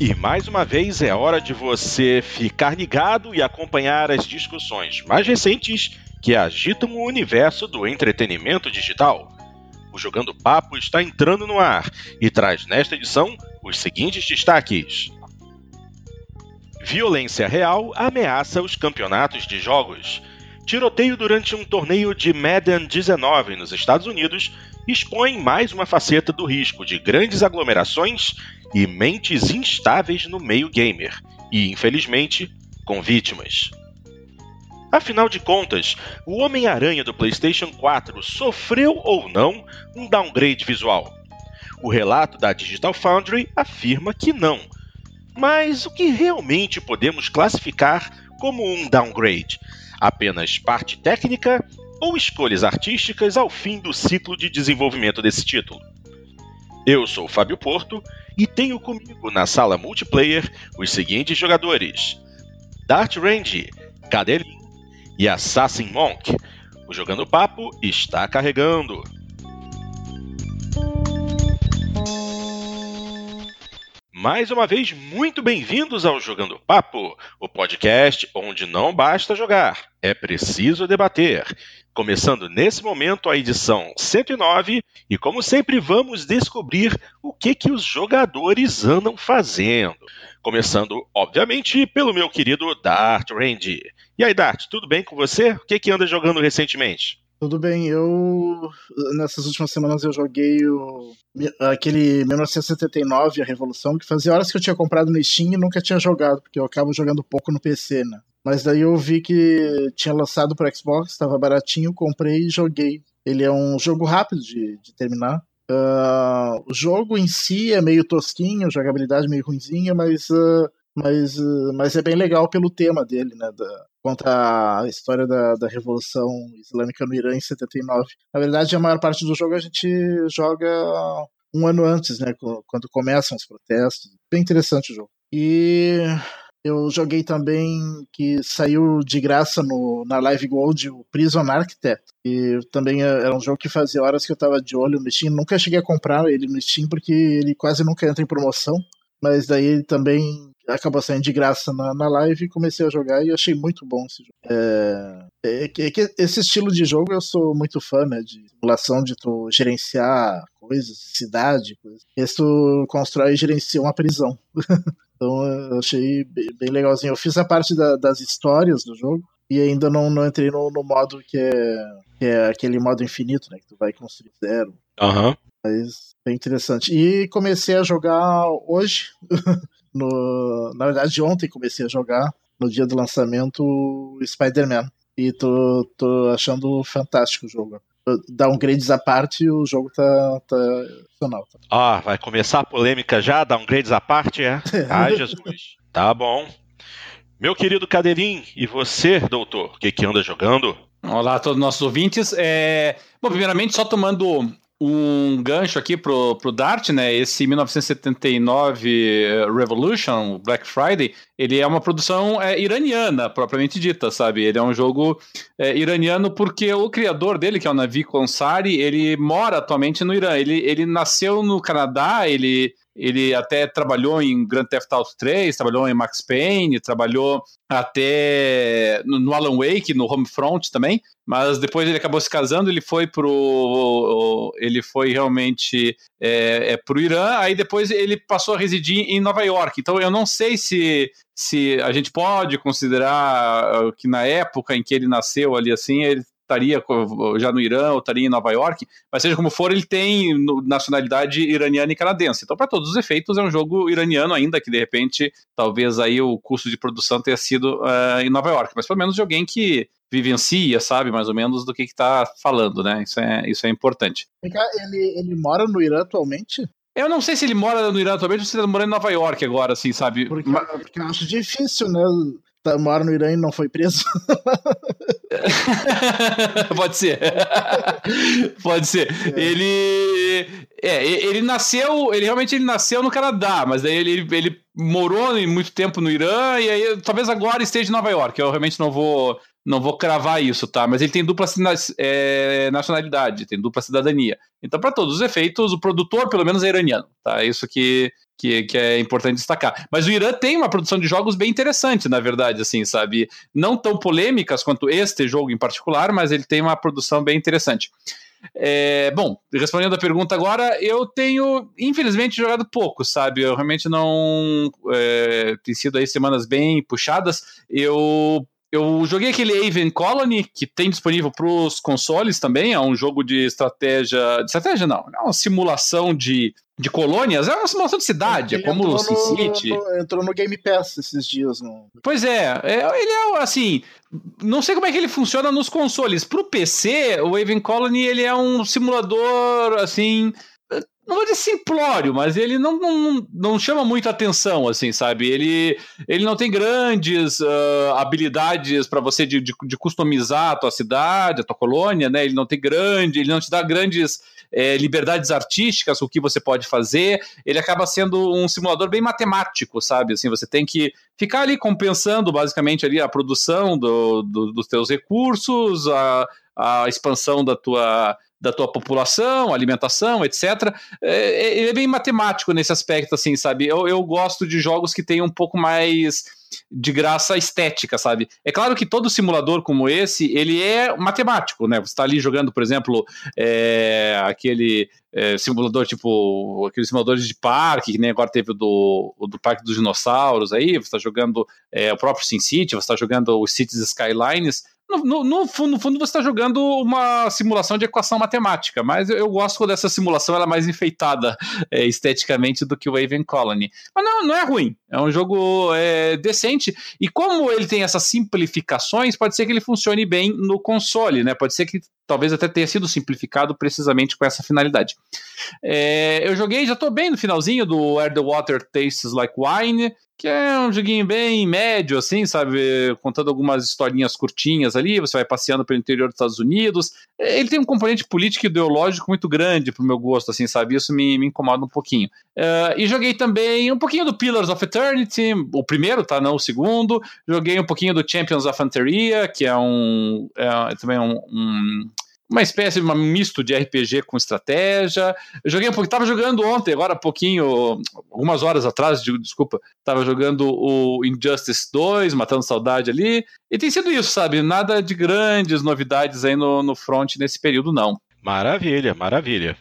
E mais uma vez é hora de você ficar ligado e acompanhar as discussões mais recentes que agitam o universo do entretenimento digital. O Jogando Papo está entrando no ar e traz nesta edição os seguintes destaques. Violência real ameaça os campeonatos de jogos. Tiroteio durante um torneio de Madden 19 nos Estados Unidos expõe mais uma faceta do risco de grandes aglomerações e mentes instáveis no meio gamer, e infelizmente, com vítimas. Afinal de contas, o Homem-Aranha do PlayStation 4 sofreu ou não um downgrade visual? O relato da Digital Foundry afirma que não. Mas o que realmente podemos classificar como um downgrade? Apenas parte técnica ou escolhas artísticas ao fim do ciclo de desenvolvimento desse título? Eu sou Fábio Porto e tenho comigo na sala multiplayer os seguintes jogadores: Dart Range, Cadelin e Assassin Monk. O Jogando Papo está carregando. Mais uma vez, muito bem-vindos ao Jogando Papo, o podcast onde não basta jogar, é preciso debater. Começando nesse momento a edição 109 e como sempre vamos descobrir o que que os jogadores andam fazendo. Começando, obviamente, pelo meu querido Dart Randy. E aí, Dart, tudo bem com você? O que que anda jogando recentemente? Tudo bem, eu nessas últimas semanas eu joguei o, aquele 1979, a Revolução, que fazia horas que eu tinha comprado no Steam e nunca tinha jogado, porque eu acabo jogando pouco no PC, né? Mas daí eu vi que tinha lançado para Xbox, estava baratinho, comprei e joguei. Ele é um jogo rápido de, de terminar. Uh, o jogo em si é meio tosquinho, jogabilidade meio ruimzinha, mas, uh, mas, uh, mas é bem legal pelo tema dele, né? Da, conta a história da, da Revolução Islâmica no Irã em 79. Na verdade, a maior parte do jogo a gente joga um ano antes, né? Quando começam os protestos. Bem interessante o jogo. E eu joguei também que saiu de graça no, na Live Gold o Prison Architect. E também é, era um jogo que fazia horas que eu tava de olho no Steam. Nunca cheguei a comprar ele no Steam porque ele quase nunca entra em promoção. Mas daí ele também acabou saindo de graça na, na live e comecei a jogar e achei muito bom esse jogo. É, é, é, esse estilo de jogo eu sou muito fã, né? De simulação de tu gerenciar coisas, cidade, coisas. Tu constrói e gerencia uma prisão. Então eu achei bem legalzinho. Eu fiz a parte da, das histórias do jogo e ainda não, não entrei no, no modo que é, que é aquele modo infinito, né? Que tu vai construir zero. Uhum. Mas bem interessante. E comecei a jogar hoje. no, na verdade, ontem comecei a jogar, no dia do lançamento, Spider-Man. E tô, tô achando fantástico o jogo downgrades à parte, o jogo tá, tá funcional. Tá. Ah, vai começar a polêmica já, downgrades à parte, é? Ai, Jesus. Tá bom. Meu querido Cadeirinho, e você, doutor, o que, que anda jogando? Olá a todos os nossos ouvintes. É... Bom, primeiramente, só tomando um gancho aqui pro, pro Dart, né? Esse 1979 eh, Revolution, Black Friday, ele é uma produção é, iraniana, propriamente dita, sabe? Ele é um jogo é, iraniano porque o criador dele, que é o Navi Konsari, ele mora atualmente no Irã. Ele, ele nasceu no Canadá, ele ele até trabalhou em Grand Theft Auto 3, trabalhou em Max Payne, trabalhou até no, Alan Wake, no Homefront também, mas depois ele acabou se casando, ele foi pro ele foi realmente é, é pro Irã, aí depois ele passou a residir em Nova York. Então eu não sei se se a gente pode considerar que na época em que ele nasceu ali assim, ele estaria já no Irã ou estaria em Nova York, mas seja como for, ele tem nacionalidade iraniana e canadense. Então, para todos os efeitos, é um jogo iraniano ainda, que de repente, talvez aí o custo de produção tenha sido uh, em Nova York, mas pelo menos de alguém que vivencia, sabe, mais ou menos do que está falando, né? Isso é, isso é importante. Ele, ele mora no Irã atualmente? Eu não sei se ele mora no Irã atualmente ou se ele mora em Nova York agora, assim, sabe? Porque, porque eu acho difícil, né? Tá, mora no Irã e não foi preso. Pode ser. Pode ser. É. Ele. É, ele nasceu. Ele realmente ele nasceu no Canadá, mas daí ele, ele morou muito tempo no Irã e aí talvez agora esteja em Nova York. Eu realmente não vou não vou cravar isso, tá? Mas ele tem dupla é, nacionalidade, tem dupla cidadania. Então, para todos os efeitos, o produtor, pelo menos, é iraniano, tá? Isso que que, que é importante destacar. Mas o Irã tem uma produção de jogos bem interessante, na verdade, assim, sabe? Não tão polêmicas quanto este jogo em particular, mas ele tem uma produção bem interessante. É, bom, respondendo a pergunta agora, eu tenho, infelizmente, jogado pouco, sabe? Eu realmente não. É, tem sido aí semanas bem puxadas. Eu eu joguei aquele Aven Colony, que tem disponível para os consoles também. É um jogo de estratégia. De estratégia, não. É uma simulação de, de colônias. É uma simulação de cidade. É como o SimCity. Entrou no Game Pass esses dias. No... Pois é, é. Ele é assim. Não sei como é que ele funciona nos consoles. Para o PC, o Aven Colony ele é um simulador assim não vou dizer simplório, mas ele não, não, não chama muito atenção, assim, sabe? Ele, ele não tem grandes uh, habilidades para você de, de, de, customizar a tua cidade, a tua colônia, né? Ele não tem grande, ele não te dá grandes é, liberdades artísticas, o que você pode fazer. Ele acaba sendo um simulador bem matemático, sabe? Assim, você tem que ficar ali compensando basicamente ali a produção do, do, dos teus recursos, a, a expansão da tua da tua população, alimentação, etc. É, é, ele é bem matemático nesse aspecto, assim, sabe? Eu, eu gosto de jogos que têm um pouco mais de graça estética, sabe? É claro que todo simulador como esse, ele é matemático, né? Você está ali jogando, por exemplo, é, aquele é, simulador tipo aqueles simuladores de parque, que nem agora teve o do, o do Parque dos Dinossauros aí, você está jogando é, o próprio SimCity, você está jogando os Cities Skylines, no, no, fundo, no fundo, você está jogando uma simulação de equação matemática, mas eu, eu gosto quando essa simulação ela é mais enfeitada é, esteticamente do que o Aven Colony. Mas não, não é ruim, é um jogo é, decente, e como ele tem essas simplificações, pode ser que ele funcione bem no console, né? Pode ser que talvez até tenha sido simplificado precisamente com essa finalidade. É, eu joguei, já estou bem no finalzinho do Where the Water Tastes Like Wine, que é um joguinho bem médio, assim, sabe? Contando algumas historinhas curtinhas ali, você vai passeando pelo interior dos Estados Unidos. Ele tem um componente político e ideológico muito grande pro meu gosto, assim, sabe? Isso me, me incomoda um pouquinho. Uh, e joguei também um pouquinho do Pillars of Eternity, o primeiro, tá? Não o segundo. Joguei um pouquinho do Champions of Anteria, que é um. É, também um, um uma espécie de um misto de RPG com estratégia. Eu joguei um pouco, estava jogando ontem, agora há pouquinho, algumas horas atrás, desculpa, estava jogando o Injustice 2, matando saudade ali. E tem sido isso, sabe? Nada de grandes novidades aí no, no front nesse período, não. Maravilha, maravilha.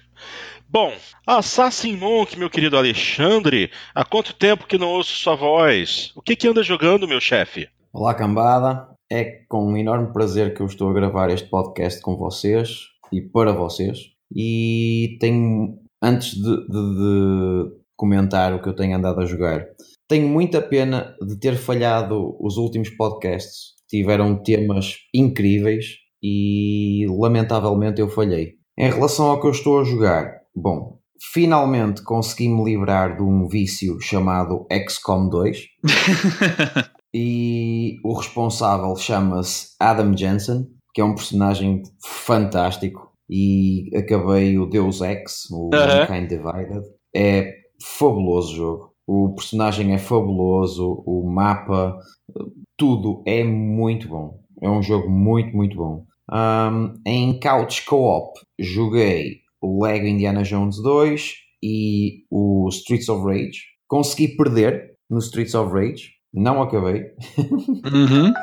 Bom, Assassin Monk, meu querido Alexandre, há quanto tempo que não ouço sua voz? O que que anda jogando, meu chefe? Olá, cambada. É com enorme prazer que eu estou a gravar este podcast com vocês e para vocês. E tenho, antes de, de, de comentar o que eu tenho andado a jogar, tenho muita pena de ter falhado os últimos podcasts. Tiveram temas incríveis e lamentavelmente eu falhei. Em relação ao que eu estou a jogar, bom, finalmente consegui me livrar de um vício chamado XCOM 2. e o responsável chama-se Adam Jensen, que é um personagem fantástico. E acabei o Deus Ex, o uh -huh. Mankind Divided. É fabuloso jogo. O personagem é fabuloso, o mapa, tudo é muito bom. É um jogo muito, muito bom. Um, em Couch Co-op joguei o Lego Indiana Jones 2 e o Streets of Rage. Consegui perder no Streets of Rage, não acabei. Uhum.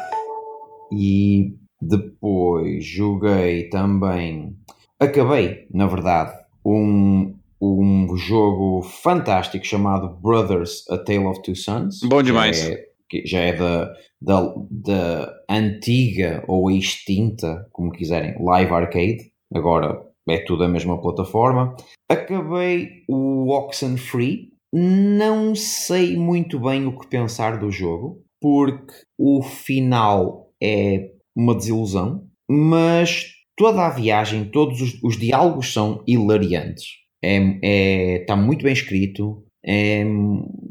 e depois joguei também. Acabei, na verdade, um, um jogo fantástico chamado Brothers A Tale of Two Sons. Bom demais. É, que já é da, da, da antiga ou extinta, como quiserem, Live Arcade. Agora é tudo a mesma plataforma. Acabei o Oxenfree, não sei muito bem o que pensar do jogo, porque o final é uma desilusão, mas toda a viagem, todos os, os diálogos são hilariantes. É, é, está muito bem escrito, é,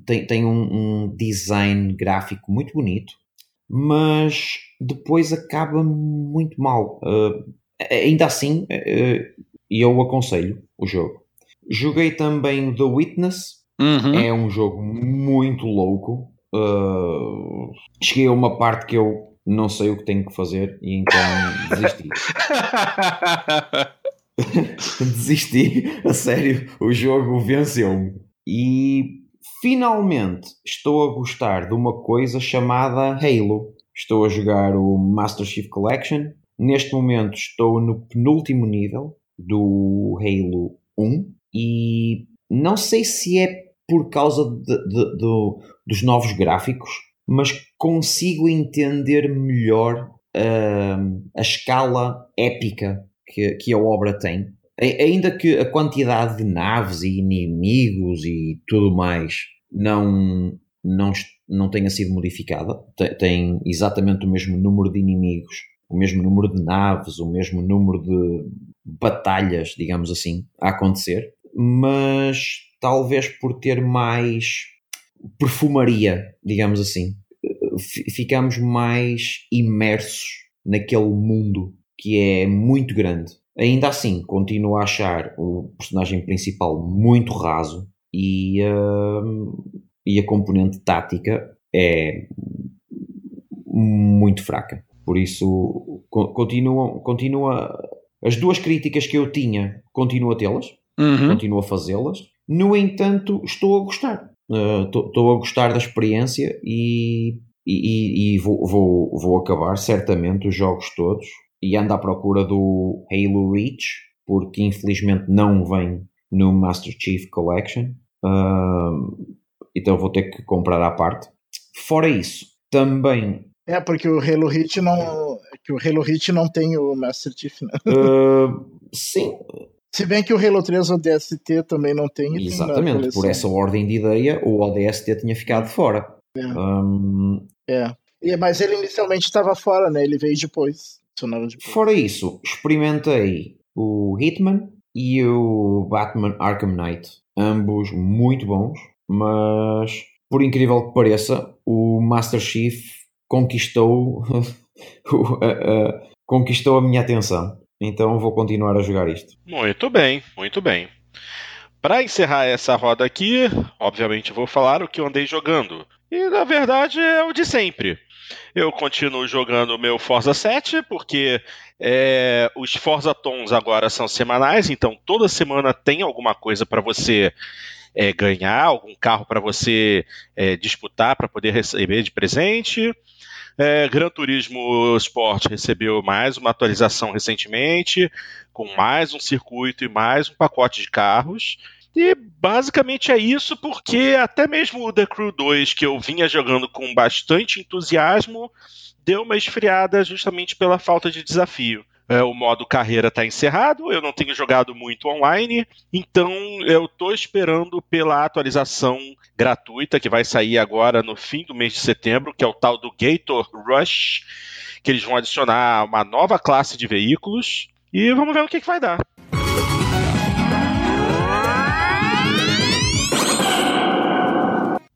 tem, tem um, um, design gráfico muito bonito, mas depois acaba muito mal. Uh, ainda assim, uh, eu aconselho o jogo. Joguei também The Witness, Uhum. É um jogo muito louco. Uh, cheguei a uma parte que eu não sei o que tenho que fazer e então desisti. desisti, a sério, o jogo venceu-me. E finalmente estou a gostar de uma coisa chamada Halo. Estou a jogar o Master Chief Collection. Neste momento estou no penúltimo nível do Halo 1 e não sei se é por causa de, de, dos novos gráficos, mas consigo entender melhor uh, a escala épica que, que a obra tem. Ainda que a quantidade de naves e inimigos e tudo mais não, não, não tenha sido modificada, tem exatamente o mesmo número de inimigos, o mesmo número de naves, o mesmo número de batalhas, digamos assim, a acontecer, mas talvez por ter mais perfumaria, digamos assim, ficamos mais imersos naquele mundo que é muito grande. Ainda assim, continuo a achar o personagem principal muito raso e, uh, e a componente tática é muito fraca. Por isso, continua, continua. As duas críticas que eu tinha, continuo a tê-las, uhum. continuo a fazê-las. No entanto, estou a gostar. Estou uh, a gostar da experiência e, e, e vou, vou, vou acabar certamente os jogos todos e ando à procura do Halo Reach, porque infelizmente não vem no Master Chief Collection. Uh, então vou ter que comprar à parte. Fora isso, também. É, porque o Halo Reach não. Que o Halo Reach não tem o Master Chief, né? Uh, sim. Se bem que o Halo 3 ODST também não tem. Exatamente, por essa ordem de ideia, o ODST tinha ficado fora. É. Um... é. Mas ele inicialmente estava fora, né? Ele veio depois. Fora isso, experimentei o Hitman e o Batman Arkham Knight. Ambos muito bons, mas por incrível que pareça, o Master Chief conquistou, conquistou a minha atenção. Então vou continuar a jogar isto. Muito bem, muito bem. Para encerrar essa roda aqui, obviamente vou falar o que eu andei jogando. E na verdade é o de sempre. Eu continuo jogando o meu Forza 7, porque é, os Forza Tons agora são semanais, então toda semana tem alguma coisa para você é, ganhar, algum carro para você é, disputar para poder receber de presente. É, Gran Turismo Sport recebeu mais uma atualização recentemente, com mais um circuito e mais um pacote de carros. E basicamente é isso, porque até mesmo o The Crew 2, que eu vinha jogando com bastante entusiasmo, deu uma esfriada justamente pela falta de desafio. É, o modo carreira está encerrado, eu não tenho jogado muito online, então eu estou esperando pela atualização gratuita que vai sair agora no fim do mês de setembro, que é o tal do Gator Rush, que eles vão adicionar uma nova classe de veículos e vamos ver o que, que vai dar.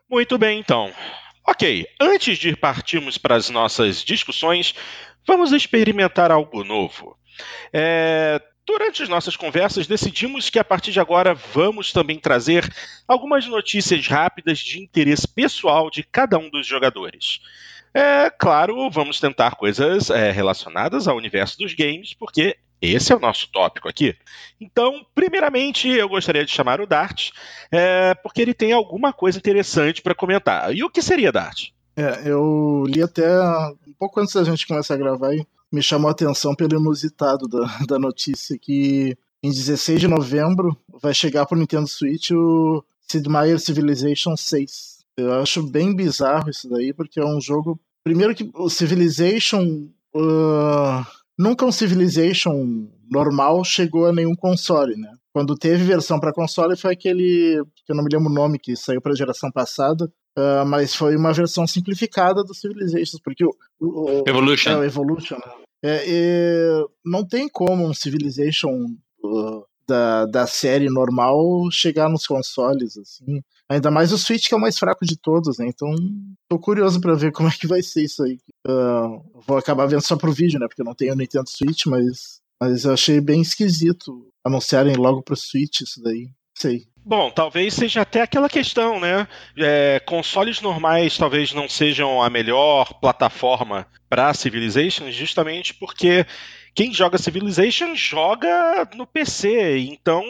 Muito bem, então. Ok, antes de partirmos para as nossas discussões, vamos experimentar algo novo. É, durante as nossas conversas, decidimos que a partir de agora vamos também trazer algumas notícias rápidas de interesse pessoal de cada um dos jogadores. É claro, vamos tentar coisas é, relacionadas ao universo dos games, porque esse é o nosso tópico aqui. Então, primeiramente, eu gostaria de chamar o Dart, é, porque ele tem alguma coisa interessante para comentar. E o que seria, Dart? É, eu li até um pouco antes da gente começar a gravar e me chamou a atenção pelo inusitado da, da notícia que em 16 de novembro vai chegar para o Nintendo Switch o Sid Meier Civilization 6. Eu acho bem bizarro isso daí, porque é um jogo. Primeiro que o Civilization. Uh nunca um Civilization normal chegou a nenhum console, né? Quando teve versão para console foi aquele, que eu não me lembro o nome, que saiu para a geração passada, uh, mas foi uma versão simplificada do Civilization, porque o, o Evolution, é, o Evolution né? é, não tem como um Civilization uh, da, da série normal chegar nos consoles, assim. Ainda mais o Switch, que é o mais fraco de todos, né? Então, tô curioso para ver como é que vai ser isso aí. Uh, vou acabar vendo só pro vídeo, né? Porque eu não tenho Nintendo Switch, mas, mas eu achei bem esquisito anunciarem logo pro Switch isso daí. Sei. Bom, talvez seja até aquela questão, né? É, consoles normais talvez não sejam a melhor plataforma para Civilization, justamente porque quem joga Civilization joga no PC, então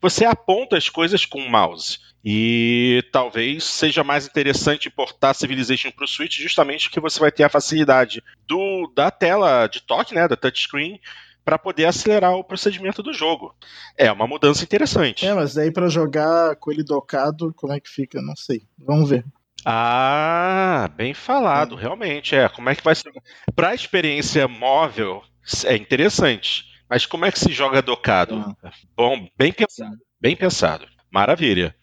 você aponta as coisas com o mouse. E talvez seja mais interessante importar Civilization para o Switch, justamente porque você vai ter a facilidade do, da tela de toque, né, da touchscreen, para poder acelerar o procedimento do jogo. É uma mudança interessante. É, mas daí para jogar com ele docado, como é que fica? Não sei. Vamos ver. Ah, bem falado, é. realmente. É, como é que vai ser? Para a experiência móvel, é interessante. Mas como é que se joga docado? Ah. Bom, bem pensado. Bem pensado. Maravilha.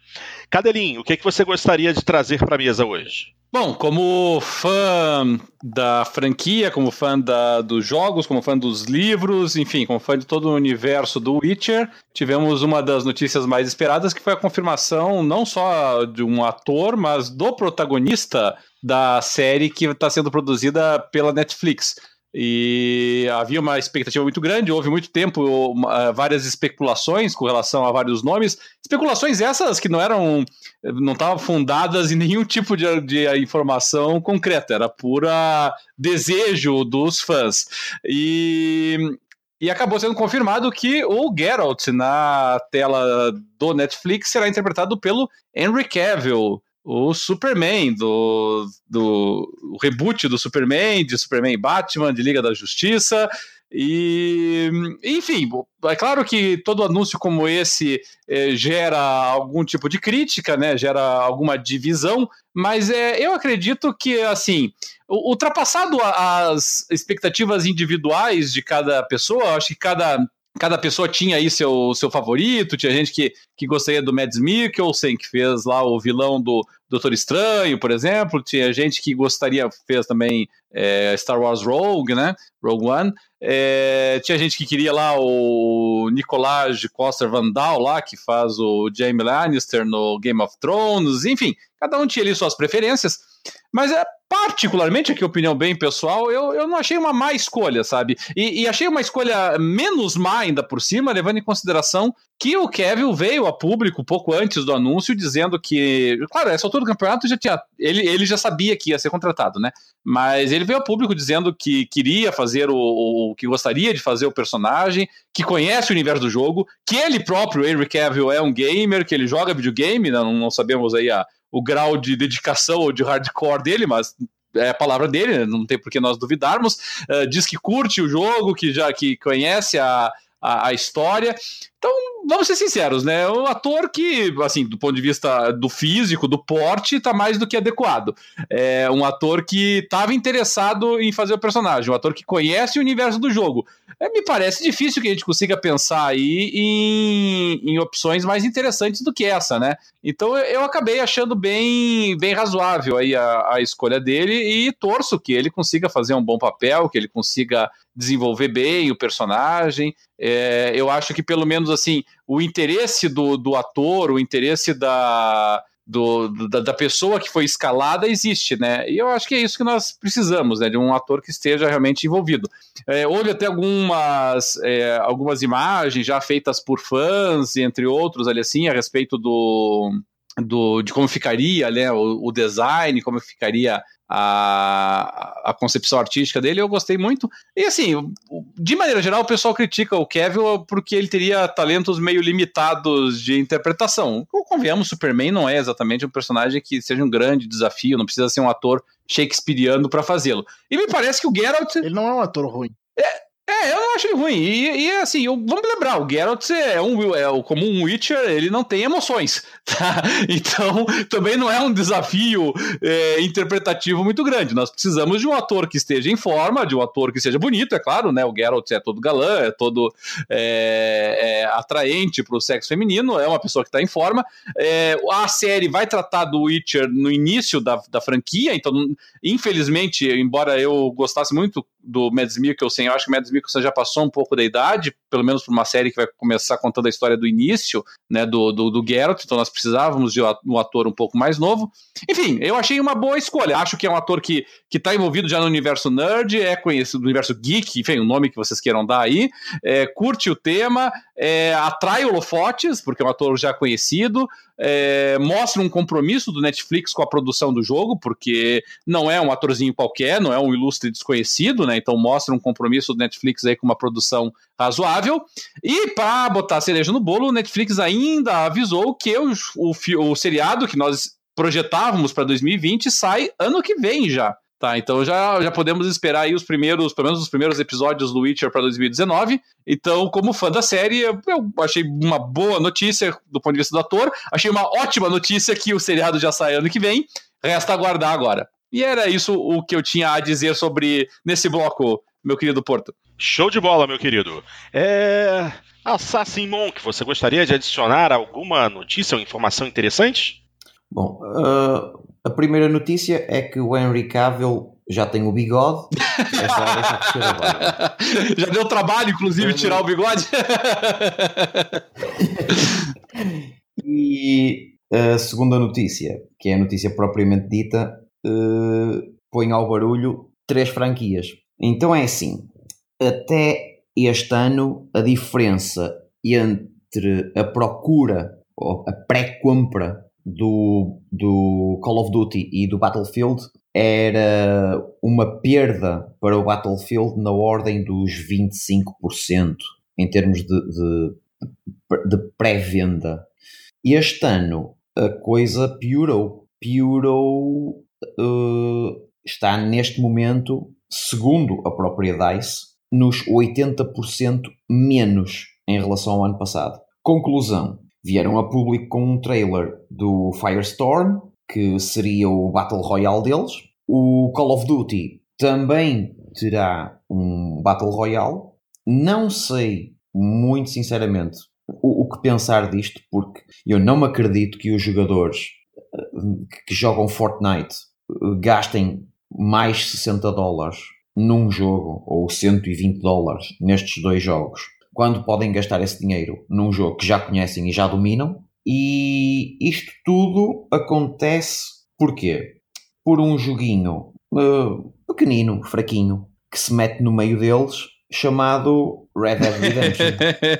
Cadelinho, o que, é que você gostaria de trazer para a mesa hoje? Bom, como fã da franquia, como fã da, dos jogos, como fã dos livros, enfim, como fã de todo o universo do Witcher, tivemos uma das notícias mais esperadas, que foi a confirmação não só de um ator, mas do protagonista da série que está sendo produzida pela Netflix. E havia uma expectativa muito grande, houve muito tempo várias especulações com relação a vários nomes. Especulações essas que não eram. não estavam fundadas em nenhum tipo de, de informação concreta, era pura desejo dos fãs. E, e acabou sendo confirmado que o Geralt na tela do Netflix será interpretado pelo Henry Cavill o Superman, do, do reboot do Superman, de Superman e Batman, de Liga da Justiça. E, enfim, é claro que todo anúncio como esse é, gera algum tipo de crítica, né? Gera alguma divisão, mas é, eu acredito que, assim, ultrapassado as expectativas individuais de cada pessoa, acho que cada cada pessoa tinha aí seu, seu favorito, tinha gente que, que gostaria do Mads Mikkelsen, que fez lá o vilão do Doutor Estranho, por exemplo, tinha gente que gostaria, fez também é, Star Wars Rogue, né, Rogue One, é, tinha gente que queria lá o Nicolás Coster Vandal lá, que faz o Jaime Lannister no Game of Thrones, enfim, cada um tinha ali suas preferências, mas é, particularmente, aqui opinião bem pessoal, eu, eu não achei uma má escolha, sabe? E, e, achei uma escolha menos má ainda por cima, levando em consideração que o Kevin veio a público pouco antes do anúncio dizendo que, claro, essa altura do campeonato já tinha, ele, ele já sabia que ia ser contratado, né? Mas ele veio a público dizendo que queria fazer o, o que gostaria de fazer o personagem, que conhece o universo do jogo, que ele próprio, Henry Cavill, é um gamer, que ele joga videogame, né? não, não sabemos aí a o grau de dedicação ou de hardcore dele, mas é a palavra dele, não tem por que nós duvidarmos. Uh, diz que curte o jogo, que já que conhece a, a, a, história. Então, vamos ser sinceros, né? O ator que, assim, do ponto de vista do físico, do porte, está mais do que adequado. É um ator que estava interessado em fazer o personagem, um ator que conhece o universo do jogo. É, me parece difícil que a gente consiga pensar aí em, em opções mais interessantes do que essa, né? Então eu acabei achando bem, bem razoável aí a, a escolha dele e torço que ele consiga fazer um bom papel, que ele consiga desenvolver bem o personagem. É, eu acho que pelo menos assim o interesse do, do ator, o interesse da, do, da, da, pessoa que foi escalada existe, né? E eu acho que é isso que nós precisamos, né? De um ator que esteja realmente envolvido. É, houve até algumas, é, algumas imagens já feitas por fãs, entre outros, ali assim, a respeito do, do de como ficaria né, o, o design, como ficaria a, a concepção artística dele, eu gostei muito. E assim, de maneira geral, o pessoal critica o Kevin porque ele teria talentos meio limitados de interpretação. Convenhamos, Superman não é exatamente um personagem que seja um grande desafio, não precisa ser um ator shakespeariano para fazê-lo. E me parece que o Geralt. Ele não é um ator ruim. É, é, eu não acho ele ruim. E, e assim, eu, vamos lembrar, o Geralt é um, é como um Witcher, ele não tem emoções, tá? Então, também não é um desafio é, interpretativo muito grande. Nós precisamos de um ator que esteja em forma, de um ator que seja bonito, é claro, né? O Geralt é todo galã, é todo é, é, atraente para o sexo feminino, é uma pessoa que está em forma. É, a série vai tratar do Witcher no início da, da franquia, então, infelizmente, embora eu gostasse muito do Mads Mikkelsen, eu acho que o Mads Mikkelsen já passou um pouco da idade, pelo menos por uma série que vai começar contando a história do início, né, do, do, do Geralt, então nós precisávamos de um ator um pouco mais novo. Enfim, eu achei uma boa escolha. Acho que é um ator que, que tá envolvido já no universo nerd, é conhecido no universo geek, enfim, o nome que vocês queiram dar aí, é, curte o tema, é, atrai holofotes, porque é um ator já conhecido, é, mostra um compromisso do Netflix com a produção do jogo, porque não é um atorzinho qualquer, não é um ilustre desconhecido, né? Então mostra um compromisso do Netflix aí com uma produção razoável. E para botar cereja no bolo, o Netflix ainda avisou que o, o, o seriado que nós projetávamos para 2020 sai ano que vem já. Tá, então já, já podemos esperar aí os primeiros, pelo menos os primeiros episódios do Witcher para 2019. Então, como fã da série, eu achei uma boa notícia do ponto de vista do ator. Achei uma ótima notícia que o seriado já sai ano que vem. Resta aguardar agora. E era isso o que eu tinha a dizer sobre nesse bloco, meu querido Porto. Show de bola, meu querido. É. Assassin Monk, você gostaria de adicionar alguma notícia ou informação interessante? Bom, uh, a primeira notícia é que o Henry Cavill já tem o bigode. É só deixar crescer agora. Já deu trabalho, inclusive, tirar o bigode? e a segunda notícia, que é a notícia propriamente dita, uh, põe ao barulho três franquias. Então é assim: até este ano, a diferença entre a procura ou a pré-compra do, do Call of Duty e do Battlefield era uma perda para o Battlefield na ordem dos 25% em termos de, de, de pré-venda. Este ano a coisa piorou. Piorou, uh, está neste momento, segundo a própria DICE, nos 80% menos em relação ao ano passado. Conclusão: vieram a público com um trailer do Firestorm, que seria o Battle Royale deles. O Call of Duty também terá um Battle Royale. Não sei, muito sinceramente, o, o que pensar disto, porque eu não acredito que os jogadores eh, que jogam Fortnite eh, gastem mais 60 dólares num jogo ou 120 dólares nestes dois jogos quando podem gastar esse dinheiro num jogo que já conhecem e já dominam. E isto tudo acontece porquê? Por um joguinho uh, pequenino, fraquinho, que se mete no meio deles, chamado Red Dead Redemption.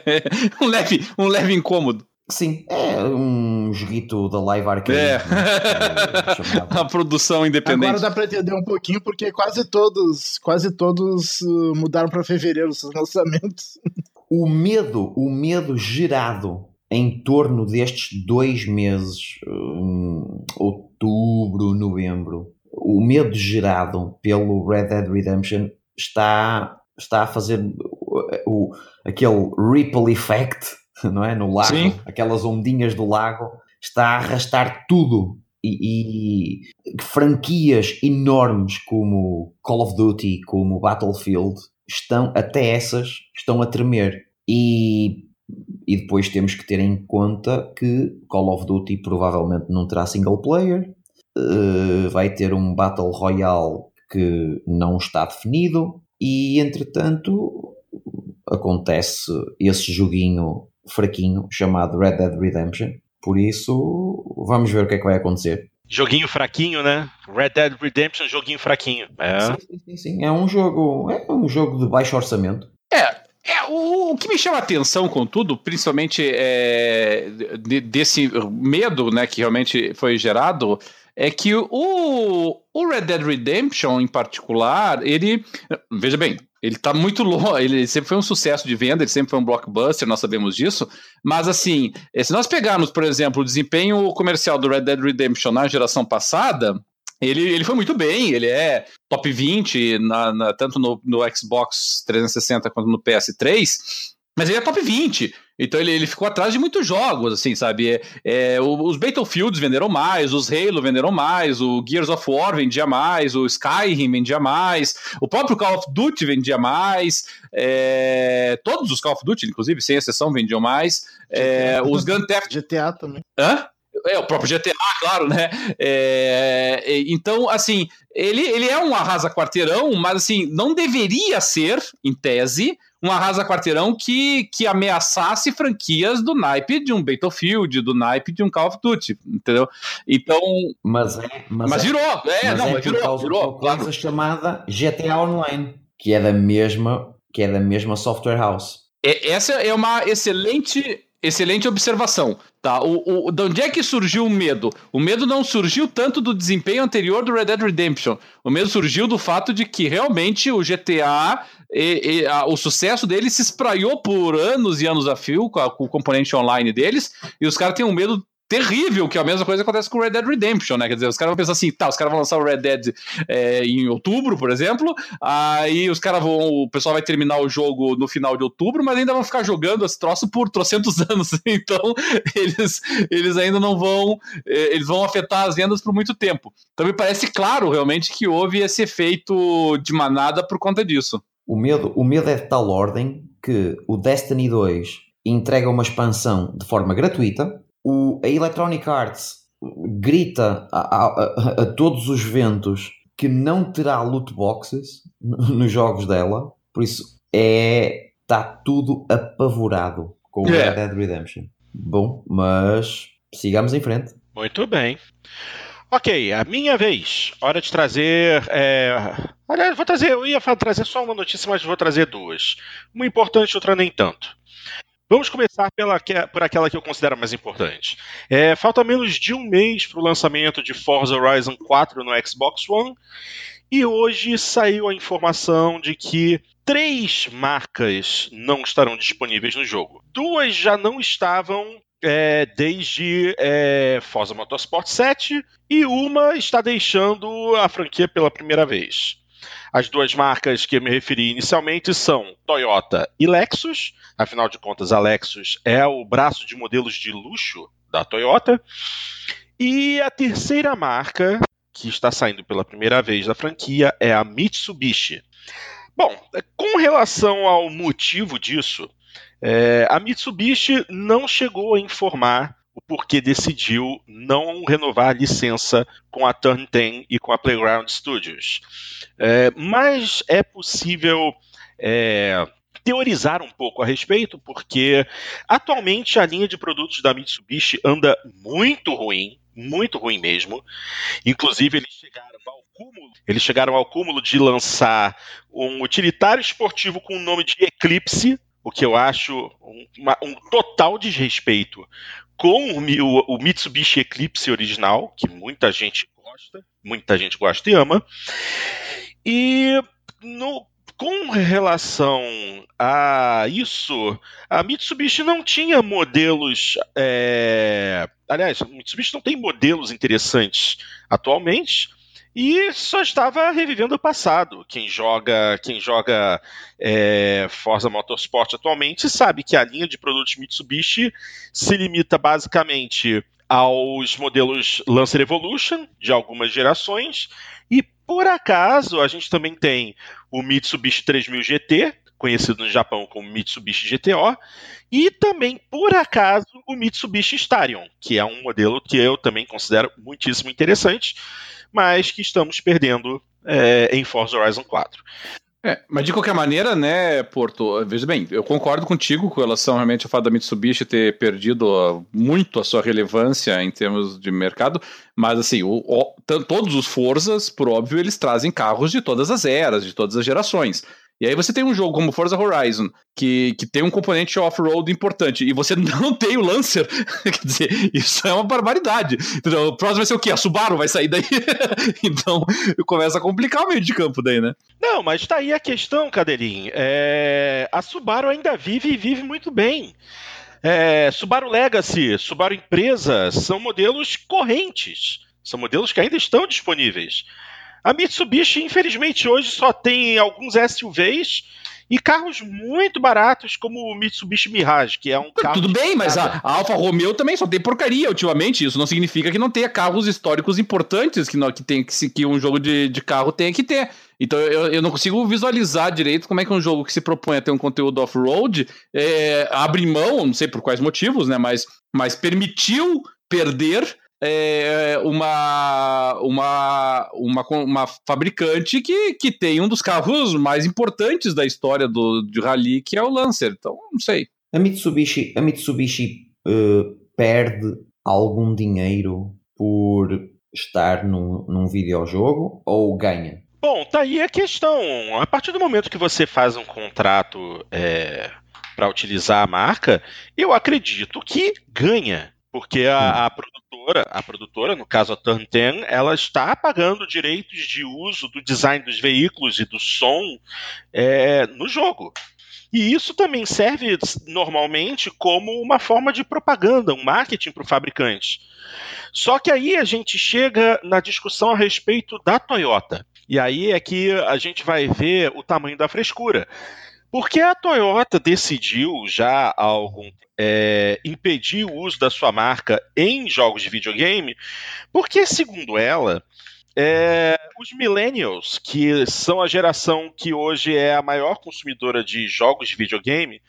um, leve, um leve incômodo. Sim, é um joguito da Live Arcade. É. Né, a produção independente. Agora dá para entender um pouquinho porque quase todos, quase todos uh, mudaram para fevereiro os lançamentos. o medo, o medo gerado em torno destes dois meses, um, outubro, novembro, o medo gerado pelo Red Dead Redemption está, está a fazer o, aquele ripple effect, não é? No lago, Sim. aquelas ondinhas do lago, está a arrastar tudo. E, e franquias enormes como Call of Duty, como Battlefield, estão, até essas, estão a tremer. E, e depois temos que ter em conta que Call of Duty provavelmente não terá single player, uh, vai ter um Battle Royale que não está definido, e entretanto acontece esse joguinho fraquinho chamado Red Dead Redemption. Por isso, vamos ver o que é que vai acontecer. Joguinho fraquinho, né? Red Dead Redemption, joguinho fraquinho. É. Sim, sim, sim. É um jogo, é um jogo de baixo orçamento. É, é o, o que me chama a atenção, contudo, principalmente é, de, desse medo, né, que realmente foi gerado, é que o, o Red Dead Redemption, em particular, ele, veja bem, ele tá muito longe, ele sempre foi um sucesso de venda, ele sempre foi um blockbuster, nós sabemos disso. Mas assim, eh, se nós pegarmos, por exemplo, o desempenho comercial do Red Dead Redemption na geração passada, ele, ele foi muito bem, ele é top 20, na, na, tanto no, no Xbox 360 quanto no PS3, mas ele é top 20. Então ele, ele ficou atrás de muitos jogos, assim, sabe? É, é, os Battlefields venderam mais, os Halo venderam mais, o Gears of War vendia mais, o Skyrim vendia mais, o próprio Call of Duty vendia mais, é, todos os Call of Duty, inclusive, sem exceção, vendiam mais. É, os Gun Theft... GTA também. Hã? É, o próprio GTA, claro, né? É, então, assim, ele, ele é um arrasa quarteirão, mas assim, não deveria ser, em tese, um arrasa quarteirão que, que ameaçasse franquias do naipe de um Battlefield, do naipe de um Call of Duty, entendeu? Então. Mas é. Mas, mas é, virou, é, mas não, é mas virou, virou, uma coisa claro. chamada GTA Online, que é da mesma, que é da mesma software house. É, essa é uma excelente excelente observação. Tá? O, o, de onde é que surgiu o medo? O medo não surgiu tanto do desempenho anterior do Red Dead Redemption. O medo surgiu do fato de que realmente o GTA, e, e, a, o sucesso dele se espraiou por anos e anos a fio com, a, com o componente online deles, e os caras têm um medo terrível, que é a mesma coisa que acontece com o Red Dead Redemption, né? Quer dizer, os caras vão pensar assim, tá, os caras vão lançar o Red Dead é, em outubro, por exemplo, aí os caras vão, o pessoal vai terminar o jogo no final de outubro, mas ainda vão ficar jogando esse troço por trocentos anos, então eles, eles ainda não vão, é, eles vão afetar as vendas por muito tempo. Então me parece claro, realmente, que houve esse efeito de manada por conta disso. O medo, o medo é de tal ordem que o Destiny 2 entrega uma expansão de forma gratuita, o, a Electronic Arts grita a, a, a, todos os ventos que não terá loot boxes nos jogos dela, por isso é está tudo apavorado com o yeah. Red Dead Redemption. Bom, mas sigamos em frente. Muito bem. Ok, a minha vez. Hora de trazer. É... Aliás, vou trazer. Eu ia trazer só uma notícia, mas vou trazer duas. Uma importante, outra nem tanto. Vamos começar pela, por aquela que eu considero mais importante. É, falta menos de um mês para o lançamento de Forza Horizon 4 no Xbox One, e hoje saiu a informação de que três marcas não estarão disponíveis no jogo. Duas já não estavam é, desde é, Forza Motorsport 7 e uma está deixando a franquia pela primeira vez. As duas marcas que eu me referi inicialmente são Toyota e Lexus. Afinal de contas, a Lexus é o braço de modelos de luxo da Toyota. E a terceira marca que está saindo pela primeira vez da franquia é a Mitsubishi. Bom, com relação ao motivo disso, é, a Mitsubishi não chegou a informar o porquê decidiu não renovar a licença com a Turn 10 e com a Playground Studios. É, mas é possível é, teorizar um pouco a respeito, porque atualmente a linha de produtos da Mitsubishi anda muito ruim, muito ruim mesmo. Inclusive, eles chegaram ao cúmulo, eles chegaram ao cúmulo de lançar um utilitário esportivo com o nome de Eclipse, o que eu acho um, uma, um total desrespeito com o, o, Mitsubishi Eclipse original, que muita gente gosta, muita gente gosta e ama. E no, com relação a isso, a Mitsubishi não tinha modelos. É... Aliás, a Mitsubishi não tem modelos interessantes atualmente e só estava revivendo o passado. Quem joga, quem joga é, Forza Motorsport atualmente sabe que a linha de produtos Mitsubishi se limita basicamente aos modelos Lancer Evolution de algumas gerações e por acaso a gente também tem o Mitsubishi 3000 GT, conhecido no Japão como Mitsubishi GTO, e também, por acaso, o Mitsubishi Starion, que é um modelo que eu também considero muitíssimo interessante mas que estamos perdendo é, em Forza Horizon 4. É, mas de qualquer maneira, né, Porto, veja bem, eu concordo contigo com relação realmente ao fato da Mitsubishi ter perdido muito a sua relevância em termos de mercado, mas assim, o, o, todos os Forzas, por óbvio, eles trazem carros de todas as eras, de todas as gerações. E aí você tem um jogo como Forza Horizon, que, que tem um componente off-road importante, e você não tem o Lancer, quer dizer, isso é uma barbaridade. Então, o próximo vai ser o quê? A Subaru vai sair daí? então, começa a complicar o meio de campo daí, né? Não, mas tá aí a questão, Cadelinho. É... A Subaru ainda vive e vive muito bem. É... Subaru Legacy, Subaru Empresa, são modelos correntes. São modelos que ainda estão disponíveis. A Mitsubishi, infelizmente, hoje só tem alguns SUVs e carros muito baratos, como o Mitsubishi Mirage, que é um carro. Tudo bem, mas a, a, Alfa Romeo também só tem porcaria ultimamente. Isso não significa que não tenha carros históricos importantes que, não, que, tem, que, que um jogo de, de carro tenha que ter. Então eu, eu não consigo visualizar direito como é que um jogo que se propõe a ter um conteúdo off-road é, abre mão, não sei por quais motivos, né? Mas, mas permitiu perder é uma, uma, uma, uma fabricante que, que tem um dos carros mais importantes da história do, de rally, que é o Lancer. Então, não sei. A Mitsubishi, a Mitsubishi uh, perde algum dinheiro por estar num, num videojogo ou ganha? Bom, tá aí a questão. A partir do momento que você faz um contrato é, para utilizar a marca, eu acredito que ganha. Porque a, a, produtora, a produtora, no caso a Turn 10, ela está pagando direitos de uso do design dos veículos e do som é, no jogo. E isso também serve normalmente como uma forma de propaganda, um marketing para o fabricante. Só que aí a gente chega na discussão a respeito da Toyota. E aí é que a gente vai ver o tamanho da frescura. Porque a Toyota decidiu já há algum é, impedir o uso da sua marca em jogos de videogame, porque, segundo ela, é, os millennials, que são a geração que hoje é a maior consumidora de jogos de videogame,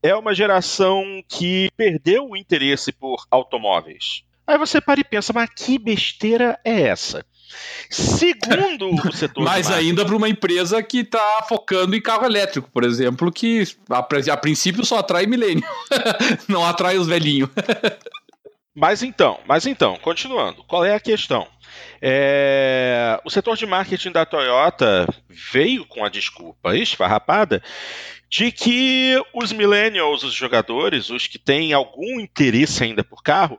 é uma geração que perdeu o interesse por automóveis. Aí você para e pensa, mas que besteira é essa? Segundo o setor. Mais ainda para uma empresa que está focando em carro elétrico, por exemplo, que a, a princípio só atrai milênio, não atrai os velhinhos. Mas então, mas então, continuando, qual é a questão? É, o setor de marketing da Toyota veio com a desculpa esfarrapada de que os millennials, os jogadores, os que têm algum interesse ainda por carro,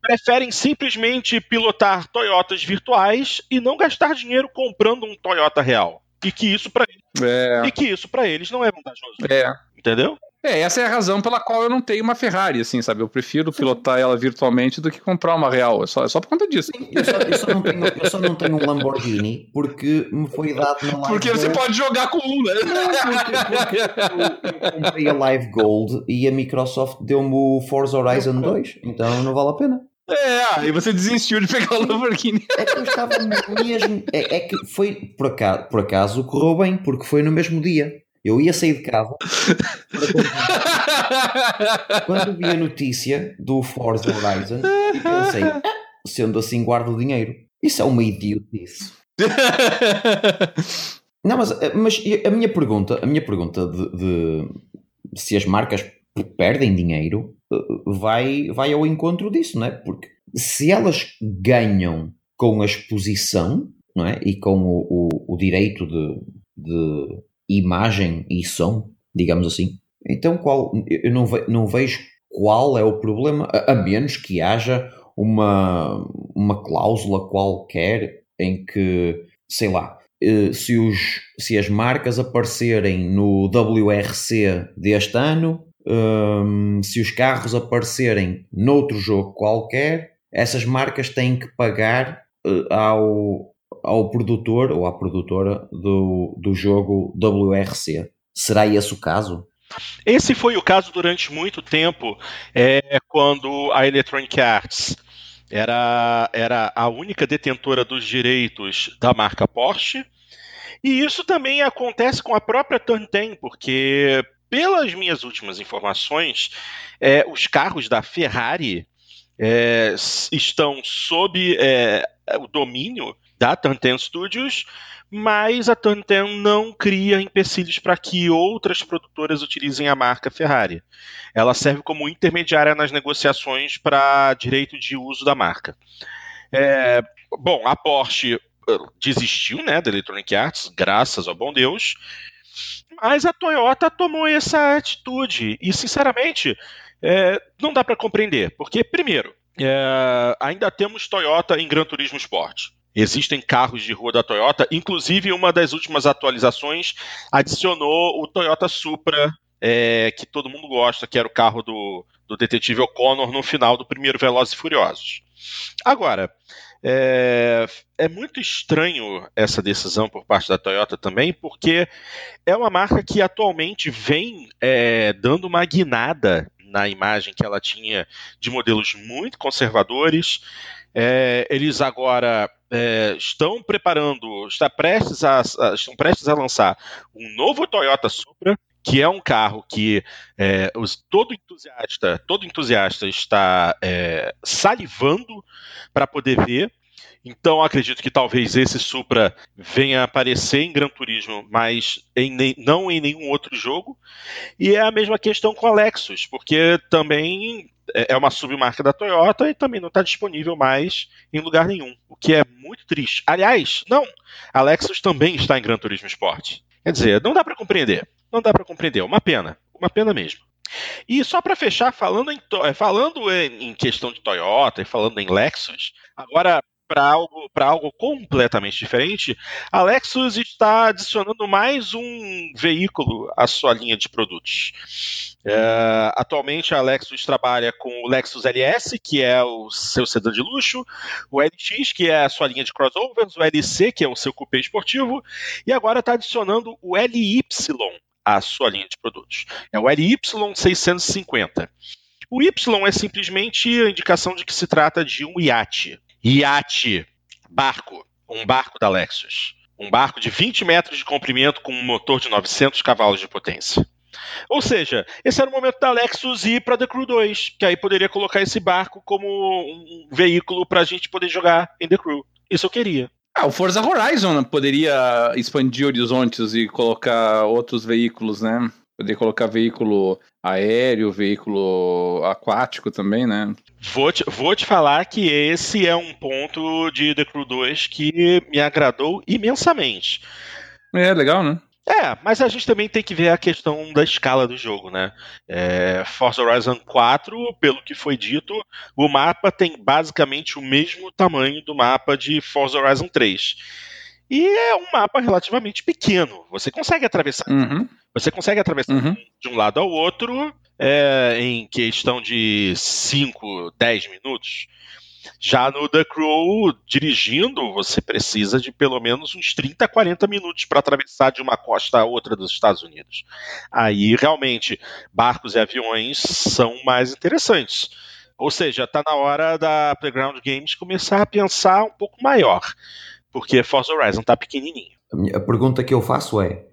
preferem simplesmente pilotar Toyotas virtuais e não gastar dinheiro comprando um Toyota real. E que isso para eles, é. e que isso para eles não é vantajoso. É. Entendeu? É, essa é a razão pela qual eu não tenho uma Ferrari, assim, sabe? Eu prefiro pilotar ela virtualmente do que comprar uma real. É só, é só por conta disso. Eu só, eu só, não, tenho, eu só não tenho um Lamborghini porque me foi dado na Live Porque Gold. você pode jogar com um, né? Não, porque, porque eu, eu, comprei a Live Gold e a Microsoft deu-me o Forza Horizon 2, então não vale a pena. É, aí você desistiu de pegar o Lamborghini. É que eu estava mesmo. É, é que foi, por acaso, por acaso, correu bem, porque foi no mesmo dia. Eu ia sair de casa quando vi a notícia do Forza Horizon e pensei, ah, sendo assim, guardo o dinheiro. Isso é uma idiotice. Não, mas, mas a minha pergunta, a minha pergunta de, de se as marcas perdem dinheiro vai, vai ao encontro disso, não é? Porque se elas ganham com a exposição não é? e com o, o, o direito de, de imagem e som, digamos assim. Então, qual, eu não, ve, não vejo qual é o problema, a, a, menos que haja uma, uma cláusula qualquer em que, sei lá, eh, se, os, se as marcas aparecerem no WRC deste ano, um, se os carros aparecerem noutro jogo qualquer, essas marcas têm que pagar uh, ao, ao produtor ou à produtora do, do jogo WRC. Será esse o caso? Esse foi o caso durante muito tempo, é, quando a Electronic Arts era, era a única detentora dos direitos da marca Porsche. E isso também acontece com a própria Turn 10, porque, pelas minhas últimas informações, é, os carros da Ferrari é, estão sob é, o domínio da Turn Studios, mas a Turn não cria empecilhos para que outras produtoras utilizem a marca Ferrari. Ela serve como intermediária nas negociações para direito de uso da marca. É, bom, a Porsche uh, desistiu né, da Electronic Arts, graças ao bom Deus, mas a Toyota tomou essa atitude e, sinceramente, é, não dá para compreender, porque, primeiro, é, ainda temos Toyota em Gran Turismo Sport. Existem carros de rua da Toyota, inclusive uma das últimas atualizações adicionou o Toyota Supra, é, que todo mundo gosta, que era o carro do, do detetive O'Connor no final do primeiro Velozes e Furiosos. Agora, é, é, muito estranho essa decisão por parte da Toyota também, porque é uma marca que atualmente vem é, dando uma guinada na imagem que ela tinha de modelos muito conservadores. É, eles agora é, estão preparando, está prestes a, a, estão prestes a lançar um novo Toyota Supra, que é um carro que é, os, todo entusiasta, todo entusiasta está é, salivando para poder ver. Então acredito que talvez esse Supra venha aparecer em Gran Turismo, mas em, não em nenhum outro jogo. E é a mesma questão com a Lexus, porque também é, é uma submarca da Toyota e também não está disponível mais em lugar nenhum, o que é muito triste. Aliás, não, a Lexus também está em Gran Turismo Sport. Quer dizer, não dá para compreender, não dá para compreender, uma pena, uma pena mesmo. E só para fechar, falando em, falando em questão de Toyota e falando em Lexus, agora para algo, algo completamente diferente, a Lexus está adicionando mais um veículo à sua linha de produtos. É, atualmente a Lexus trabalha com o Lexus LS, que é o seu sedã de luxo, o LX, que é a sua linha de crossovers, o LC, que é o seu coupé esportivo, e agora está adicionando o LY à sua linha de produtos. É o LY650. O Y é simplesmente a indicação de que se trata de um iate. Iate, barco, um barco da Lexus. Um barco de 20 metros de comprimento com um motor de 900 cavalos de potência. Ou seja, esse era o momento da Lexus ir para The Crew 2, que aí poderia colocar esse barco como um veículo para a gente poder jogar em The Crew. Isso eu queria. Ah, o Forza Horizon poderia expandir horizontes e colocar outros veículos, né? Poder colocar veículo aéreo, veículo aquático também, né? Vou te, vou te falar que esse é um ponto de The Crew 2 que me agradou imensamente. É, legal, né? É, mas a gente também tem que ver a questão da escala do jogo, né? É, Forza Horizon 4, pelo que foi dito, o mapa tem basicamente o mesmo tamanho do mapa de Forza Horizon 3. E é um mapa relativamente pequeno. Você consegue atravessar. Uhum. Você consegue atravessar uhum. de um lado ao outro é, em questão de 5, 10 minutos. Já no The Crew, dirigindo, você precisa de pelo menos uns 30, 40 minutos para atravessar de uma costa a outra dos Estados Unidos. Aí, realmente, barcos e aviões são mais interessantes. Ou seja, está na hora da Playground Games começar a pensar um pouco maior porque Forza Horizon está pequenininho. A pergunta que eu faço é: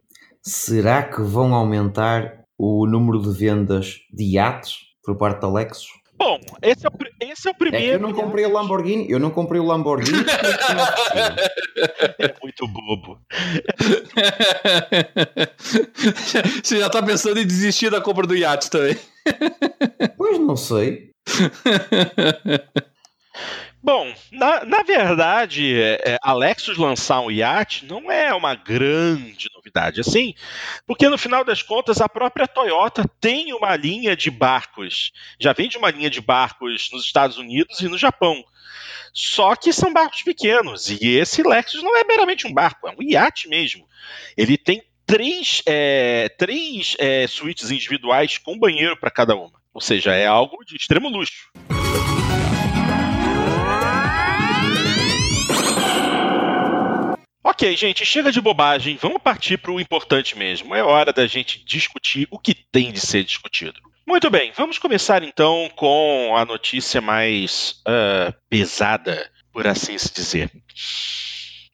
será que vão aumentar o número de vendas de iates por parte da Lexus? Bom, esse é o, esse é o primeiro. É eu não comprei o Lamborghini, eu não comprei o Lamborghini. é muito bobo. Você já está pensando em desistir da compra do iate também? Pois não sei. Bom, na, na verdade, é, é, Lexus lançar um iate não é uma grande novidade assim, porque no final das contas a própria Toyota tem uma linha de barcos, já vende uma linha de barcos nos Estados Unidos e no Japão. Só que são barcos pequenos, e esse Lexus não é meramente um barco, é um iate mesmo. Ele tem três, é, três é, suítes individuais com banheiro para cada uma. Ou seja, é algo de extremo luxo. Ok, gente, chega de bobagem, vamos partir para o importante mesmo. É hora da gente discutir o que tem de ser discutido. Muito bem, vamos começar então com a notícia mais uh, pesada, por assim se dizer.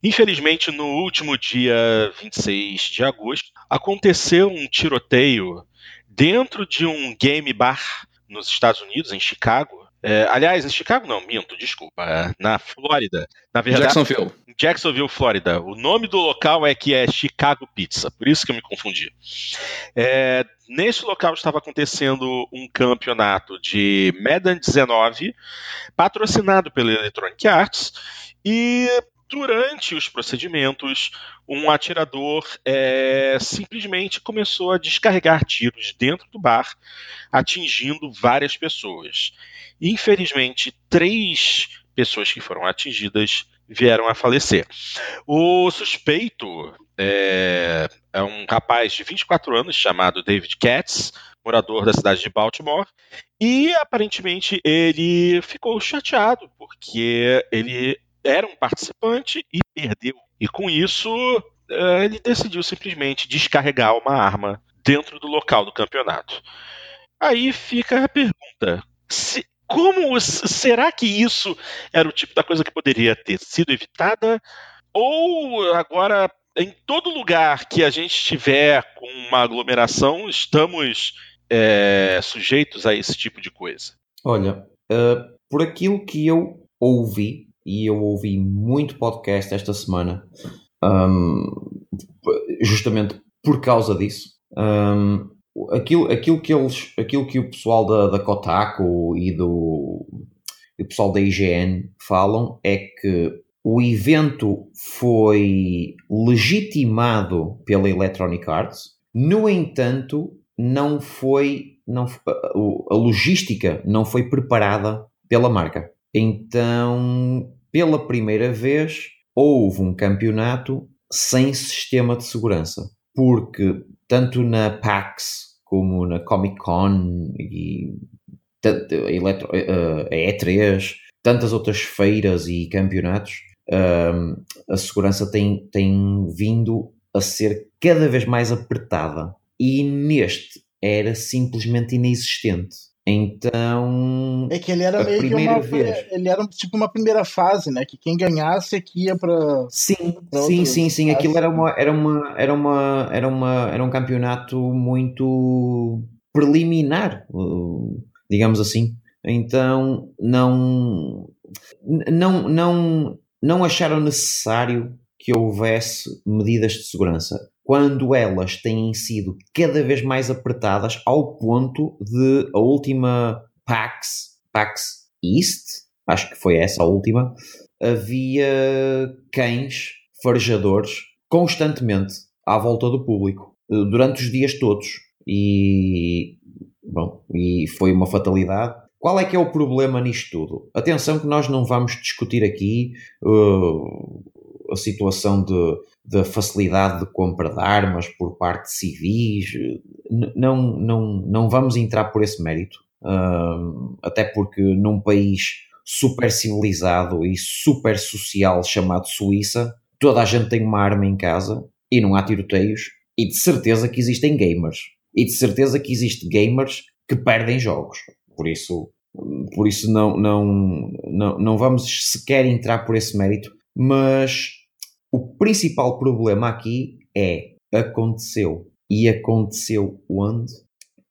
Infelizmente, no último dia 26 de agosto, aconteceu um tiroteio dentro de um game bar nos Estados Unidos, em Chicago, é, aliás, em Chicago não, minto, desculpa. É, na Flórida. Na verdade, Jacksonville. Jacksonville, Flórida. O nome do local é que é Chicago Pizza, por isso que eu me confundi. É, nesse local estava acontecendo um campeonato de Madden 19, patrocinado pela Electronic Arts, e durante os procedimentos, um atirador é, simplesmente começou a descarregar tiros dentro do bar, atingindo várias pessoas. Infelizmente, três pessoas que foram atingidas vieram a falecer. O suspeito é, é, um rapaz de 24 anos chamado David Katz, morador da cidade de Baltimore, e aparentemente ele ficou chateado porque ele era um participante e perdeu. E com isso, é, ele decidiu simplesmente descarregar uma arma dentro do local do campeonato. Aí fica a pergunta: se, como será que isso era o tipo da coisa que poderia ter sido evitada? Ou agora, em todo lugar que a gente estiver com uma aglomeração, estamos é, sujeitos a esse tipo de coisa? Olha, uh, por aquilo que eu ouvi, e eu ouvi muito podcast esta semana, um, justamente por causa disso. Um, aquilo, aquilo, que eles, aquilo que o pessoal da, da Kotaku e do o pessoal da IGN falam é que o evento foi legitimado pela Electronic Arts, no entanto, não foi não, a logística não foi preparada pela marca. Então, pela primeira vez, houve um campeonato sem sistema de segurança. Porque tanto na PAX como na Comic Con e a, Eletro, a E3, tantas outras feiras e campeonatos, a segurança tem, tem vindo a ser cada vez mais apertada. E neste era simplesmente inexistente. Então. É que ele era meio que uma. Vez... Ele era tipo uma primeira fase, né? Que quem ganhasse aqui ia para. Sim, pra sim, sim, sim. Aquilo era uma, era uma. Era uma. Era uma. Era um campeonato muito preliminar, digamos assim. Então não. Não, não, não acharam necessário que houvesse medidas de segurança quando elas têm sido cada vez mais apertadas ao ponto de a última PAX, PAX East, acho que foi essa a última, havia cães farejadores constantemente à volta do público eh, durante os dias todos e bom, e foi uma fatalidade. Qual é que é o problema nisto tudo? Atenção que nós não vamos discutir aqui uh, a situação da facilidade de compra de armas por parte de civis, não, não, não vamos entrar por esse mérito, uh, até porque num país super civilizado e super social chamado Suíça, toda a gente tem uma arma em casa e não há tiroteios, e de certeza que existem gamers, e de certeza que existem gamers que perdem jogos, por isso por isso não, não, não, não vamos sequer entrar por esse mérito, mas o principal problema aqui é aconteceu. E aconteceu onde?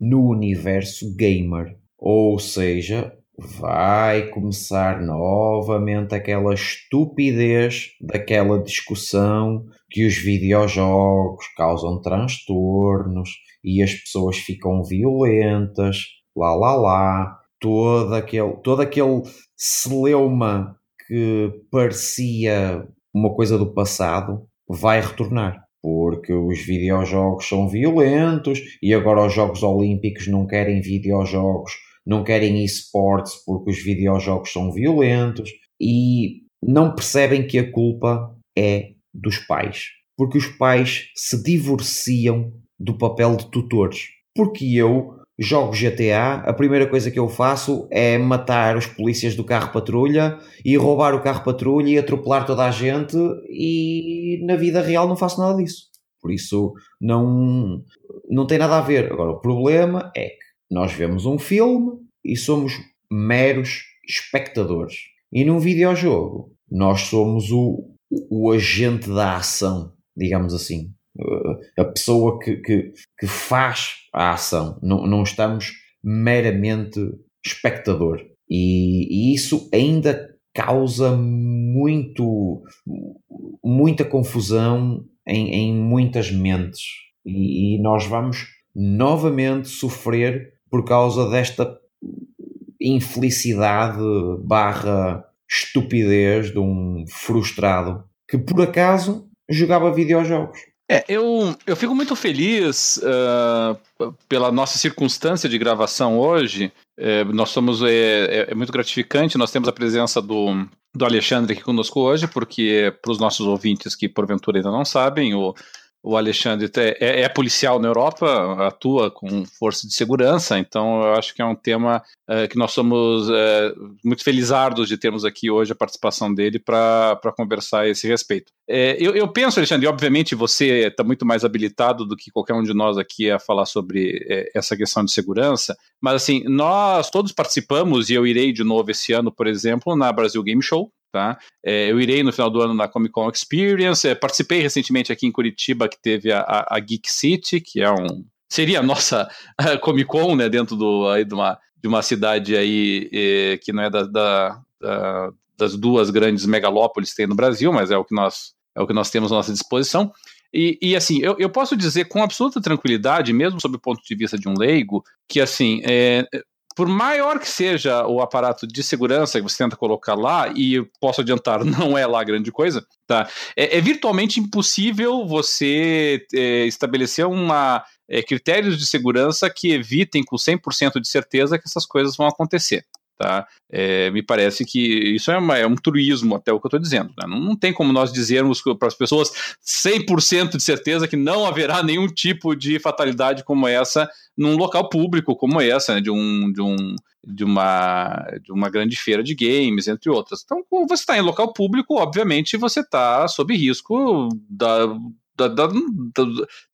No universo gamer. Ou seja, vai começar novamente aquela estupidez daquela discussão que os videojogos causam transtornos e as pessoas ficam violentas, lá lá lá, todo aquele, todo aquele celeuma que parecia uma coisa do passado vai retornar. Porque os videojogos são violentos e agora os Jogos Olímpicos não querem videojogos, não querem esportes porque os videojogos são violentos e não percebem que a culpa é dos pais. Porque os pais se divorciam do papel de tutores. Porque eu jogo GTA, a primeira coisa que eu faço é matar os polícias do carro patrulha e roubar o carro patrulha e atropelar toda a gente e na vida real não faço nada disso. Por isso não, não tem nada a ver. Agora, o problema é que nós vemos um filme e somos meros espectadores. E num videojogo, nós somos o, o agente da ação, digamos assim a pessoa que, que, que faz a ação, não, não estamos meramente espectador. E, e, isso ainda causa muito, muita confusão em, em muitas mentes. E, e, nós vamos novamente sofrer por causa desta infelicidade barra estupidez de um frustrado que por acaso jogava videojogos. É, eu, eu fico muito feliz uh, pela nossa circunstância de gravação hoje. É, nós somos é, é, é, muito gratificante. Nós temos a presença do, do Alexandre aqui conosco hoje, porque para os nossos ouvintes que porventura ainda não sabem, o o Alexandre é, é, policial na Europa, atua com força de segurança, então eu acho que é um tema é, que nós somos é, muito felizardos de termos aqui hoje a participação dele para conversar a esse respeito. É, eu, eu, penso, Alexandre, obviamente você está muito mais habilitado do que qualquer um de nós aqui a falar sobre é, essa questão de segurança, mas assim, nós todos participamos, e eu irei de novo esse ano, por exemplo, na Brasil Game Show, Tá? É, eu irei no final do ano na Comic Con Experience. É, participei recentemente aqui em Curitiba, que teve a, a, a Geek City, que é um. Seria a nossa Comic Con, né? Dentro do, aí, de, uma, de uma cidade aí é, que não é da, da, da, das duas grandes megalópolis que tem no Brasil, mas é o que nós, é o que nós temos à nossa disposição. E, e, assim, eu, eu posso dizer com absoluta tranquilidade, mesmo sob o ponto de vista de um leigo, que assim, é, por maior que seja o aparato de segurança que você tenta colocar lá, e posso adiantar, não é lá grande coisa, tá? É, é virtualmente impossível você é, estabelecer uma é, critérios de segurança que evitem com 100% de certeza que essas coisas vão acontecer. Tá? É, me parece que isso é, uma, é, um truísmo, até o que eu estou dizendo. Né? Não, não, tem como nós dizermos para as pessoas 100% de certeza que não haverá nenhum tipo de fatalidade como essa num local público como essa, né? de, um, de, um, de, uma, de uma grande feira de games, entre outras. Então, quando você está em local público, obviamente você está sob risco da da, da,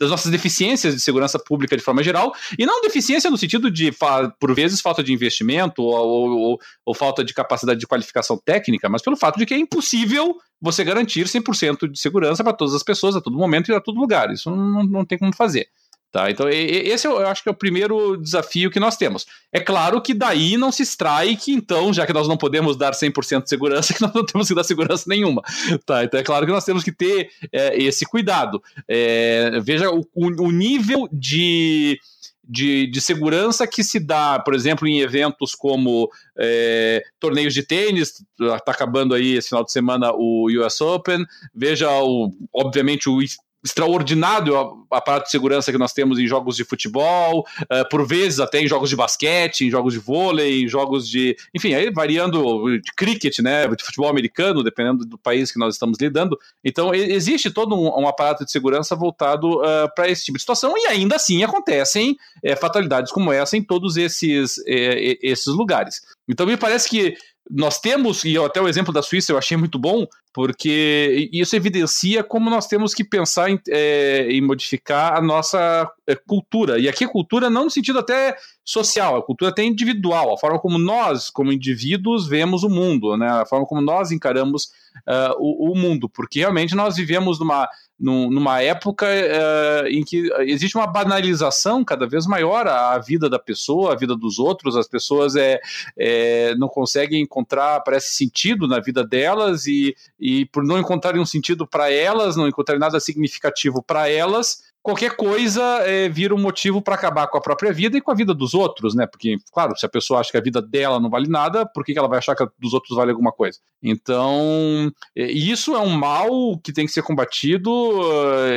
das nossas deficiências de segurança pública de forma geral, e não deficiência no sentido de, por vezes, falta de investimento ou, ou, ou, falta de capacidade de qualificação técnica, mas pelo fato de que é impossível você garantir 100% de segurança para todas as pessoas, a todo momento e a todo lugar. Isso não, não tem como fazer. Tá? Então, esse eu acho que é o primeiro desafio que nós temos. É claro que daí não se extrai que, então, já que nós não podemos dar 100% de segurança, que nós não temos que dar segurança nenhuma. Tá? Então, é claro que nós temos que ter é, esse cuidado. É, veja o, o nível de. De, de, segurança que se dá, por exemplo, em eventos como é, torneios de tênis, está acabando aí esse final de semana o US Open, veja, o, obviamente, o extraordinário aparato de segurança que nós temos em jogos de futebol, uh, por vezes até em jogos de basquete, em jogos de vôlei, em jogos de. Enfim, aí variando de cricket, né? De futebol americano, dependendo do país que nós estamos lidando. Então, existe todo um, um aparato de segurança voltado uh, eh, para esse tipo de situação, e ainda assim acontecem é, fatalidades como essa em todos esses, esses lugares. Então, me parece que nós temos, e até o exemplo da Suíça eu achei muito bom, porque isso evidencia como nós temos que pensar em, é, em modificar a nossa é, cultura. E aqui a cultura não no sentido até social, a cultura até individual, a forma como nós, como indivíduos, vemos o mundo, né? a forma como nós encaramos uh, o, o mundo, porque realmente nós vivemos numa numa época uh, em que existe uma banalização cada vez maior à vida da pessoa, à vida dos outros, as pessoas é, é, não conseguem encontrar, parece, sentido na vida delas e, e por não encontrarem um sentido para elas, não encontrarem nada significativo para elas, qualquer coisa é, vira um motivo para acabar com a própria vida e com a vida dos outros, né? Porque, claro, se a pessoa acha que a vida dela não vale nada, por que ela vai achar que a dos outros vale alguma coisa? Então, isso é um mal que tem que ser combatido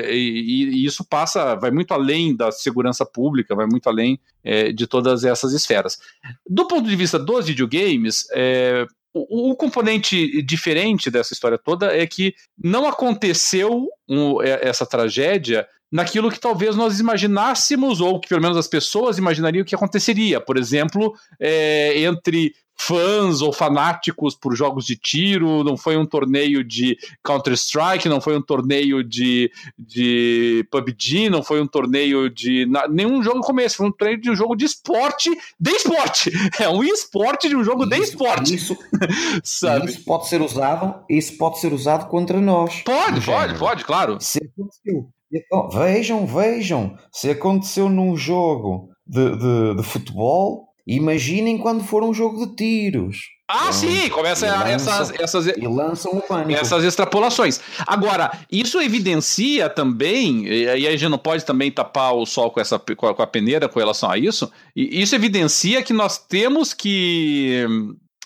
eh, e, e isso passa, vai muito além da segurança pública, vai muito além é, de todas essas esferas. Do ponto de vista dos videogames, é, o, componente diferente dessa história toda é que não aconteceu um, essa tragédia naquilo que talvez nós imaginássemos, ou que pelo menos as pessoas imaginariam que aconteceria. Por exemplo, é, entre fãs ou fanáticos por jogos de tiro, não foi um torneio de Counter-Strike, não foi um torneio de, de PUBG, não foi um torneio de. nenhum jogo como esse, foi um torneio de um jogo de esporte de esporte. É um esporte de um jogo isso, de esporte. Isso, Sabe? isso pode ser usado, isso pode ser usado contra nós. Pode, pode, pode, claro. Se aconteceu então, vejam, vejam, se aconteceu num jogo de, de, de futebol, imaginem quando for um jogo de tiros. Ah, então, sim, começa e lançam, essas, essas, e lançam o pânico. essas extrapolações. Agora, isso evidencia também, e aí a gente não pode também tapar o sol com, essa, com a peneira com relação a isso, e isso evidencia que nós temos que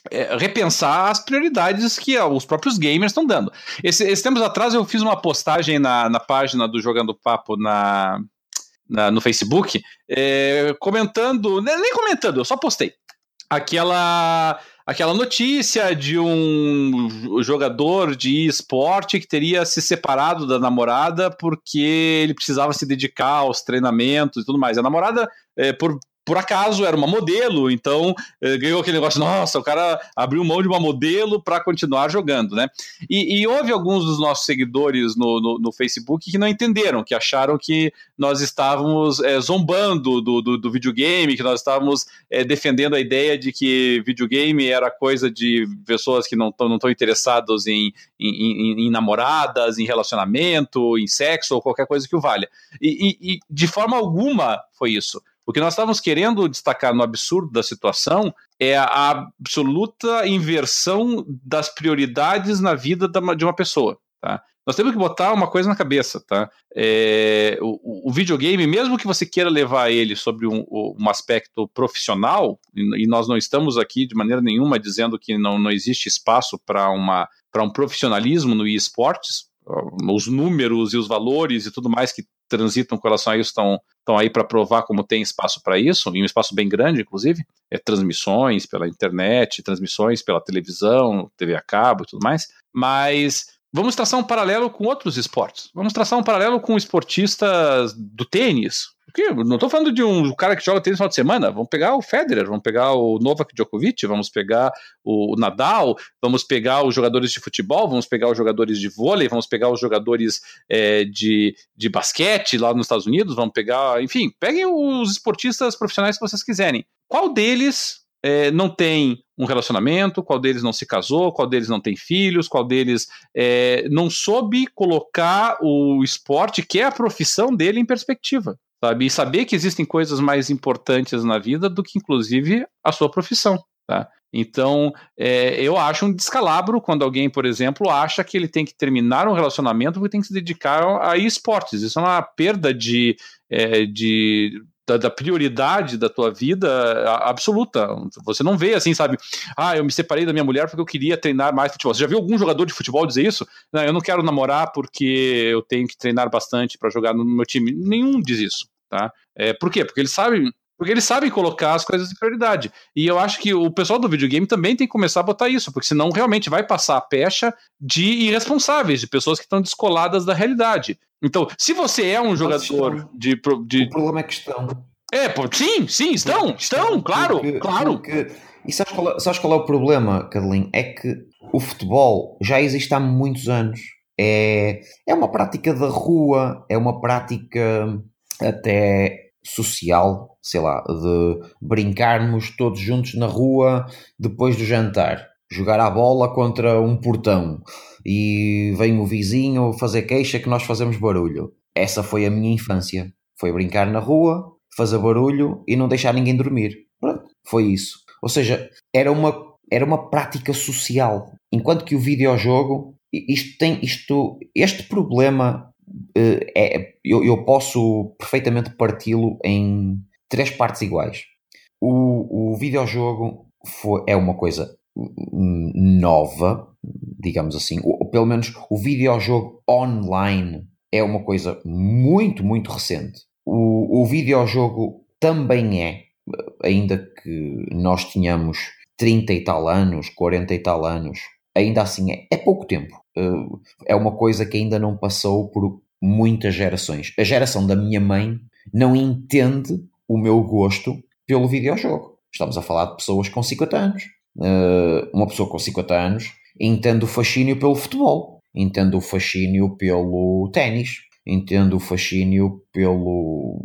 é, repensar as prioridades que os próprios gamers estão dando. Esse, esse tempos atrás eu fiz uma postagem na, na página do Jogando Papo na, na no Facebook, é, comentando, nem comentando, eu só postei aquela aquela notícia de um jogador de esporte que teria se separado da namorada porque ele precisava se dedicar aos treinamentos e tudo mais. A namorada, é, por por acaso era uma modelo, então eh, ganhou aquele negócio, nossa, o cara abriu mão de uma modelo para continuar jogando, né? E, e, houve alguns dos nossos seguidores no, no, no, Facebook que não entenderam, que acharam que nós estávamos é, zombando do, do, do, videogame, que nós estávamos é, defendendo a ideia de que videogame era coisa de pessoas que não estão interessadas em, em, em, em, namoradas, em relacionamento, em sexo ou qualquer coisa que o valha. e, e, e de forma alguma foi isso. O que nós estávamos querendo destacar no absurdo da situação é a absoluta inversão das prioridades na vida de uma pessoa. Tá? Nós temos que botar uma coisa na cabeça, tá? É, o, o, videogame, mesmo que você queira levar ele sobre um, um aspecto profissional, e, nós não estamos aqui de maneira nenhuma dizendo que não, não existe espaço para um profissionalismo no esportes, os números e os valores e tudo mais que transitam com relação a isso estão, estão aí para provar como tem espaço para isso, e um espaço bem grande, inclusive, é transmissões pela internet, transmissões pela televisão, TV a cabo e tudo mais, mas vamos traçar um paralelo com outros esportes. Vamos traçar um paralelo com esportistas do tênis, porque não estou falando de um cara que joga tênis no final de semana. Vamos pegar o Federer, vamos pegar o Novak Djokovic, vamos pegar o Nadal, vamos pegar os jogadores de futebol, vamos pegar os jogadores de vôlei, vamos pegar os jogadores é, de, de basquete lá nos Estados Unidos, vamos pegar, enfim, peguem os esportistas profissionais que vocês quiserem. Qual deles é, não tem um relacionamento, qual deles não se casou, qual deles não tem filhos, qual deles é, não soube colocar o esporte, que é a profissão dele, em perspectiva sabe? E saber que existem coisas mais importantes na vida do que, inclusive, a sua profissão, tá? Então, é, eu acho um descalabro quando alguém, por exemplo, acha que ele tem que terminar um relacionamento porque tem que se dedicar a esportes. Isso é uma perda de, é, de da, da, prioridade da tua vida absoluta. Você não vê assim, sabe? Ah, eu me separei da minha mulher porque eu queria treinar mais futebol. Você já viu algum jogador de futebol dizer isso? Não, eu não quero namorar porque eu tenho que treinar bastante para jogar no meu time. Nenhum diz isso, tá? É, por quê? Porque eles sabem porque eles sabem colocar as coisas em prioridade. E eu acho que o pessoal do videogame também tem que começar a botar isso, porque senão realmente vai passar a pecha de irresponsáveis, de pessoas que estão descoladas da realidade. Então, se você é um jogador de, de. O problema é que estão. É, pô, sim, sim, estão, estão, claro, porque, claro. Porque... E sabes qual, é, sabes qual é o problema, Carlinhos? É que o futebol já existe há muitos anos. É, é uma prática da rua, é uma prática até social, sei lá, de brincarmos todos juntos na rua depois do jantar, jogar a bola contra um portão e vem o vizinho fazer queixa que nós fazemos barulho. Essa foi a minha infância. Foi brincar na rua, fazer barulho e não deixar ninguém dormir. Pronto, foi isso. Ou seja, era uma, era uma prática social. Enquanto que o videojogo, isto tem, isto, este problema é, eu, eu posso perfeitamente parti-lo em três partes iguais. O, o videojogo foi, é uma coisa nova, digamos assim, ou, pelo menos o videojogo online é uma coisa muito, muito recente. O, o videojogo também é, ainda que nós tenhamos 30 e tal anos, 40 e tal anos, ainda assim é, é pouco tempo. Uh, é uma coisa que ainda não passou por muitas gerações. A geração da minha mãe não entende o meu gosto pelo videojogo. Estamos a falar de pessoas com 50 anos. Uh, uma pessoa com 50 anos entende o fascínio pelo futebol, entende o fascínio pelo ténis, entende o fascínio pelo,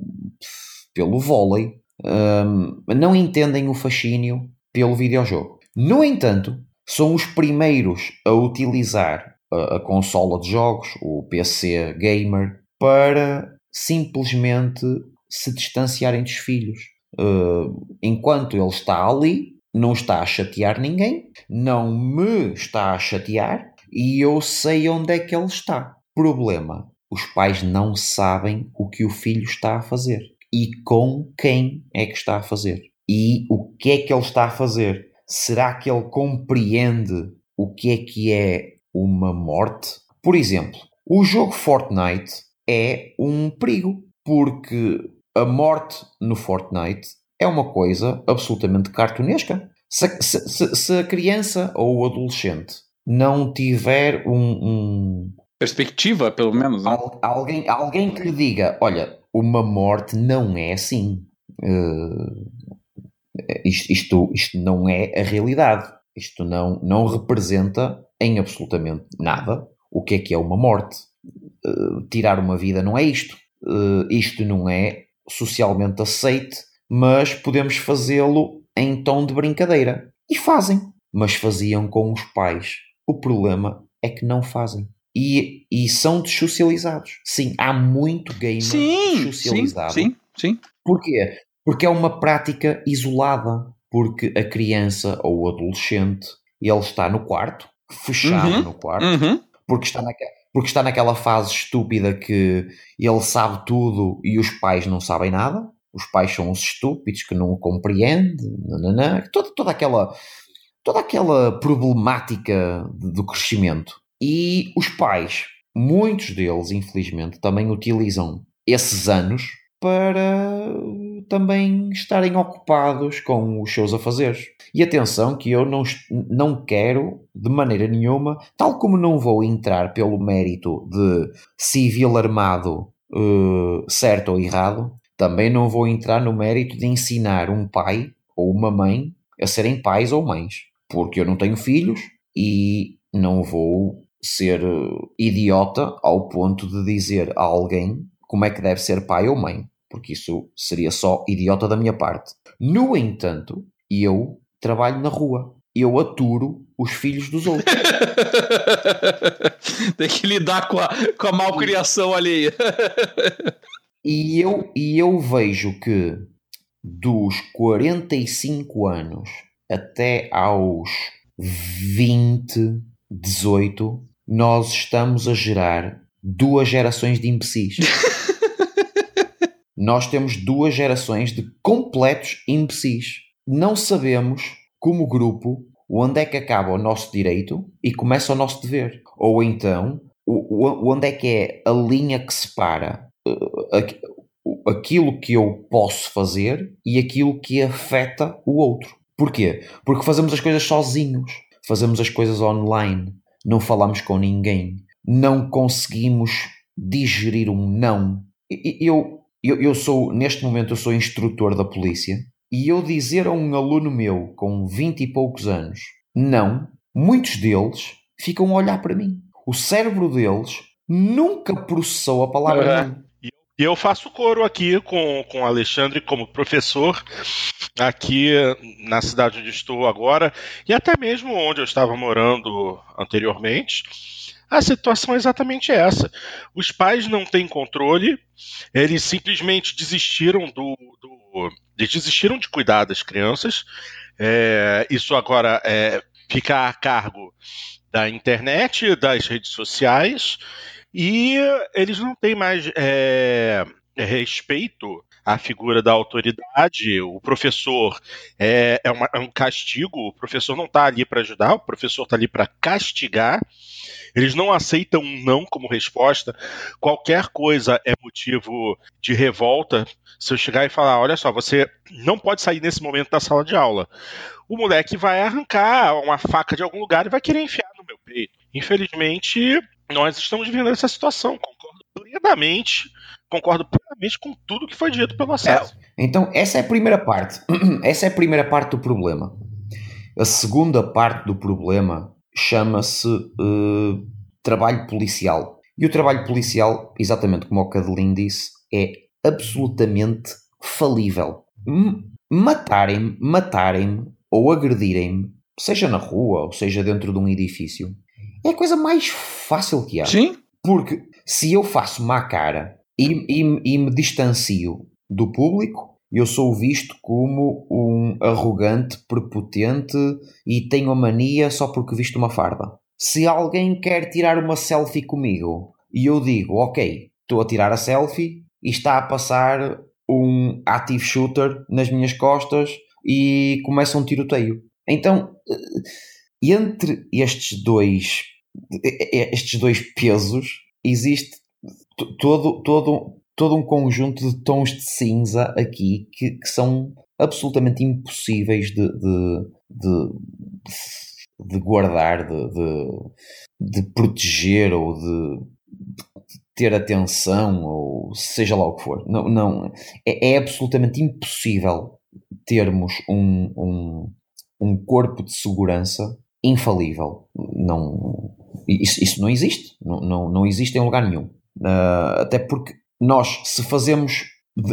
pelo vôlei. Um, não entendem o fascínio pelo videojogo. No entanto, são os primeiros a utilizar a, consola de jogos, o PC gamer, para simplesmente se distanciarem dos filhos. Uh, enquanto ele está ali, não está a chatear ninguém, não me está a chatear e eu sei onde é que ele está. Problema: os pais não sabem o que o filho está a fazer e com quem é que está a fazer e o que é que ele está a fazer. Será que ele compreende o que é que é uma morte? Por exemplo, o jogo Fortnite é um perigo, porque a morte no Fortnite é uma coisa absolutamente cartunesca. Se, se, se a criança ou o adolescente não tiver um, um perspectiva, pelo menos. Né? Alguém, alguém que lhe diga: olha, uma morte não é assim. Uh, isto, isto, isto não é a realidade. Isto não, não representa em absolutamente nada o que é que é uma morte. Uh, tirar uma vida não é isto. Uh, isto não é socialmente aceite, mas podemos fazê-lo em tom de brincadeira. E fazem. Mas faziam com os pais. O problema é que não fazem. E, e são dessocializados. Sim, há muito gamer sim, dessocializado. Sim, sim, sim. Porquê? Porque é uma prática isolada. Porque a criança ou o adolescente, ele está no quarto, fechado uhum, no quarto, uhum. porque, está naquela, porque está naquela fase estúpida que ele sabe tudo e os pais não sabem nada. Os pais são os estúpidos que não o compreendem, nananã, toda, toda aquela toda aquela problemática do crescimento. E os pais, muitos deles, infelizmente, também utilizam esses anos para também estarem ocupados com os seus afazeres. E atenção que eu não, não quero, de maneira nenhuma, tal como não vou entrar pelo mérito de civil armado uh, certo ou errado, também não vou entrar no mérito de ensinar um pai ou uma mãe a serem pais ou mães. Porque eu não tenho filhos e não vou ser uh, idiota ao ponto de dizer a alguém como é que deve ser pai ou mãe porque isso seria só idiota da minha parte. No entanto, eu trabalho na rua. Eu aturo os filhos dos outros. Tem que lidar com a, com a malcriação alheia. e, eu, e eu vejo que dos 45 anos até aos 20, 18, nós estamos a gerar duas gerações de imbecis. nós temos duas gerações de completos imbecis. Não sabemos, como grupo, onde é que acaba o nosso direito e começa o nosso dever. Ou então, onde é que é a linha que separa uh, aquilo que eu posso fazer e aquilo que afeta o outro. Porquê? Porque fazemos as coisas sozinhos, fazemos as coisas online, não falamos com ninguém, não conseguimos digerir um não. Eu, eu, eu sou, neste momento, eu sou instrutor da polícia e eu dizer a um aluno meu com 20 e poucos anos não, muitos deles ficam a olhar para mim. O cérebro deles nunca processou a palavra não. E eu faço coro aqui com, com o Alexandre como professor aqui na cidade onde estou agora e até mesmo onde eu estava morando anteriormente a situação é exatamente essa. Os pais não têm controle, eles simplesmente desistiram do, do eles desistiram de cuidar das crianças. É, isso agora é, fica a cargo da internet, das redes sociais, e eles não têm mais é, respeito à figura da autoridade. O professor é, é, uma, é um castigo, o professor não está ali para ajudar, o professor está ali para castigar. Eles não aceitam um não como resposta. Qualquer coisa é motivo de revolta. Se eu chegar e falar, olha só, você não pode sair nesse momento da sala de aula. O moleque vai arrancar uma faca de algum lugar e vai querer enfiar no meu peito. Infelizmente, nós estamos vivendo essa situação. Concordo plenamente, concordo plenamente com tudo que foi dito pelo acesso. É, então, essa é a primeira parte. essa é a primeira parte do problema. A segunda parte do problema chama-se uh, trabalho policial. E o trabalho policial, exatamente como o Cadelin disse, é absolutamente falível. Matarem-me, matarem-me ou agredirem-me, seja na rua ou seja dentro de um edifício, é a coisa mais fácil que há. Sim. Porque se eu faço má cara e, e, e me distancio do público, eu sou visto como um arrogante, prepotente e tenho a mania só porque visto uma farda. Se alguém quer tirar uma selfie comigo e eu digo, ok, estou a tirar a selfie e está a passar um active shooter nas minhas costas e começa um tiroteio. Então, eh, entre estes dois, estes dois pesos, existe todo, todo, todo um conjunto de tons de cinza aqui que, que são absolutamente impossíveis de, de, de, de guardar, de, de, proteger ou de, ter atenção ou seja lá o que for. Não, não é, é absolutamente impossível termos um, um, um corpo de segurança infalível. Não, isso, isso não existe. Não, não, não existe em lugar nenhum. Uh, até porque nós, se fazemos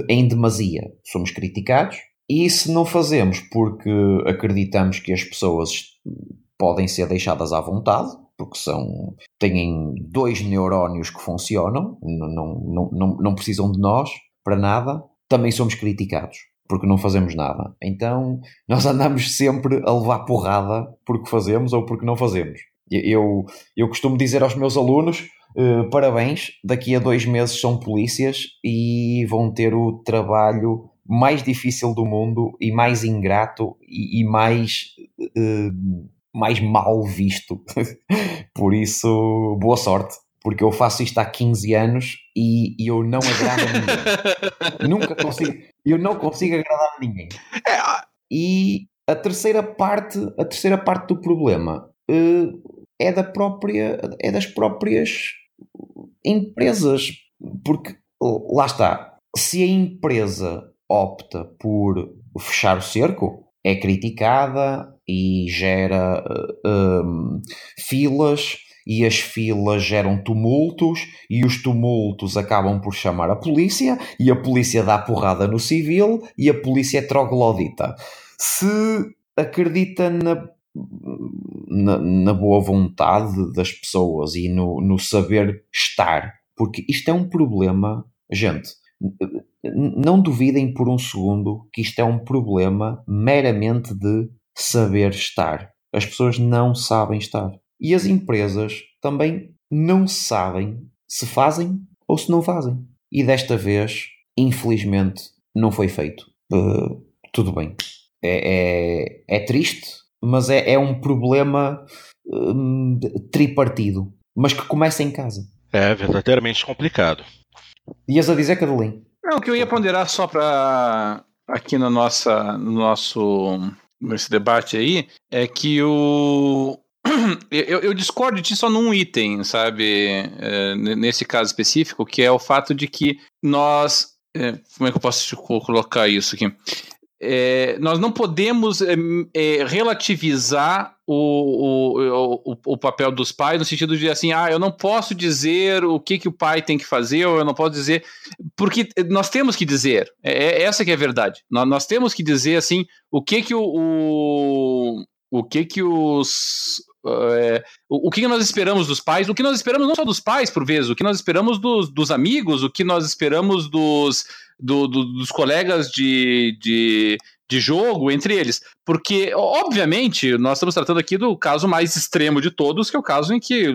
em demasia, somos criticados, e se não fazemos porque acreditamos que as pessoas podem ser deixadas à vontade, porque são, têm dois neurónios que funcionam, não, não, não, não precisam de nós para nada, também somos criticados porque não fazemos nada. Então nós andamos sempre a levar porrada porque fazemos ou porque não fazemos. Eu, eu costumo dizer aos meus alunos: uh, parabéns, daqui a dois meses são polícias e vão ter o trabalho mais difícil do mundo e mais ingrato e, e mais, uh, mais mal visto. Por isso, boa sorte porque eu faço isto há 15 anos e, e eu não agrado a ninguém. Nunca consigo, eu não consigo agradar a ninguém. É, e a terceira parte, a terceira parte do problema uh, é da própria, é das próprias empresas, porque lá está. Se a empresa opta por fechar o cerco, é criticada e gera uh, filas e as filas geram tumultos e os tumultos acabam por chamar a polícia e a polícia dá porrada no civil e a polícia é troglodita. Se acredita na, na, na boa vontade das pessoas e no, no saber estar, porque isto é um problema, gente. Não duvidem por um segundo que isto é um problema meramente de saber estar. As pessoas não sabem estar. E as empresas também não sabem se fazem ou se não fazem. E desta vez, infelizmente, não foi feito. Uh, tudo bem. É, é, é, triste, mas é, é um problema um, tripartido. Mas que começa em casa. É verdadeiramente complicado. Ias a dizer, Caroline? Não, o que eu ia ponderar só para aqui no, nossa, no nosso nesse debate aí é que o, eu, eu, discordo de ti só num item, sabe? É, nesse caso específico, que é o fato de que nós. É, como é que eu posso colocar isso aqui? É, nós não podemos é, é, relativizar o, o, o, o, papel dos pais no sentido de assim, ah, eu não posso dizer o que, que o pai tem que fazer, ou eu não posso dizer. Porque nós temos que dizer, é, é essa que é a verdade. Nós, nós temos que dizer assim, o que que o, o, o que que os é, o, o, que nós esperamos dos pais, o que nós esperamos não só dos pais, por vezes, o que nós esperamos dos, dos amigos, o que nós esperamos dos, do, do, dos colegas de, de, de jogo, entre eles. Porque, obviamente, nós estamos tratando aqui do caso mais extremo de todos, que é o caso em que,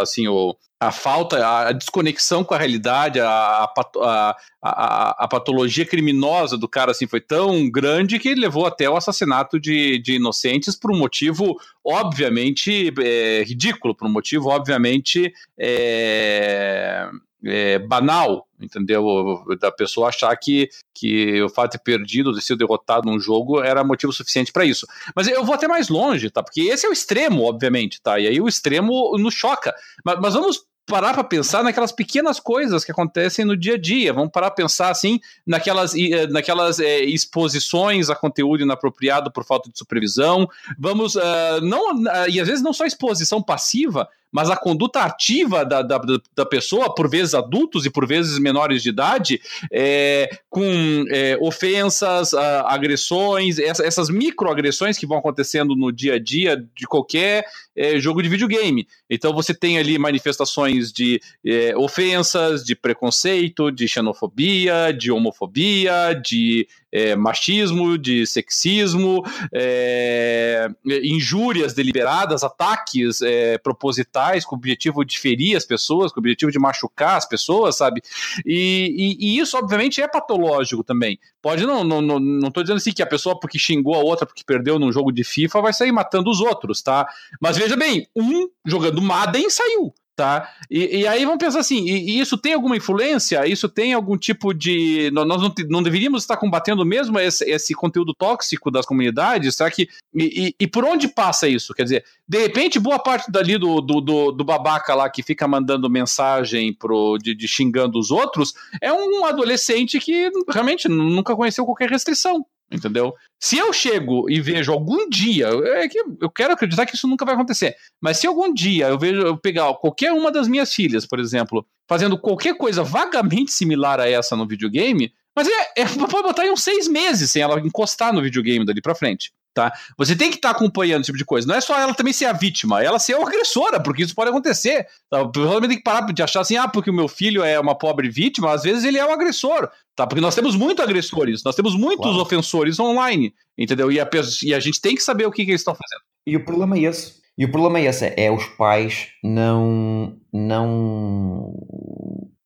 assim, o, a falta, a desconexão com a realidade, a, a, a, a, patologia criminosa do cara assim foi tão grande que levou até o assassinato de, de inocentes por um motivo obviamente é, ridículo, por um motivo obviamente é, é, banal, entendeu? Da pessoa achar que, que o fato de ter perdido, de ser derrotado num jogo era motivo suficiente para isso. Mas eu vou até mais longe, tá? Porque esse é o extremo, obviamente, tá? E aí o extremo nos choca. Mas, mas vamos parar para pensar naquelas pequenas coisas que acontecem no dia a dia. Vamos parar para pensar assim naquelas, eh, naquelas é, exposições a conteúdo inapropriado por falta de supervisão. Vamos uh, não uh, e às vezes não só exposição passiva, mas a conduta ativa da, da, da pessoa, por vezes adultos e por vezes menores de idade, é, com é, ofensas, agressões, essa, essas microagressões que vão acontecendo no dia a dia de qualquer é, jogo de videogame. Então você tem ali manifestações de é, ofensas, de preconceito, de xenofobia, de homofobia, de é, machismo, de sexismo, é, injúrias deliberadas, ataques é, propositais com o objetivo de ferir as pessoas, com o objetivo de machucar as pessoas, sabe? E, e, e isso, obviamente, é patológico também. Pode não, não, não, tô dizendo assim que a pessoa porque xingou a outra porque perdeu num jogo de FIFA vai sair matando os outros, tá? Mas veja bem, um jogando Madden saiu tá? E, e, aí vamos pensar assim, e, e, isso tem alguma influência? Isso tem algum tipo de... Nós não, não deveríamos estar combatendo mesmo esse, esse, conteúdo tóxico das comunidades? Será que... E, e, por onde passa isso? Quer dizer, de repente boa parte dali do, do, do, do babaca lá que fica mandando mensagem pro, de, de xingando os outros é um adolescente que realmente nunca conheceu qualquer restrição entendeu? Se eu chego e vejo algum dia, é que eu quero acreditar que isso nunca vai acontecer, mas se algum dia eu vejo eu pegar qualquer uma das minhas filhas, por exemplo, fazendo qualquer coisa vagamente similar a essa no videogame, mas é, é pode botar aí uns seis meses sem ela encostar no videogame dali pra frente tá? Você tem que estar tá acompanhando esse tipo de coisa. Não é só ela também ser a vítima, ela ser a agressora, porque isso pode acontecer. Tá? Provavelmente tem que parar de achar assim, ah, porque o meu filho é uma pobre vítima, às vezes ele é um agressor, tá? Porque nós temos muitos agressores, nós temos muitos ofensores online, entendeu? E a, e a gente tem que saber o que, que eles estão fazendo. E o problema é esse. E o problema é esse, é os pais não, não,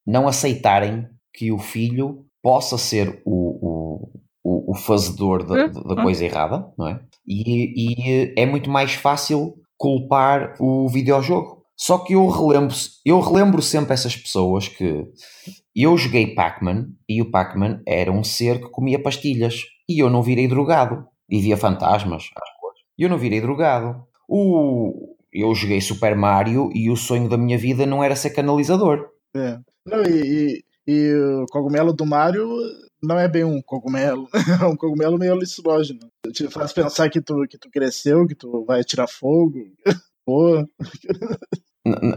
não aceitarem que o filho possa ser o, o, o fazedor da, Hum, da hum. coisa errada, não é? E, e é muito mais fácil culpar o videojogo. Só que eu relembro, eu relembro sempre essas pessoas que eu joguei Pac-Man e o Pac-Man era um ser que comia pastilhas e eu não virei drogado e via fantasmas. E eu não virei drogado. O, eu joguei Super Mario e o sonho da minha vida não era ser canalizador. É. Não, e, e, e o cogumelo do Mario não é bem um cogumelo, é um cogumelo meio alucinógeno. Te faz pensar que tu, que tu cresceu, que tu vai tirar fogo. Pô,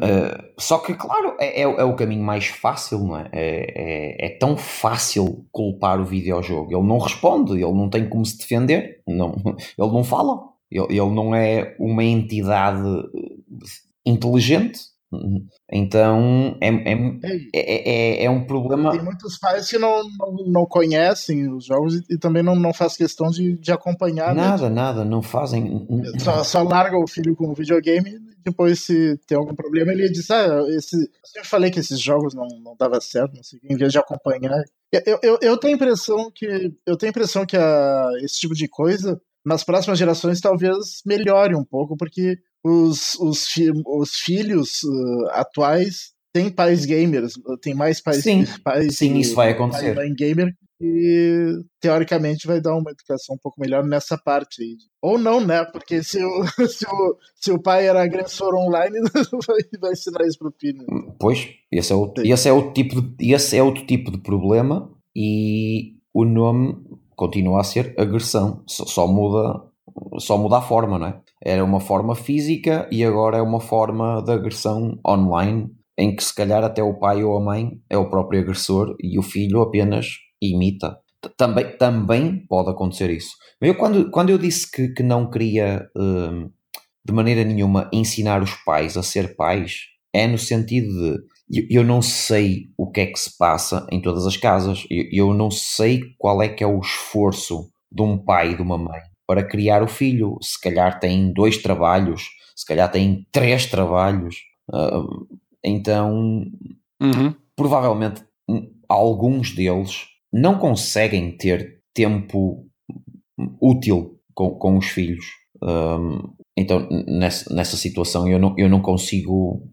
eh, só que, claro, é, é, é o caminho mais fácil, não é? É, é? é tão fácil culpar o videojogo. Ele não responde, ele não tem como se defender, não, ele não fala, ele, ele não é uma entidade eh, Então é, é, é, é, é, é um problema. tem muitos pais que não, não, não conhecem os jogos e, e também não, não faz questão de, de acompanhar. né? Nada, nada, não fazem. Só, só larga o filho com o videogame e depois, se tem algum problema, ele diz: Ah, esse, eu sempre falei que esses jogos não, não dava certo, não sei, o quê", em vez de acompanhar. Eu, eu, eu tenho a impressão que eu tenho a impressão que a, esse tipo de coisa nas próximas gerações talvez melhore um pouco, porque os, os, fi- os filhos uh, atuais têm pais gamers, tem mais pais, Sim, pais sim, isso vai acontecer. mãe gamer e teoricamente vai dar uma educação um pouco melhor nessa parte aí. Ou não, né? Porque se o, se o, se o pai era agressor online, vai, vai ensinar isso pro filho. Pois, esse é, o, Sim. esse, é o tipo de, esse é outro tipo de problema e o nome continua a ser agressão, só, só muda só muda a forma, não é? Era uma forma física e agora é uma forma de agressão online em que se calhar até o pai ou a mãe é o próprio agressor e o filho apenas imita. Também, também pode acontecer isso. Eu, quando, quando eu disse que, que não queria hum, de maneira nenhuma ensinar os pais a ser pais, é no sentido de eu, não sei o que é que se passa em todas as casas, eu não sei qual é que é o esforço de um pai e de uma mãe para criar o filho. Se calhar tem dois trabalhos, se calhar tem três trabalhos. Ah, então, Uhum. provavelmente hum, alguns deles não conseguem ter tempo útil com, com os filhos. Hum, então, nessa, nessa situação, eu não, eu não consigo.